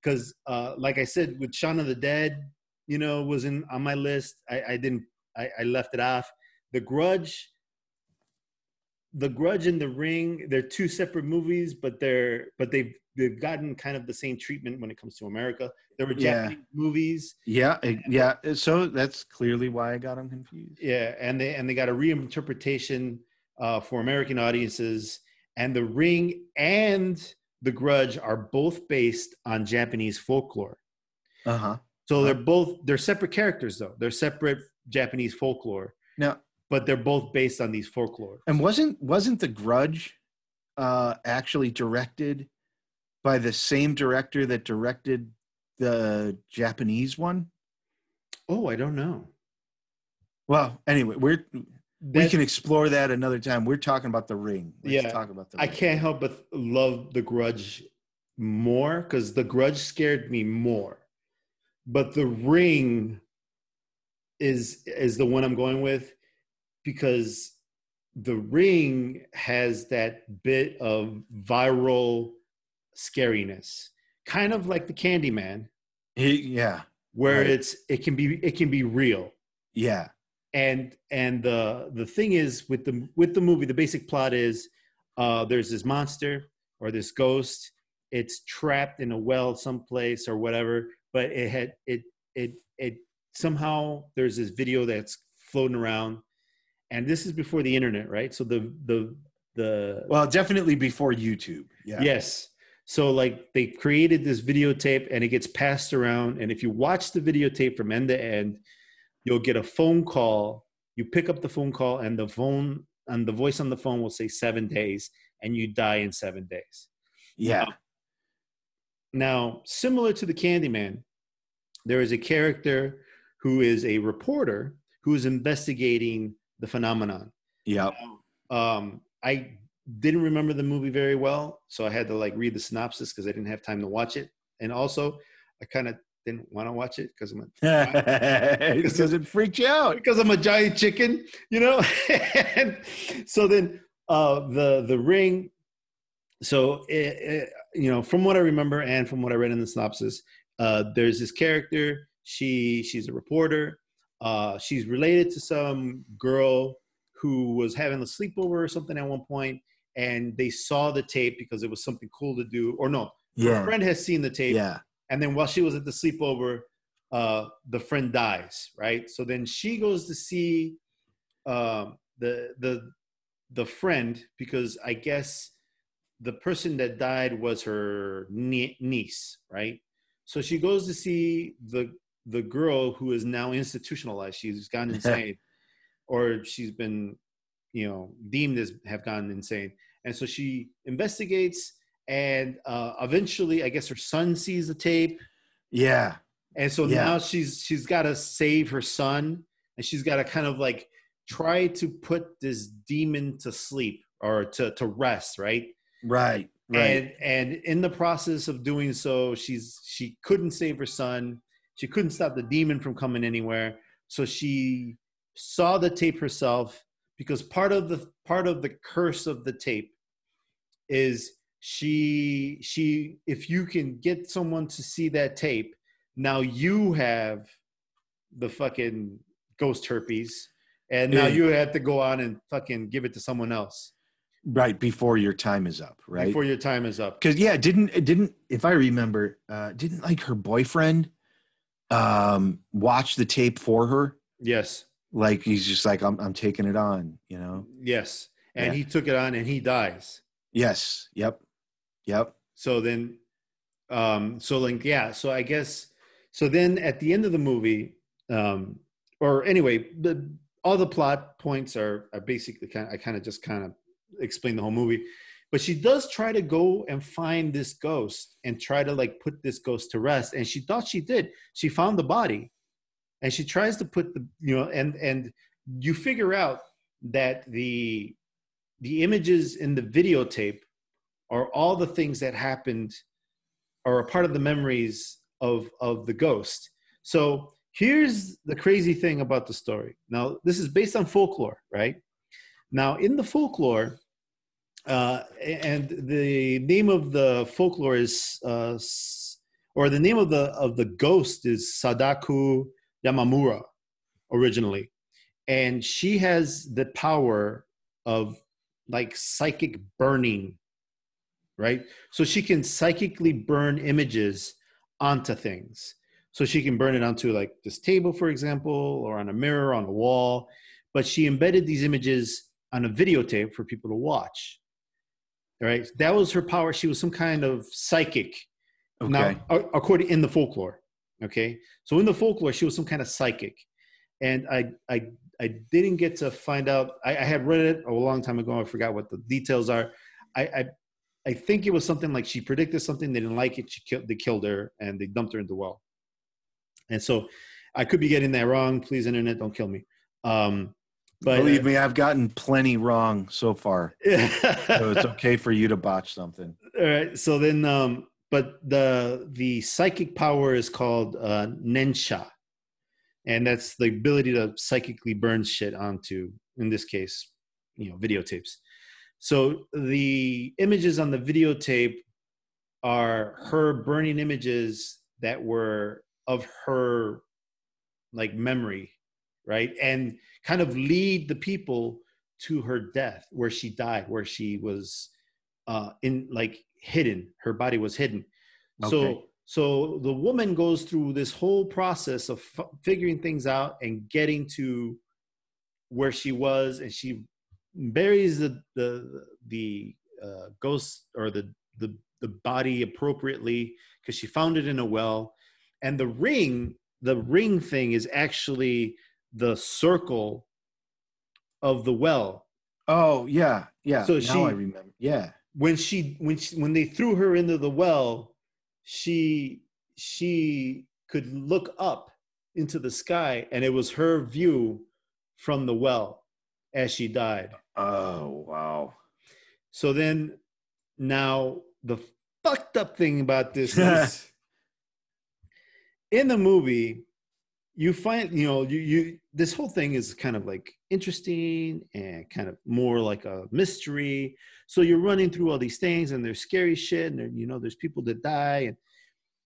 because uh, like I said, with Shaun of the Dead, you know, was in on my list. I, I didn't I, I left it off. The Grudge, The Grudge and The Ring, they're two separate movies, but they're but they've they've gotten kind of the same treatment when it comes to America. There were Yeah. Japanese movies, Yeah, yeah. So that's clearly why I got them confused. yeah, and they and they got a reinterpretation uh, for American audiences. And The Ring and The Grudge are both based on Japanese folklore. Uh huh. So they're both they're separate characters though. They're separate Japanese folklore, Now, but they're both based on these folklore. and wasn't wasn't the Grudge uh, actually directed by the same director that directed the Japanese one? Oh, I don't know. Well, anyway, we're we can explore that another time. We're talking about the Ring. Let's Yeah, talk about the. I can't help but love The Grudge more because The Grudge scared me more, but The Ring is is the one I'm going with because The Ring has that bit of viral scariness, kind of like the Candyman, He- yeah, where Right. it's it can be it can be real. yeah, and and the the thing is with the with the movie the basic plot is uh there's this monster or this ghost it's trapped in a well someplace or whatever but it had it it it somehow there's this video that's floating around and this is before the internet right so the the the Well, definitely before YouTube. Yeah. Yes. So like they created this videotape and it gets passed around. And if you watch the videotape from end to end, you'll get a phone call. You pick up the phone call and the phone and the voice on the phone will say seven days and you die in seven days. Yeah. Now, similar to the Candyman, there is a character who is a reporter who is investigating the phenomenon. Yeah. Um, I didn't remember the movie very well, so I had to like read the synopsis because I didn't have time to watch it, and also I kind of didn't want to watch it because I'm a, because it freaked you out. because I'm a giant chicken, you know. and so then uh, the the ring. So it, it, you know, from what I remember and from what I read in the synopsis, uh, there's this character. She she's a reporter. Uh, she's related to some girl who was having a sleepover or something at one point, and they saw the tape because it was something cool to do. Or no, her Yeah. friend has seen the tape Yeah. and then while she was at the sleepover uh the friend dies right so then she goes to see um the the the friend because i guess the person that died was her niece right so she goes to see the the girl who is now institutionalized she's gone insane or she's been you know deemed as have gone insane and so she investigates and uh, eventually i guess her son sees the tape Yeah. and so Yeah. now she's she's got to save her son and she's got to kind of like try to put this demon to sleep or to to rest right Right. Right. and and in the process of doing so she's she couldn't save her son she couldn't stop the demon from coming anywhere so she saw the tape herself because part of the part of the curse of the tape is she she if you can get someone to see that tape now you have the fucking ghost herpes and now Yeah. you have to go on and fucking give it to someone else right before your time is up. Right. before your time is up because yeah, didn't it didn't if I remember, uh, didn't like her boyfriend um watch the tape for her. yes Like he's just like I'm I'm taking it on, you know. Yes. And Yeah. he took it on and he dies. Yes. Yep. Yep. So then um so like yeah, so I guess so then at the end of the movie um or anyway, the all the plot points are are basically kind of I kind of just kind of explain the whole movie. But she does try to go and find this ghost and try to like put this ghost to rest and she thought she did. She found the body and she tries to put the you know and and you figure out that the the images in the videotape are all the things that happened are a part of the memories of of the ghost. So here's the crazy thing about the story. Now this is based on folklore right? Now in the folklore uh, and the name of the folklore is uh, or the name of the of the ghost is sadako yamamura originally and she has the power of like psychic burning, right? So she can psychically burn images onto things. So she can burn it onto like this table, for example, or on a mirror, on a wall. But she embedded these images on a videotape for people to watch. Right? That was her power. She was some kind of psychic. Okay. Now, according in the folklore. Okay. So in the folklore, she was some kind of psychic. And I I I didn't get to find out. I, I had read it a long time ago. I forgot what the details are. I, I I think it was something like she predicted something. They didn't like it. She killed. They killed her and they dumped her in the well. And so, I could be getting that wrong. Please, internet, don't kill me. Um, but Believe me, I've gotten plenty wrong so far. So it's okay for you to botch something. All right. So then, um, but the the psychic power is called uh, nensha, and that's the ability to psychically burn shit onto, in this case, you know, videotapes. So the images on the videotape are her burning images that were of her like memory, right? And kind of lead the people to her death, where she died, where she was uh, in like hidden. Her body was hidden. Okay. So so the woman goes through this whole process of f- figuring things out and getting to where she was, and she buries the the the uh, ghost or the the the body appropriately because she found it in a well, and the ring the ring thing is actually the circle of the well Oh yeah, yeah. So now she- I remember. Yeah. When she when she, when they threw her into the well she she could look up into the sky and it was her view from the well as she died Oh wow. so then now the fucked up thing about this is in the movie you find you know you you this whole thing is kind of like interesting and kind of more like a mystery so you're running through all these things and there's scary shit and there, you know there's people that die and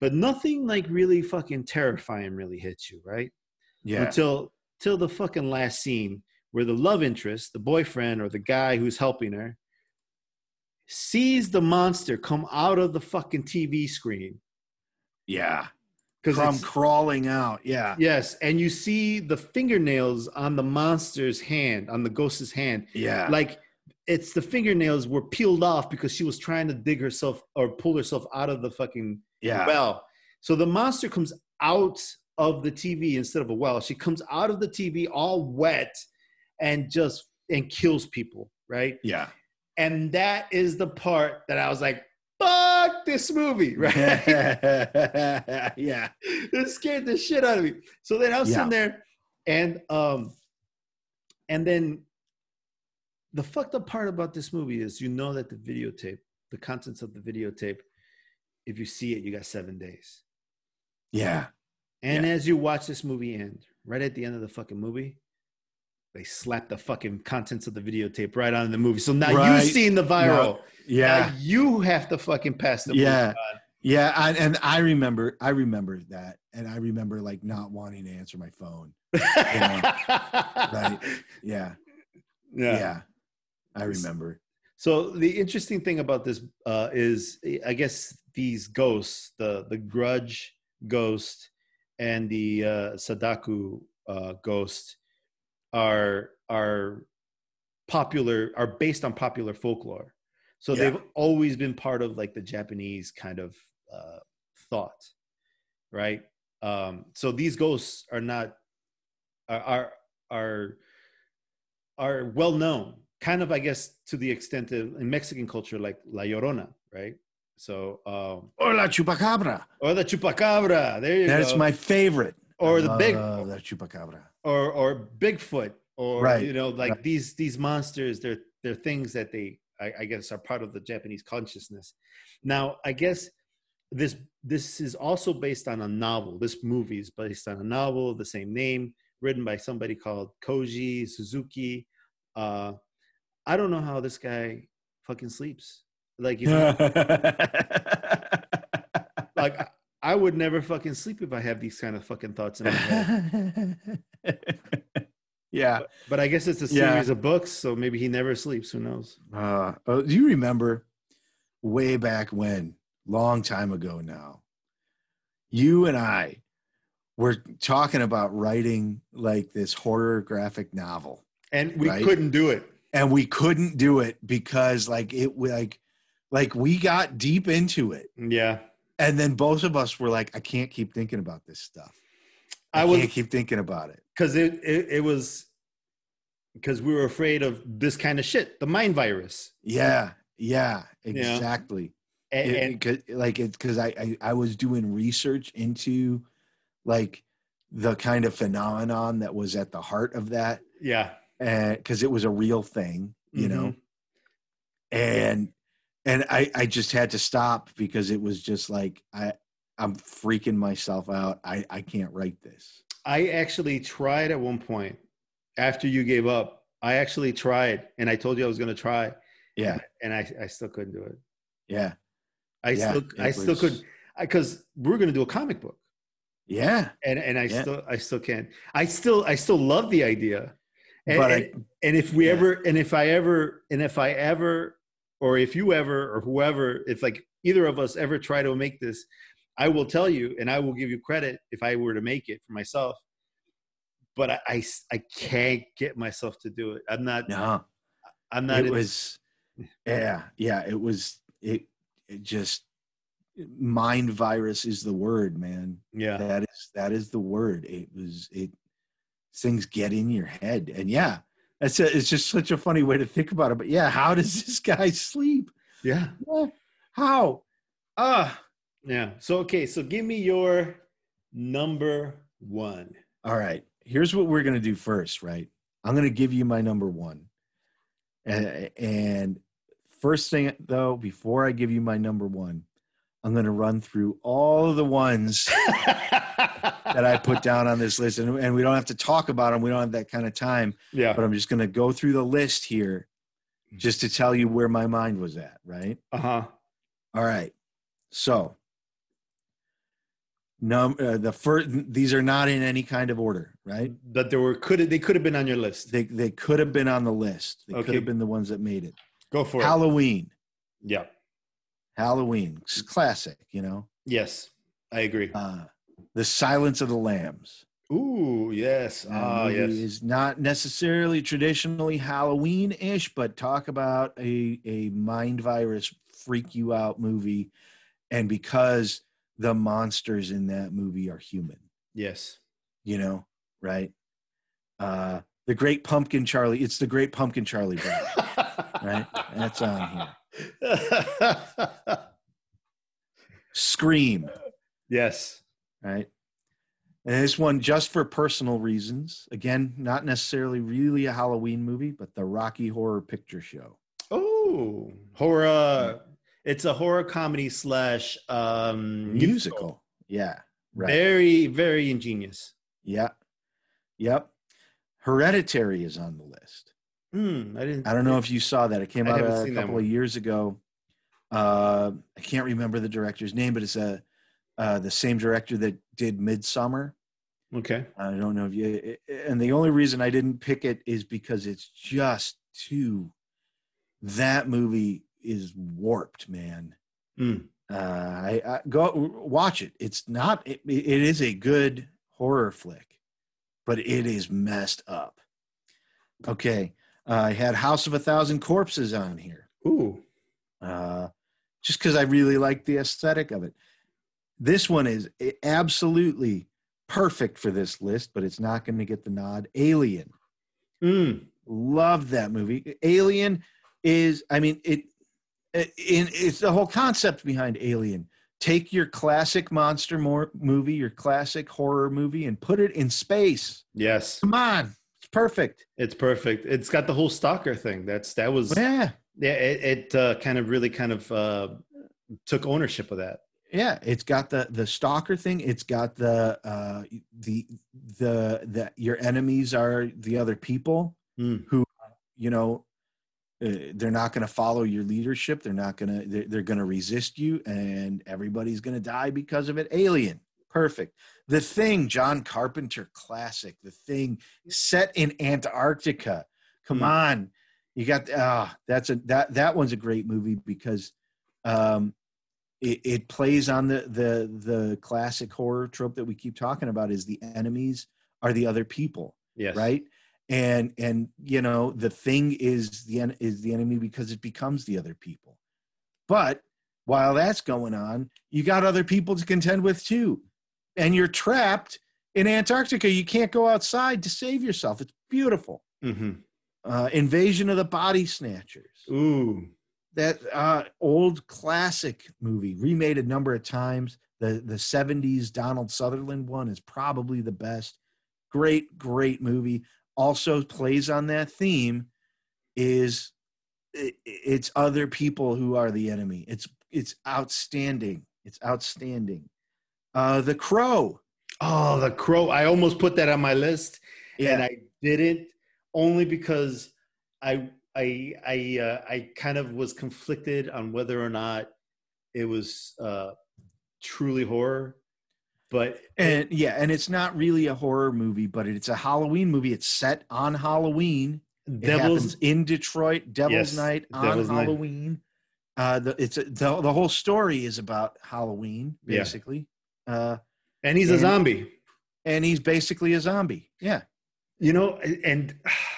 but nothing like really fucking terrifying really hits you right Yeah. until till the fucking last scene where the love interest, the boyfriend or the guy who's helping her, sees the monster come out of the fucking TV screen. yeah. Because From crawling out. Yeah. yes, and you see the fingernails on the monster's hand, on the ghost's hand, Yeah. like it's the fingernails were peeled off because she was trying to dig herself or pull herself out of the fucking yeah. well. So the monster comes out of the TV instead of a well. She comes out of the TV all wet and just and kills people, right? yeah. And that is the part that I was like, fuck this movie, right? yeah. it scared the shit out of me. So then I was Yeah. sitting there and um and then the fucked up part about this movie is you know that the videotape, the contents of the videotape, if you see it, you got seven days. Yeah. And as you watch this movie end, right at the end of the fucking movie, they slap the fucking contents of the videotape right on the movie. So now Right. you've seen the viral. Yeah. Now you have to fucking pass the Yeah. Yeah, I, and I remember, I remember that, and I remember like not wanting to answer my phone. Right? Yeah, Yeah. yeah, I remember. So the interesting thing about this uh, is, I guess these ghosts, the the Grudge ghost and the uh, Sadako uh, ghost, are are popular, are based on popular folklore. So Yeah. they've always been part of like the Japanese kind of uh, thought, right? Um, so these ghosts are not are are are, are well known kind of i guess to the extent of in mexican culture like la llorona right so um Hola, chupacabra. or the chupacabra there you That's go my favorite. Or I the big love that chupacabra. or or bigfoot or Right, you know like right. these these monsters they're they're things that they I, I guess are part of the japanese consciousness now i guess this this is also based on a novel this movie is based on a novel of the same name written by somebody called koji suzuki uh i don't know how this guy fucking sleeps like you know like I- would never fucking sleep if i have these kind of fucking thoughts in my head yeah. But, but I guess it's a Yeah. series of books, so maybe he never sleeps. Who knows? Uh, oh, do you remember way back when, long time ago now, you and I were talking about writing like this horror graphic novel, And we Right. couldn't do it. and we couldn't do it because like it like like we got deep into it, Yeah. And then both of us were like, I can't keep thinking about this stuff. I, I was can't keep thinking about it. because it, it it was because we were afraid of this kind of shit, the mind virus. Yeah, yeah, Yeah. exactly. And, It- and like it because I, I I was doing research into like the kind of phenomenon that was at the heart of that yeah, and because it was a real thing you know Mhm. and and I I just had to stop because it was just like I I'm freaking myself out I I can't write this I actually tried at one point after you gave up. I actually tried, and I told you I was going to try, yeah and I I still couldn't do it. yeah I Yeah, still I it still couldn't because we're going to do a comic book, yeah and and I Yeah. still I still can't. I still I still love the idea, and, but and, and if we yeah. ever and if I ever and if I ever or if you ever or whoever if like either of us ever try to make this, I will tell you and I will give you credit if I were to make it for myself. But I, I can't get myself to do it. I'm not. no I'm not. it was yeah yeah it was it it just mind virus is the word man yeah. that is that is the word it was it things get in your head and yeah that's a, it's just such a funny way to think about it but yeah how does this guy sleep Yeah. How ah Yeah. So okay. So give me your number one. all right here's what we're going to do first right i'm going to give you my number one and, and first thing though before i give you my number one i'm going to run through all the ones that i put down on this list and, and we don't have to talk about them we don't have that kind of time yeah. but i'm just going to go through the list here just to tell you where my mind was at right Uh huh. all right so num uh, the first these are not in any kind of order right That there were could they could have been on your list. they they could have been on the list they could have been the ones that made it Go for it. halloween Yeah. halloween it's classic you know Yes, I agree. uh the silence of the lambs Ooh, yes. Ah, yes. is not necessarily traditionally halloween-ish but talk about a a mind virus freak you out movie and because the monsters in that movie are human Yes. you know right uh the great pumpkin charlie it's the great pumpkin charlie Brown, right that's on here scream yes. Right and this one just for personal reasons again not necessarily really a halloween movie but the rocky horror picture show Oh, horror. It's a horror comedy slash um, musical yeah right Very, very ingenious. yeah yep hereditary is on the list Hmm. I didn't. I don't know if you saw that. It came I out a couple of years ago. Uh, I can't remember the director's name, but it's a uh, the same director that did Midsommar. Okay. I don't know if you. And the only reason I didn't pick it is because it's just too. That movie is warped, man. Mm. Uh, I, I go watch it. It's not. It, it is a good horror flick, but it is messed up. Okay, uh, I had House of a Thousand Corpses on here, Ooh. uh, just because I really like the aesthetic of it. This one is absolutely perfect for this list, but it's not going to get the nod. Alien, Mm. love that movie. Alien is, I mean, it, it, it's the whole concept behind Alien. Take your classic monster more movie, your classic horror movie, and put it in space. Yes. Come on, it's perfect. It's perfect. It's got the whole stalker thing. That's that was Yeah, yeah. It, it uh, kind of really kind of uh, took ownership of that. Yeah. It's got the the stalker thing. It's got the uh, the the the your enemies are the other people Mm. who you know uh, they're not going to follow your leadership. They're not going to. They're, they're going to resist you, and everybody's going to die because of it. Alien, perfect. The Thing, John Carpenter classic. The Thing, set in Antarctica. Come Hmm. on, you got ah. that's a that that one's a great movie because um, it, it plays on the the the classic horror trope that we keep talking about. Is the enemies are the other people Yes. right and and you know the thing is the en- is the enemy because it becomes the other people but while that's going on you got other people to contend with too and you're trapped in antarctica you can't go outside to save yourself it's beautiful Mm-hmm. uh, invasion of the body snatchers Ooh. That uh, old classic movie remade a number of times. The the 70s donald sutherland one is probably the best. Great great movie. Also plays on that theme is i- it's other people who are the enemy. It's it's outstanding. It's outstanding. Uh the crow. Oh, the crow. I almost put that on my list. and I didn't only because I I I uh, I kind of was conflicted on whether or not it was uh, truly horror, but and yeah and it's not really a horror movie but it's a halloween movie it's set on halloween Devil's in Detroit, Devil's Yes, Night on Devil's Night. Halloween. Uh, the, it's a, the the whole story is about Halloween, Yeah. basically. Uh, and he's a zombie. and he's basically a zombie. Yeah, You know, and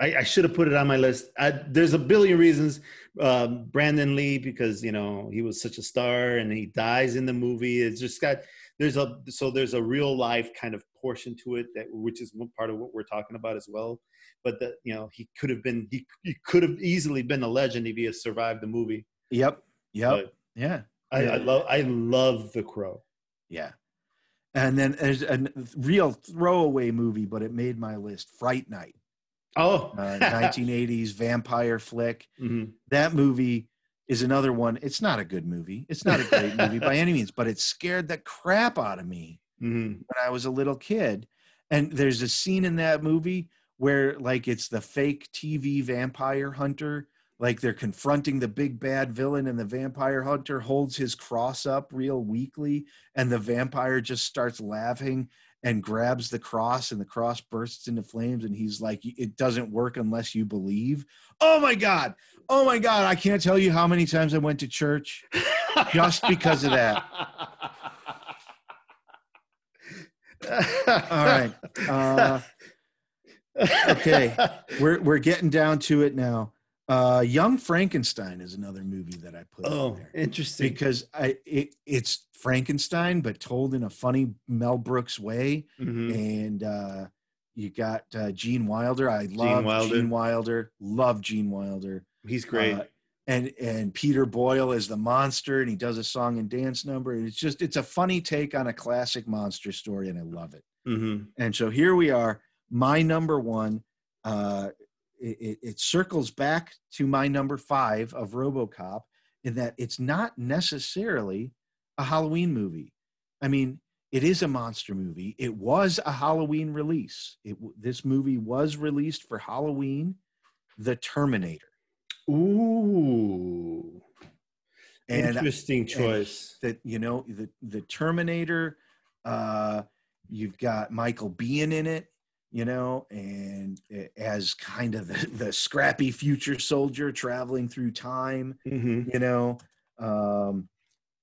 I, I should have put it on my list. I, there's a billion reasons. Um, Brandon Lee, because you know he was such a star, and he dies in the movie. It's just got there's a so there's a real life kind of portion to it that which is one part of what we're talking about as well. But that you know he could have been he, he could have easily been a legend if he had survived the movie. yep, yep, But yeah, I. I love I love the Crow. yeah. And then there's a real throwaway movie, but it made my list. Fright Night, Oh, uh, 1980s vampire flick. Mhm. That movie is another one. It's not a good movie. It's not a great movie by any means, but it scared the crap out of me Mhm. when I was a little kid. And there's a scene in that movie where like it's the fake TV vampire hunter, like they're confronting the big bad villain and the vampire hunter holds his cross up real weakly and the vampire just starts laughing and grabs the cross and the cross bursts into flames and he's like it doesn't work unless you believe. Oh my god. Oh my god, I can't tell you how many times I went to church Just because of that. All right. Uh, okay. we're we're getting down to it now. Uh, Young Frankenstein is another movie that I put oh, interesting. because I it, it's Frankenstein but told in a funny Mel Brooks way, Mhm. and uh, you got uh, Gene Wilder. I love Wilder. Gene Wilder. Love Gene Wilder. He's great. Uh, and and Peter Boyle is the monster, and he does a song and dance number. And it's just it's a funny take on a classic monster story, and I love it. hmm And so here we are. My number one, uh, it, it, circles back to my number five of RoboCop in that it's not necessarily a Halloween movie. I mean, it is a monster movie. It was a Halloween release. It this movie was released for Halloween. The Terminator. Ooh, And interesting choice. that you know the the Terminator. Uh, you've got Michael Biehn in it, you know, and as kind of the, the scrappy future soldier traveling through time, hmm you know, um,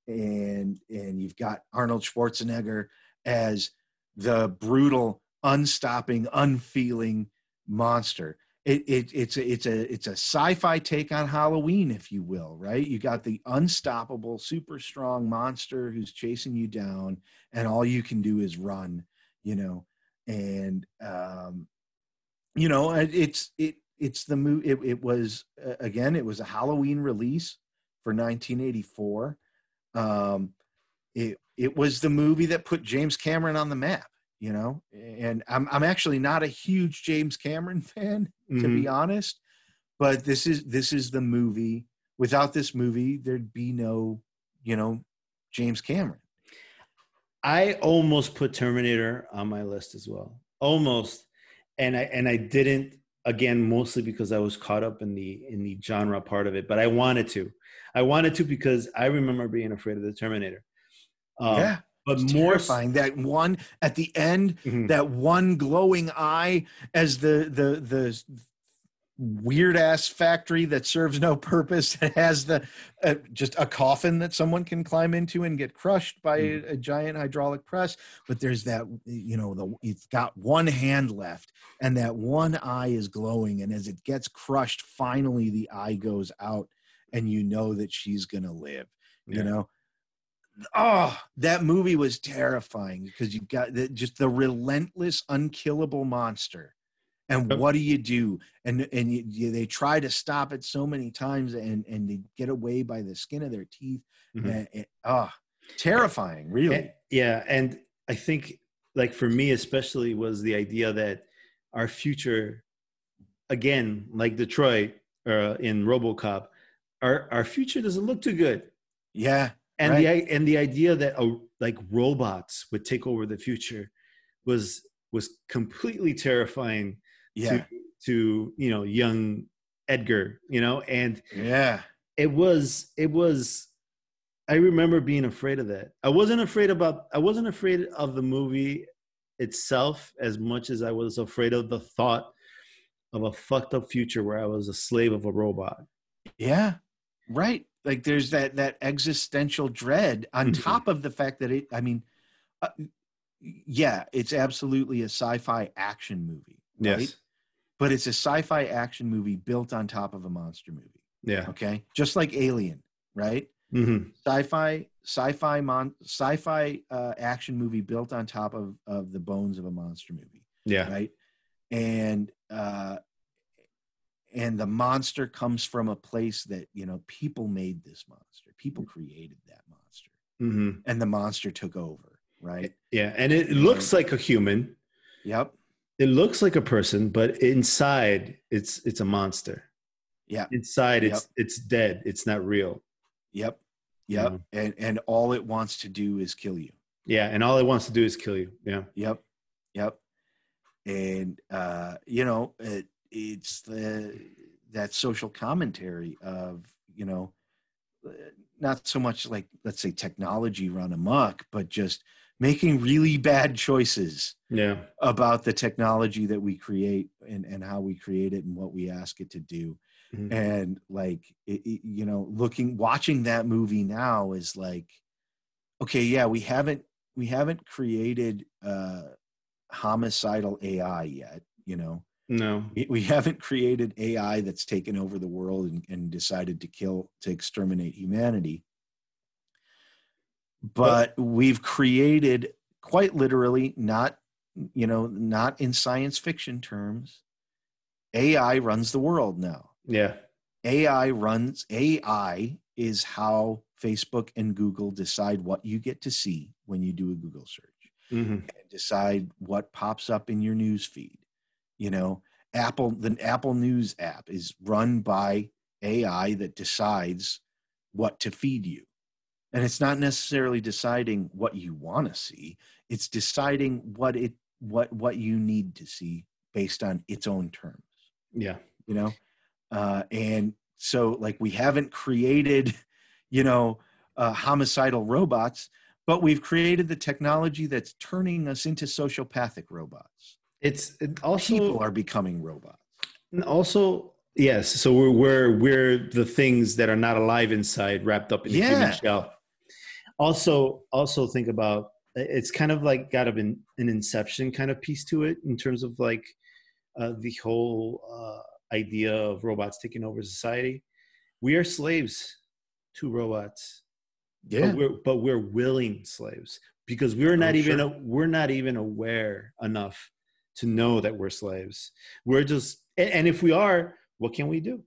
and and you've got Arnold Schwarzenegger as the brutal, unstopping, unfeeling monster. It, it, it's a it's a it's a sci-fi take on Halloween, if you will, right? You got the unstoppable, super strong monster who's chasing you down, and all you can do is run, you know. And um, you know, it's it it's the movie. It, it was uh, again, it was a Halloween release for 1984. Um, it it was the movie that put James Cameron on the map, you know. And I'm I'm actually not a huge James Cameron fan, to Mm-hmm. be honest, but this is this is the movie. Without this movie, there'd be no, you know, James Cameron. I almost put Terminator on my list as well. Almost. And I and I didn't again mostly because I was caught up in the in the genre part of it, but I wanted to. I wanted to because I remember being afraid of the Terminator. Um, yeah, but It's more terrifying. That one at the end, Mhm. that one glowing eye as the the the weird ass factory that serves no purpose it has the uh, just a coffin that someone can climb into and get crushed by a, a giant hydraulic press but there's that you know the it's got one hand left and that one eye is glowing and as it gets crushed finally the eye goes out and you know that she's gonna live you know? Oh that movie was terrifying because you got the, just the relentless unkillable monster and what do you do? And and you, you, they try to stop it so many times and and they get away by the skin of their teeth Mhm. and, and- oh terrifying really. And- yeah, and I think like for me especially was the idea that our future, again, like Detroit uh, in RoboCop, our our future doesn't look too good, yeah and the and the idea that uh, like robots would take over the future was was completely terrifying yeah. to to you know young Edgar, you know, and yeah. it was it was i remember being afraid of that. I wasn't afraid about i wasn't afraid of the movie itself as much as i was afraid of the thought of a fucked up future where i was a slave of a robot. Yeah. Right. Like there's that that existential dread on Mhm. top of the fact that it i mean uh, yeah it's absolutely a sci-fi action movie right? But it's a sci-fi action movie built on top of a monster movie yeah. okay? Just like alien right? Hmm sci-fi sci-fi mon sci-fi uh, action movie built on top of of the bones of a monster movie yeah. right? And uh and the monster comes from a place that you know people made this monster. People created that monster. Hmm and the monster took over right? Yeah and it looks like a human. Yep it looks like a person but inside it's it's a monster. Yeah. Inside it's it's dead. It's not real. Yep. Yep. Mhm. and and all it wants to do is kill you. Yeah and all it wants to do is kill you. Yeah. Yep, yep. And uh, you know, it, it's the that social commentary of you know, uh, not so much like let's say technology run amok, but just making really bad choices yeah about the technology that we create and and how we create it and what we ask it to do. Mhm. And like it, it- you know, looking watching that movie now is like, okay, yeah, we haven't we haven't created uh homicidal AI yet, you know. no We, we haven't created AI that's taken over the world and, and decided to kill to exterminate humanity. But we've created quite literally, not you know, not in science fiction terms, AI runs the world now. yeah AI runs AI is how Facebook and Google decide what you get to see when you do a Google search hmm and decide what pops up in your news feed. You know, Apple the Apple News app is run by AI that decides what to feed you. And it's not necessarily deciding what you want to see, it's deciding what it what what you need to see based on its own terms yeah you know uh, and so like we haven't created you know uh, homicidal robots but we've created the technology that's turning us into sociopathic robots it's it also people are becoming robots And also, yes. So we're we're we're the things that are not alive inside, wrapped up in a Yeah. human shell. Also, also think about it's kind of like got of an, an inception kind of piece to it in terms of like uh, the whole uh, idea of robots taking over society. We are slaves to robots, but we're but we're willing slaves because we're not Oh, even sure. we're not even aware enough to know that we're slaves. We're just and, and if we are, what can we do?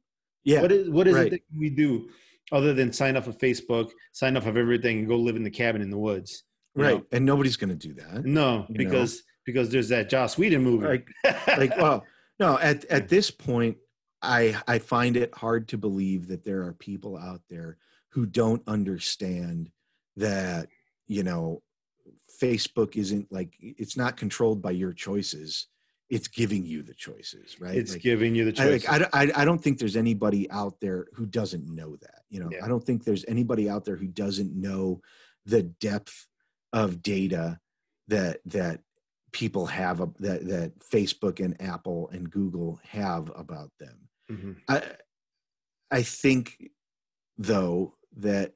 yeah What is what is right. it that we do other than sign off of Facebook, sign off of everything, and go live in the cabin in the woods? right know? and nobody's going to do that No, because because there's that Joss Whedon movie. Like- like well no at at this point i i find it hard to believe that there are people out there who don't understand that you know facebook isn't like it's not controlled by your choices it's giving you the choices right it's Like, giving you the I, choice. like, I, don't- I, I don't think there's anybody out there who doesn't know that you know Yeah. i don't think there's anybody out there who doesn't know the depth of data that that people have a, that that Facebook and Apple and Google have about them. Mhm. I I think though that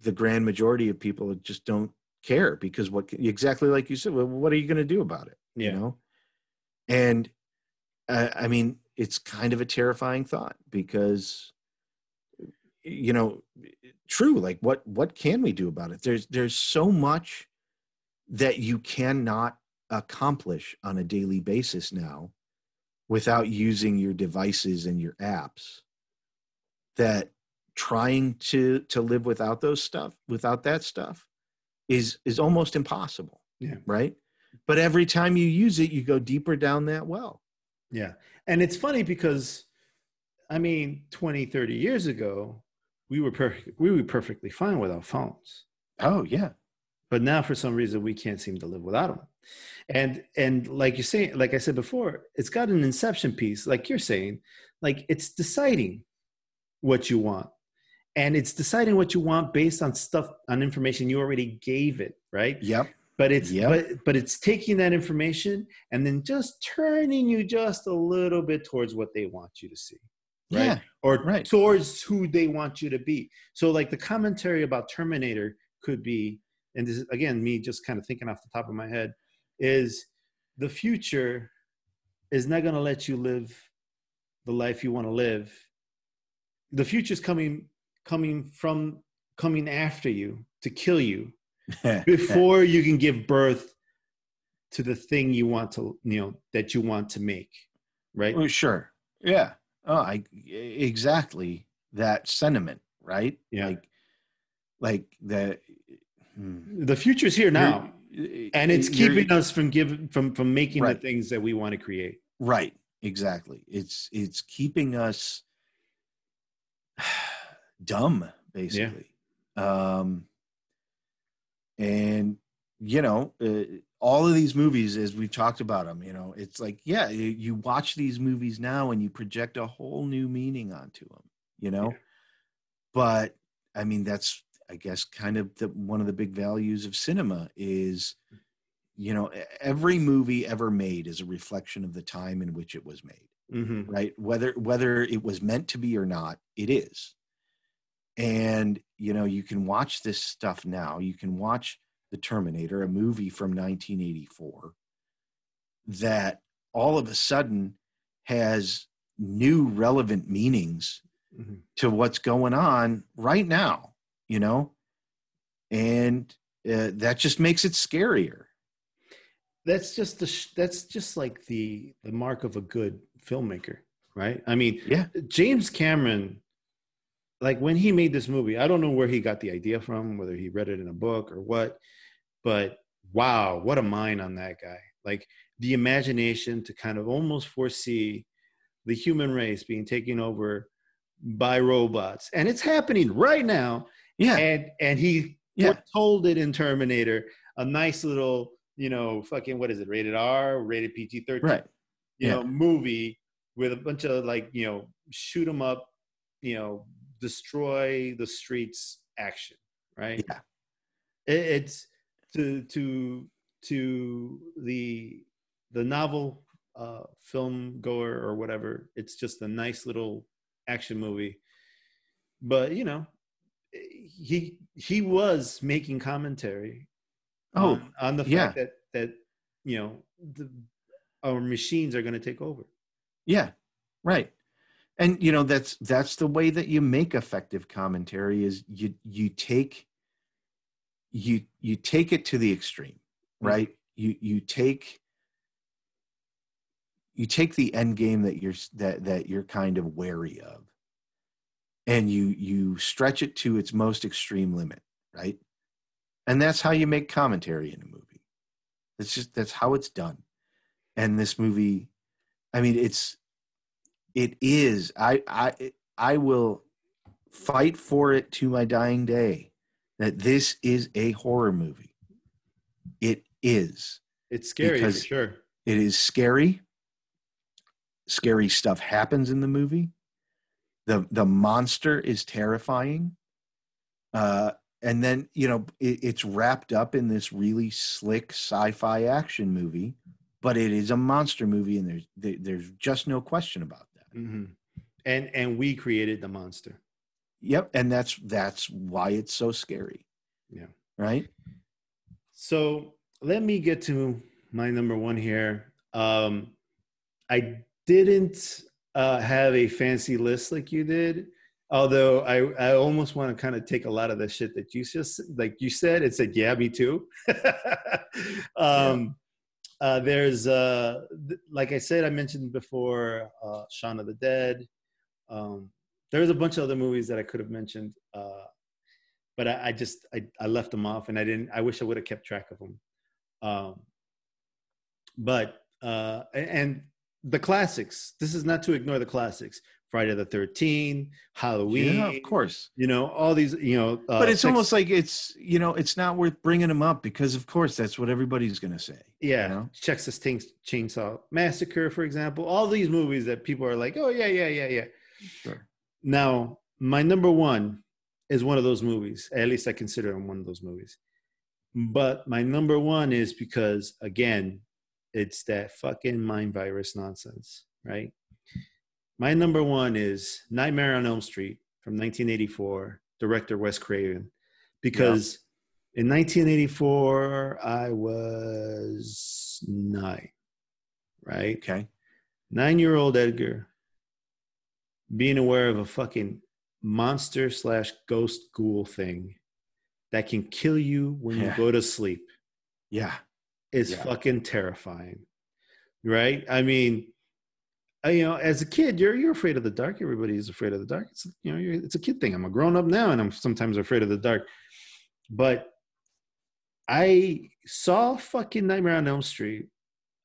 the grand majority of people just don't care because what exactly like you said well, what are you going to do about it Yeah. you know and uh, i mean it's kind of a terrifying thought because you know true like what what can we do about it there's there's so much that you cannot accomplish on a daily basis now without using your devices and your apps that trying to to live without those stuff without that stuff is is almost impossible Yeah. right but every time you use it you go deeper down that well Yeah. And it's funny because I mean, 20, 30 years ago, we were perfect we were perfectly fine without phones. oh yeah But now for some reason we can't seem to live without them. And and like you're saying, like I said before, it's got an inception piece, like you're saying, like it's deciding what you want. And it's deciding what you want based on stuff on information you already gave it, right? yep but it's Yep. but but it's taking that information and then just turning you just a little bit towards what they want you to see right yeah or Right. towards who they want you to be so like the commentary about terminator could be and this is again me just kind of thinking off the top of my head is the future is not going to let you live the life you want to live the future's coming coming from coming after you to kill you before you can give birth to the thing you want to you know that you want to make right? Well, sure. Yeah. Oh i exactly that sentiment right? Yeah. like like the hmm. the future's here now You're- and it's keeping us from giving from from making Right. the things that we want to create. Right. Exactly. It's it's keeping us dumb basically. Um and you know uh, all of these movies as we've talked about them you know it's like yeah you, you watch these movies now and you project a whole new meaning onto them you know? Yeah. but i mean that's i guess kind of the, one of the big values of cinema is you know every movie ever made is a reflection of the time in which it was made hmm right? Whether whether it was meant to be or not it is. And you know you can watch this stuff now. You can watch the terminator a movie from 1984 that all of a sudden has new relevant meanings hmm to what's going on right now you know? And uh, that just makes it scarier. That's just the sh- that's just like the the mark of a good filmmaker right? I mean yeah. James cameron like when he made this movie i don't know where he got the idea from whether he read it in a book or what but wow what a mind on that guy. Like the imagination to kind of almost foresee the human race being taken over by robots. And it's happening right now. Yeah. And and he Yeah. told it in terminator a nice little you know fucking what is it rated r rated pg-13 right. you Yeah. know movie with a bunch of like you know shoot 'em up you know destroy the streets action right Yeah. It- it's to to to the the novel uh film goer or whatever it's just a nice little action movie but you know he he was making commentary oh on, on the fact yeah. that that you know the, our machines are going to take over Yeah, right. And you know that's that's the way that you make effective commentary is you you take you you take it to the extreme, Mhm. right? You you take you take the end game that you're that that you're kind of wary of and you you stretch it to its most extreme limit, right? And that's how you make commentary in a movie. It's just that's how it's done. And this movie I mean, it's it is. I I I will fight for it to my dying day that this is a horror movie. It is. it's scary for sure It is scary. Scary stuff happens in the movie. The the monster is terrifying. Uh and then you know it, it's wrapped up in this really slick sci-fi action movie but it is a monster movie and there's there, there's just no question about that hmm And and we created the monster. yep and that's that's why it's so scary Yeah. right So let me get to my number one here. Um, I didn't uh, have a fancy list like you did, although I, I almost want to kind of take a lot of the shit that you just like you said. It said, "Yeah, me too." um, uh, there's uh, th- like I said, I mentioned before, uh, Shaun of the Dead. Um, there's a bunch of other movies that I could have mentioned. Uh, but I, I just I, I left them off and I didn't I wish I would have kept track of them. Um, but uh, and the classics. This is not to ignore the classics. Friday the Thirteenth, Halloween. yeah of course You know all these. You know, uh, but it's Tex- almost like it's you know it's not worth bringing them up because of course that's what everybody's going to say yeah, you know? Texas Chains- Chainsaw Massacre, for example. All these movies that people are like, oh yeah, yeah, yeah, yeah. sure Now, my number one is one of those movies. At least I consider him one of those movies. But my number one is because, again, it's that fucking mind virus nonsense, right? My number one is Nightmare on Elm Street from 1984, director Wes Craven. Because in 1984, I was nine, right? okay nine year old Edgar being aware of a fucking monster slash ghost ghoul thing that can kill you when you go to sleep yeah is Yeah. fucking terrifying. Right? I mean, you know, as a kid, you're you're afraid of the dark. Everybody is afraid of the dark. It's you know, you're, it's a kid thing. I'm a grown up now, and I'm sometimes afraid of the dark. But I saw fucking Nightmare on Elm Street.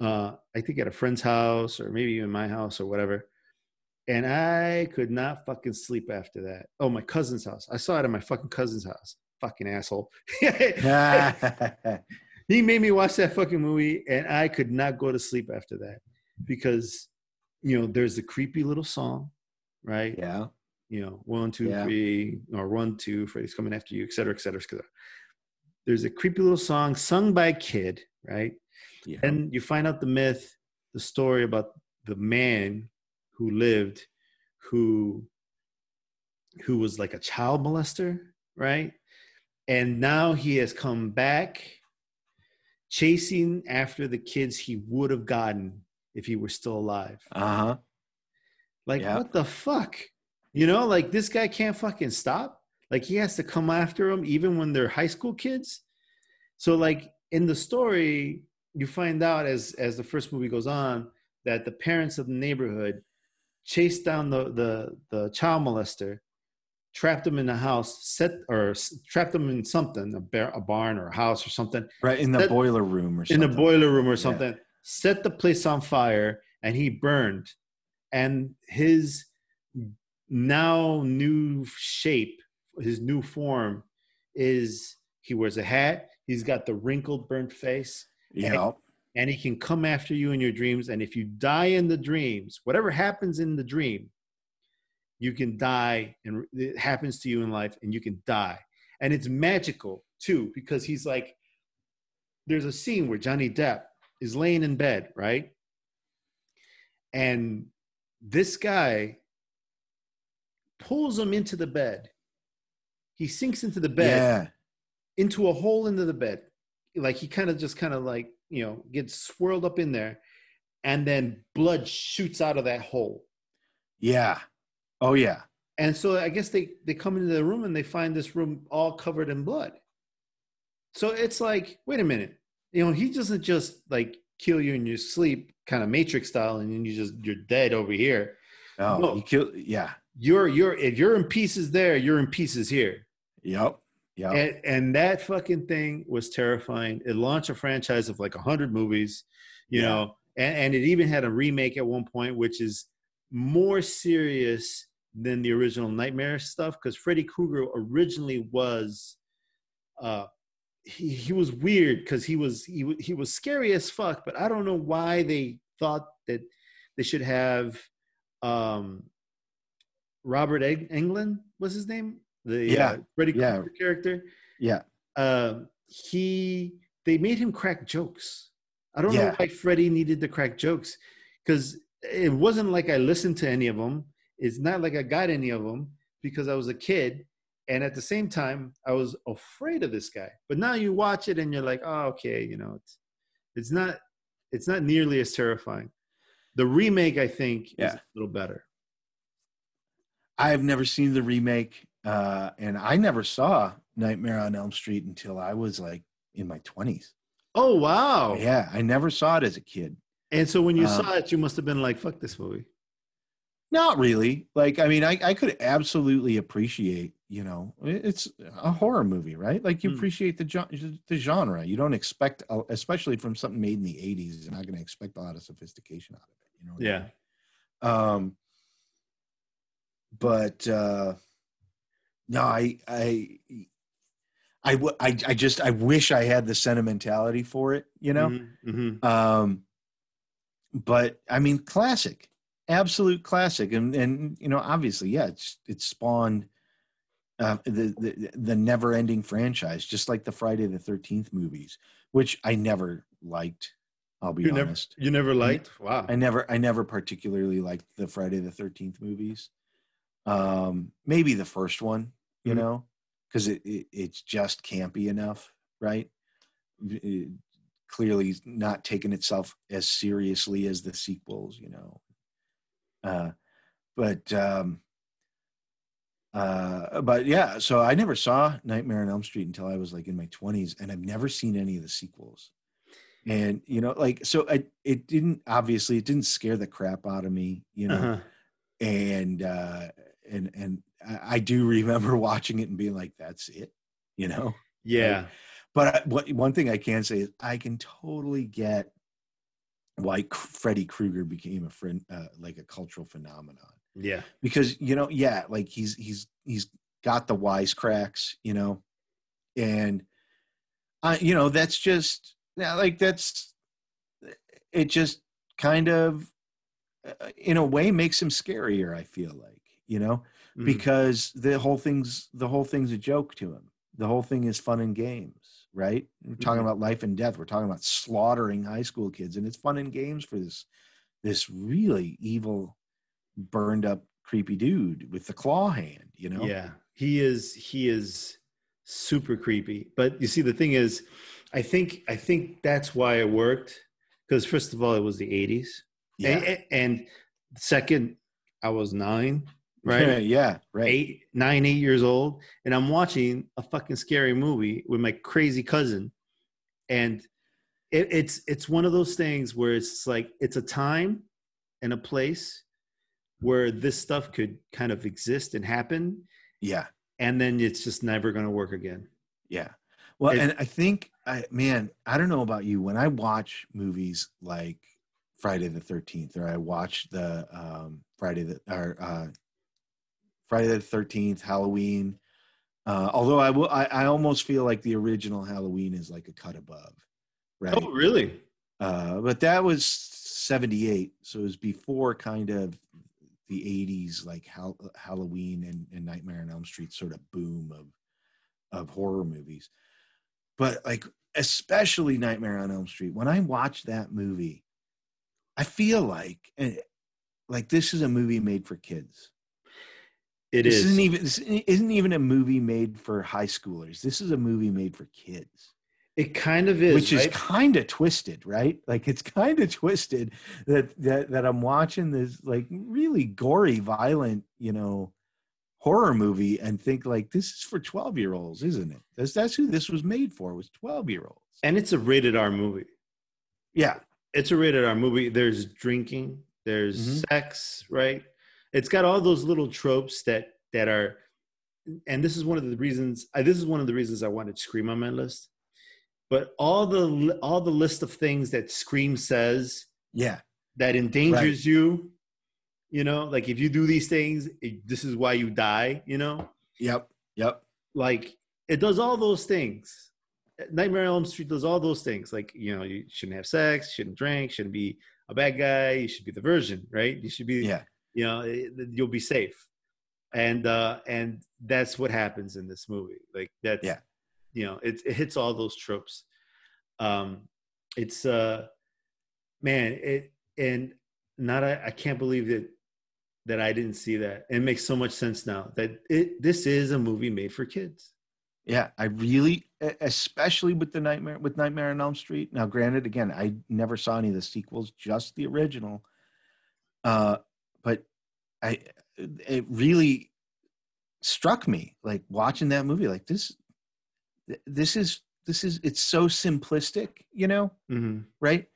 Uh, I think at a friend's house, or maybe even my house, or whatever. And I could not fucking sleep after that. Oh, my cousin's house. I saw it at my fucking cousin's house. Fucking asshole. he made me watch that fucking movie and i could not go to sleep after that because you know there's the creepy little song right? Yeah. You know one two Yeah. three or one two freddy's coming after you et cetera et cetera et cetera. There's a creepy little song sung by a kid right? Yeah. And you find out the myth the story about the man who lived who who was like a child molester right? And now he has come back chasing after the kids he would have gotten if he were still alive. Uh-huh. Like Yeah. what the fuck? You know like this guy can't fucking stop. Like he has to come after them even when they're high school kids. So like in the story you find out as as the first movie goes on that the parents of the neighborhood chased down the the the child molester trapped him in the house set or trapped him in something a, bar, a barn or a house or something. Right in the boiler room or in something. the boiler room or Yeah. Set the place on fire, and he burned. And his now new shape, his new form, is he wears a hat. He's got the wrinkled, burnt face, yeah and he can come after you in your dreams. And if you die in the dreams, whatever happens in the dream, you can die, and it happens to you in life, and you can die. And it's magical too, because he's like, there's a scene where Johnny Depp is laying in bed, right? And this guy pulls him into the bed. He sinks into the bed yeah into a hole into the bed. Like he kind of just kind of like, you know, gets swirled up in there and then blood shoots out of that hole. yeah oh yeah And so I guess they they come into the room and they find this room all covered in blood. So it's like, wait a minute. You know, he doesn't just like kill you in your sleep, kind of matrix style, and then you just you're dead over here. oh No. you kill yeah You're you're if you're in pieces there, you're in pieces here. yep yep And, and that fucking thing was terrifying. It launched a franchise of like 100 movies, you Yeah. know, and, and it even had a remake at one point, which is more serious than the original Nightmare stuff because Freddy Krueger originally was. Uh, he, he was weird because he was he, he was scary as fuck, but I don't know why they thought that they should have um, Robert Eng- Englund was his name, the Yeah, uh, Freddy yeah. Character. Yeah. uh, he they made him crack jokes. I don't know Yeah. why Freddy needed to crack jokes because it wasn't like I listened to any of them. It's not like I got any of them because I was a kid, and at the same time I was afraid of this guy. But now you watch it and you're like, oh, okay, you know, it's it's not it's not nearly as terrifying. The remake, I think, is Yeah. a little better. I've never seen the remake, uh, and I never saw Nightmare on Elm Street until I was like in my twenties. Oh wow! Yeah, I never saw it as a kid. And so when you Um, saw it, you must have been like, "Fuck this movie." Not really. Like, I mean, I, I could absolutely appreciate, you know, it's a horror movie, right? Like, you Hmm. appreciate the the genre. You don't expect, especially from something made in the '80s, you're not going to expect a lot of sophistication out of it. You know? what I Yeah. mean? Um, but uh, no, I, I, I, w- I, I just, I wish I had the sentimentality for it. You know. Mhm, mhm. Um, but I mean, classic, absolute classic, and and you know, obviously, yeah, it's it's spawned uh, the the the never ending franchise, just like the Friday the Thirteenth movies, which I never liked. I'll be You never, honest. you never liked? Wow. I never, I never particularly liked the Friday the Thirteenth movies. Um, maybe the first one, you Mhm. know, because it, it it's just campy enough, right? It- clearly not taking itself as seriously as the sequels, you know. Uh, but um, uh, but yeah, so I never saw Nightmare on Elm Street until I was like in my twenties, and I've never seen any of the sequels and you know like so I, it didn't obviously it didn't scare the crap out of me you know Uh-huh. and uh and and I, do remember watching it and being like that's it you know Yeah. but I, what one thing i can say is i can totally get why freddy krueger became a friend uh, like a cultural phenomenon Yeah. because you know yeah like he's he's he's got the wisecracks you know and i you know that's just like that's it just kind of uh, in a way makes him scarier i feel like you know Mhm. because the whole thing's the whole thing's a joke to him the whole thing is fun and games right we're talking Mhm. about life and death we're talking about slaughtering high school kids and it's fun and games for this this really evil burned up creepy dude with the claw hand you know Yeah. He is he is super creepy. But you see the thing is I think I think that's why it worked because first of all it was the 80s. yeah And, and second I was 9, right? yeah right eight, nine, eight years old, and I'm watching a fucking scary movie with my crazy cousin, and it, it's it's one of those things where it's like it's a time and a place where this stuff could kind of exist and happen, yeah and then it's just never going to work again. Yeah. Well, It- and I think I man, I don't know about you. When I watch movies like Friday the Thirteenth, or I watch the um, Friday the or uh, Friday the Thirteenth, Halloween. Uh, although I will, I, I almost feel like the original Halloween is like a cut above, right? Oh, really? Uh, but that was '78, so it was before kind of the '80s, like Hal- Halloween and, and Nightmare on Elm Street sort of boom of of horror movies. But like, especially Nightmare on Elm Street, when I watch that movie, I feel like eh, like this is a movie made for kids. It this is. isn't even this isn't even a movie made for high schoolers. This is a movie made for kids It kind of is. which is right? kind of twisted, right? Like it's kind of twisted that that that I'm watching this like really gory, violent, you know, horror movie and think like this is for 12 year olds, isn't it? That's that's who this was made for was 12 year olds. and it's a rated R movie. Yeah, it's a rated R movie. There's drinking, there's Mhm. sex, right? It's got all those little tropes that that are, and this is one of the reasons. I, this is one of the reasons I wanted Scream on my list. But all the all the list of things that Scream says yeah, that endangers you, you know, like if you do these things, it, this is why you die. You know, yep, yep, like it does all those things. Nightmare on Elm Street does all those things. Like you know, you shouldn't have sex, shouldn't drink, shouldn't be a bad guy. You should be the virgin, right? You should be, yeah, you know, it- you'll be safe. And uh and that's what happens in this movie. Like that's Yeah. You know it, it hits all those tropes um it's uh man it and not I, I can't believe that that i didn't see that it makes so much sense now that it this is a movie made for kids Yeah, I really, especially with the Nightmare with Nightmare on Elm Street. Now, granted, again, I never saw any of the sequels, just the original. Uh, but I, it really struck me like watching that movie. Like this, this is this is it's so simplistic, you know, mm-hmm. right?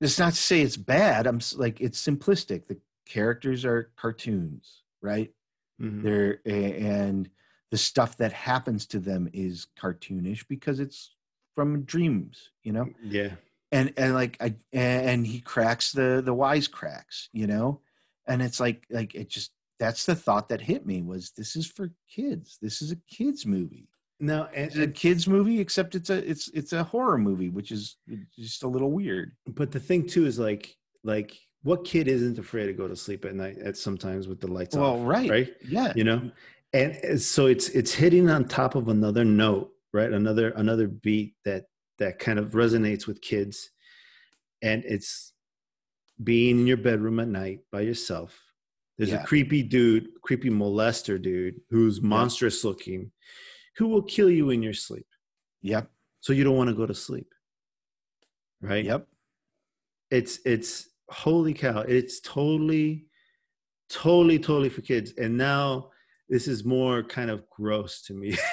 It's not to say it's bad. I'm like it's simplistic. The characters are cartoons, right? Mm-hmm. They're and the stuff that happens to them is cartoonish because it's from dreams, you know. yeah And and like I and he cracks the the wise cracks, you know. And it's like like it just that's the thought that hit me was this is for kids. This is a kids movie. No It's a kids movie, except it's a it's it's a horror movie, which is just a little weird. but the thing too is like like what kid isn't afraid to go to sleep at night at sometimes with the lights Well, off right. right Yeah. you know and so it's it's hitting on top of another note right another another beat that that kind of resonates with kids and it's being in your bedroom at night by yourself there's Yeah. a creepy dude creepy molester dude who's monstrous looking who will kill you in your sleep Yep. so you don't want to go to sleep right Yep. it's it's holy cow it's totally totally totally for kids and now this is more kind of gross to me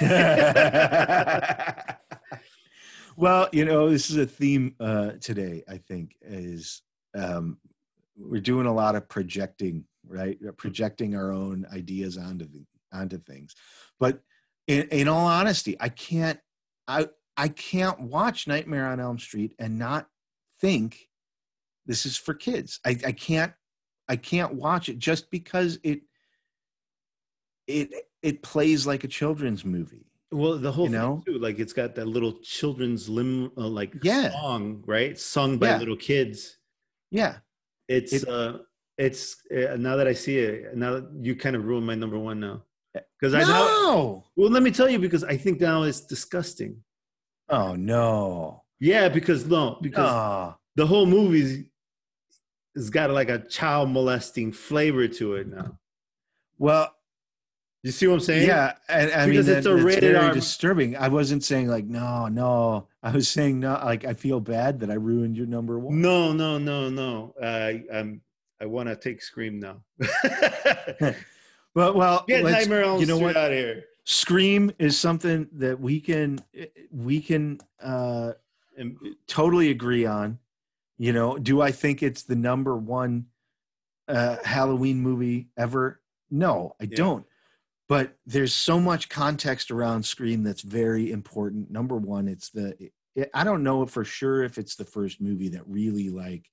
well, you know, this is a theme uh, today. I think is um, we're doing a lot of projecting, right? Projecting our own ideas onto the, onto things. But in, in all honesty, I can't. I I can't watch Nightmare on Elm Street and not think this is for kids. I, I can't. I can't watch it just because it it it plays like a children's movie. well the whole You thing too like it's got that little children's lim uh, like Yeah. song right sung by Yeah. little kids Yeah. it's It- uh it's uh, now that i see it now that you kind of ruined my number one now because i know well let me tell you because i think now it's disgusting Oh no. yeah because no because Oh. the whole movie's has got like a child molesting flavor to it now. Well, You see what I'm saying? yeah, and I mean Because that, it's a that's rated very R- disturbing. I wasn't saying like no, no. I was saying no. Like I feel bad that I ruined your number one. No, no, no, no. I I'm I want to take Scream now. Well, well, Get Nightmare on you know what? out here. Scream is something that we can we can uh totally agree on. You know, do I think it's the number one uh, Halloween movie ever? No, I Yeah. don't. But there's so much context around Scream that's very important. Number one, it's the it, I don't know for sure if it's the first movie that really like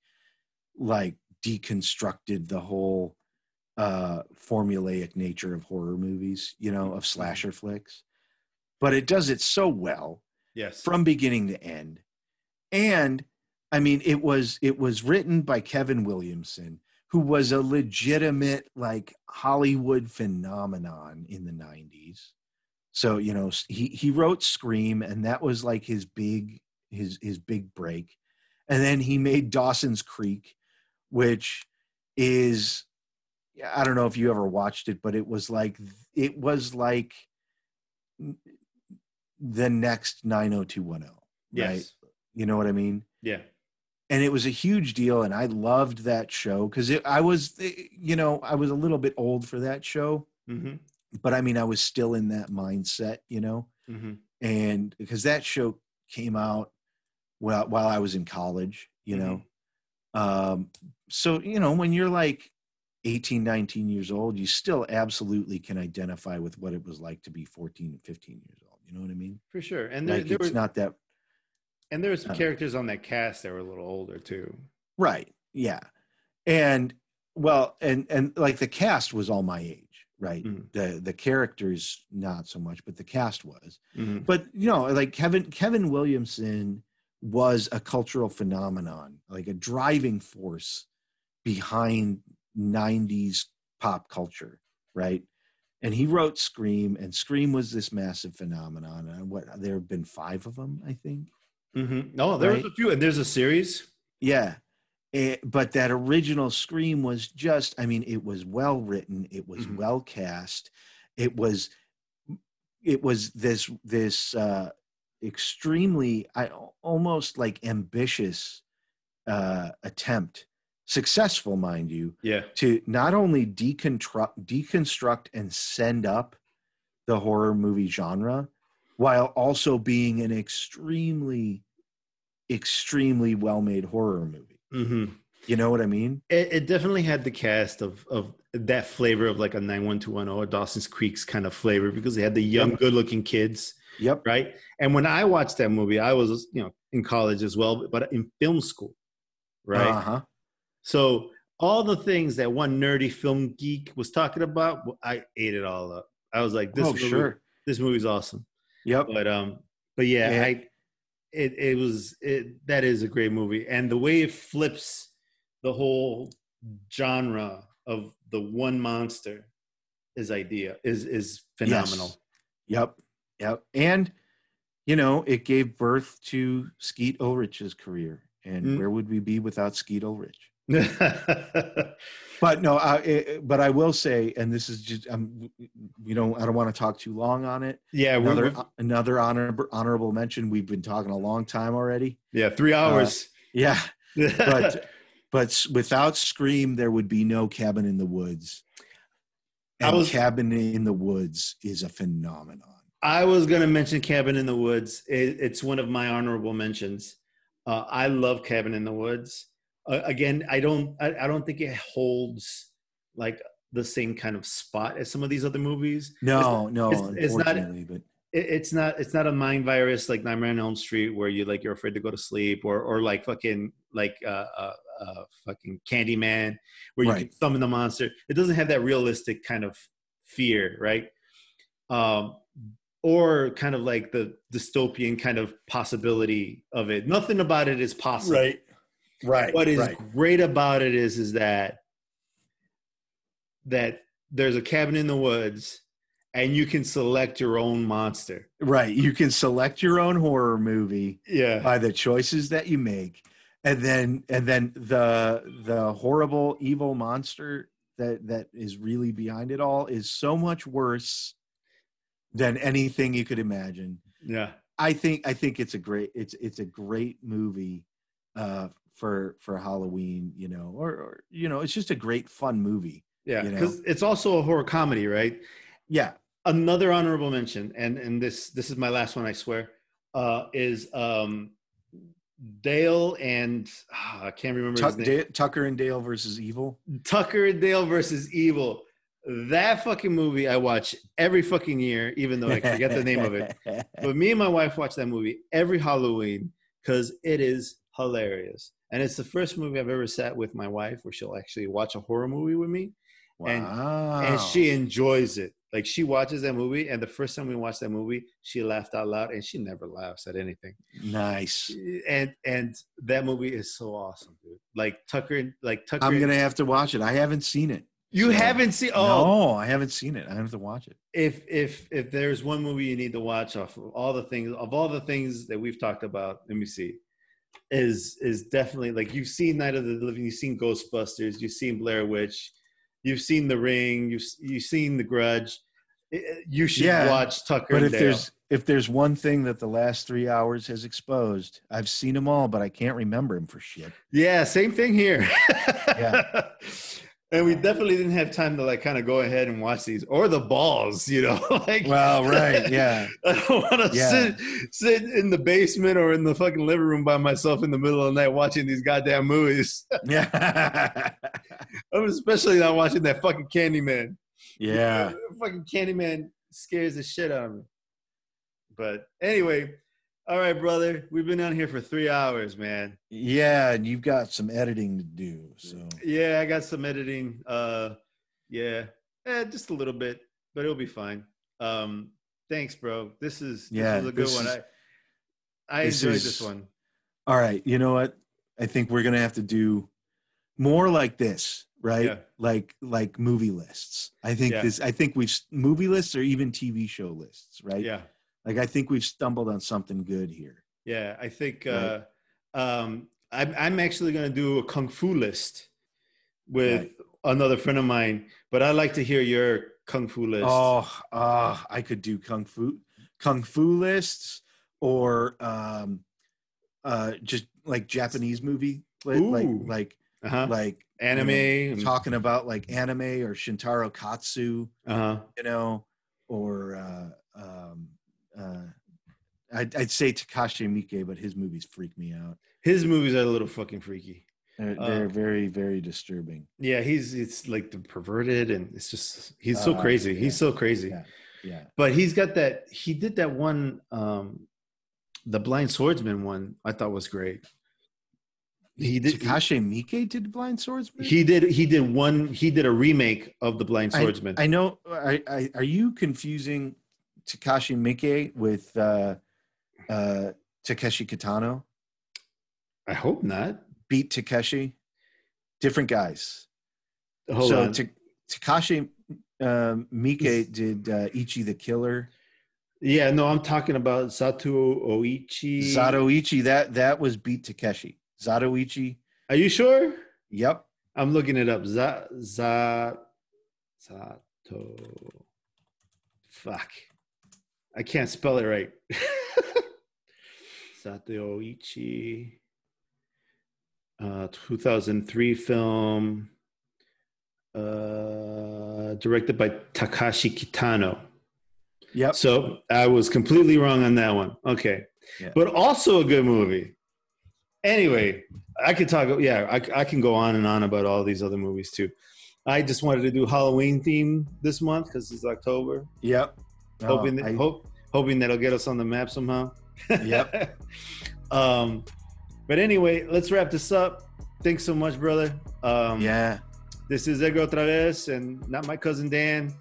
like deconstructed the whole uh formulaic nature of horror movies, you know, of slasher flicks. But it does it so well yes. from beginning to end and i mean it was it was written by kevin williamson who was a legitimate like hollywood phenomenon in the 90s so you know he he wrote scream and that was like his big his his big break and then he made dawson's creek which is i don't know if you ever watched it but it was like it was like the next 90210 yes. right you know what i mean Yeah. and it was a huge deal and i loved that show because i was eh, you know i was a little bit old for that show Mm-hmm. but i mean i was still in that mindset you know Mm-hmm. and because that show came out well while i was in college you know um so you know when you're like 18 19 years old you still absolutely can identify with what it was like to be 14 15 years old you know what i mean For sure. And there, like there it's was not that and there was some characters on that cast that were a little older too. Right. Yeah. And well, and and like the cast was all my age, right? Mhm. The the characters not so much, but the cast was. Mm-hmm. But you know, like Kevin Kevin Williamson was a cultural phenomenon, like a driving force behind 90s pop culture, right? and he wrote Scream, and Scream was this massive phenomenon. And what there have been five of them, I think. Mm-hmm. No, there Right. was a few, and there's a series. Yeah. Eh, but that original Scream was just, I mean, it was well written, it was Mhm. well cast, it was, it was this, this, uh, extremely, I almost like ambitious, uh, attempt, successful, mind you, Yeah. to not only deconstruct, deconstruct and send up the horror movie genre while also being an extremely, extremely well made horror movie. Mm-hmm. You know what I mean? It, it definitely had the cast of of that flavor of like a 91210 or Dawson's Creek's kind of flavor because they had the young, good looking kids, Yep. right? And when I watched that movie, I was, you know, in college as well, but in film school, right? Uh huh. So all the things that one nerdy film geek was talking about, I ate it all up. I was like, this Oh, movie, sure. this movie's awesome. Yep. But um, but yeah, Yeah. I it it was it that is a great movie, and the way it flips the whole genre of the one monster is idea is is phenomenal. Yes. Yep. Yep. And, you know, it gave birth to Skeet Ulrich's career. And Mm. where would we be without Skeet Ulrich? But no, I, eh, but I will say, and this is just, um, you know, I don't want to talk too long on it. yeah, Another, we're- another honor, honorable mention. We've been talking a long time already. yeah, three hours. Yeah. but but without Scream, there would be no Cabin in the Woods. And was- Cabin in the Woods is a phenomenon. I was gonna mention Cabin in the Woods. It, it's one of my honorable mentions. Uh, I love Cabin in the Woods. Uh, again, I don't. I, I don't think it holds like the same kind of spot as some of these other movies. No, no, it's- it's not- but It, it's not. It's not a mind virus like Nightmare on Elm Street where you like you're afraid to go to sleep, or or like fucking like uh, uh, uh fucking Candyman where you can Right. summon the monster. It doesn't have that realistic kind of fear, right? Um, or kind of like the dystopian kind of possibility of it. Nothing about it is possible. right, What is great about it is is that that there's a cabin in the woods and you can select your own monster. right. You can select your own horror movie Yeah. by the choices that you make, and then and then the the horrible evil monster that that is really behind it all is so much worse than anything you could imagine. Yeah. I think I think it's a great it's it's a great movie uh for for Halloween, you know, or, or you know, it's just a great fun movie. Yeah. You know? Because it's also a horror comedy, right? Yeah. Another honorable mention, and and this this is my last one, I swear, uh, is um Dale and I can't remember Tuck, his name. Da- Tucker and Dale versus Evil. Tucker and Dale versus Evil. That fucking movie I watch every fucking year, even though I forget the name of it. But me and my wife watch that movie every Halloween because it is hilarious. And it's the first movie I've ever sat with my wife where she'll actually watch a horror movie with me. And- And she enjoys it. Like she watches that movie, and the first time we watched that movie, she laughed out loud, and she never laughs at anything. nice. And and that movie is so awesome, dude. Like Tucker, like Tucker. I'm gonna have to watch it. I haven't seen it. you so- haven't seen? Oh, No, I haven't seen it. I have to watch it. if if if there's one movie you need to watch off of all the things of all the things that we've talked about, let me see, is is definitely like you've seen Night of the Living, you've seen Ghostbusters, you've seen Blair Witch, you've seen The Ring, you've you've seen The Grudge. You should Yeah, watch Tucker But if Dale. there's if there's one thing that the last three hours has exposed, I've seen them all, but I can't remember them for shit. Yeah, same thing here. Yeah. and we definitely didn't have time to like kind of go ahead and watch these or the balls, you know. like Well, right, yeah. I don't want to Yeah. sit sit in the basement or in the fucking living room by myself in the middle of the night watching these goddamn movies. Yeah. I'm especially not watching that fucking Candyman. yeah. fucking Candyman scares the shit out of me. But anyway, all right, brother, we've been on here for three hours, man. Yeah, and you've got some editing to do. So Yeah, I got some editing. Uh, yeah, eh, just a little bit, but it'll be fine. Um, thanks, bro. This is this Yeah, a good one. is- I I this enjoyed is- this one. all right, you know what? I think we're gonna have to do more like this. right? Yeah. Like like movie lists. I think Yeah. this. I think we've movie lists or even TV show lists, right? Yeah. Like I think we've stumbled on something good here. Yeah. I think Right. uh, um, I'm, I'm actually going to do a kung fu list with Right. another friend of mine, but I'd like to hear your kung fu list. Oh, uh, I could do kung fu kung fu lists or um uh just like Japanese movie like Ooh. like uh-huh. like you know, Anime. talking about like anime or Shintaro Katsu, uh-huh. you know, or uh um uh I'd, I'd say Takashi Miike, but his movies freak me out. His movies are a little fucking freaky. They're, Uh, they're very, very disturbing. Yeah, he's it's like the perverted and it's just he's so Uh, crazy. yeah. He's so crazy. Yeah. Yeah. But he's got that he did that one um the blind swordsman one I thought was great. He did Takashi Miike did Blind Swordsman. he did he did one he did a remake of the blind I- swordsman. I, know. I, I, are you confusing Takashi Miike with uh, uh, Takeshi Kitano? I hope not. Beat Takeshi, different guys. Hold so on. Ta- Takashi um, Miike did uh, Ichi the Killer. yeah, no, I'm talking about Satu Oichi. Zatoichi that that was Beat Takeshi. Zatoichi. Are you sure? Yep. I'm looking it up. Za za Sato. Fuck. I can't spell it right. Satoichi. Uh, 2003 film. Uh, directed by Takashi Kitano. Yep. So I was completely wrong on that one. Okay. Yeah. But also a good movie. Anyway, I could talk. Yeah, I, I can go on and on about all these other movies too. I just wanted to do Halloween theme this month because it's October. Yep. Hoping that, I- hope, hoping that'll get us on the map somehow. Yep. um, but anyway, let's wrap this up. Thanks so much, brother. Um, yeah. This is Edgar OtraVez, and not my cousin Dan.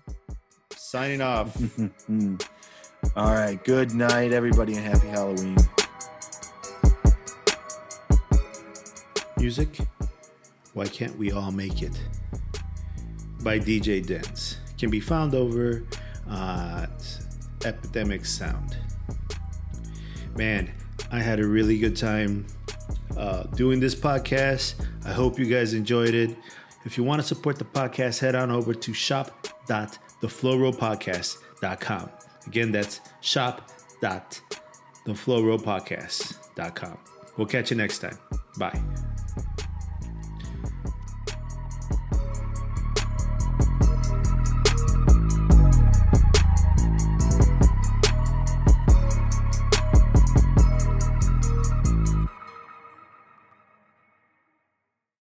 Signing off. All right. Good night, everybody, and happy Halloween. Music, Why Can't We All Make It? by DJ Dens. Can be found over at Epidemic Sound. Man, I had a really good time uh, doing this podcast. I hope you guys enjoyed it. If you want to support the podcast, head on over to shop.theflowrollpodcast.com. Again, that's shop.theflowrollpodcast.com. We'll catch you next time. Bye.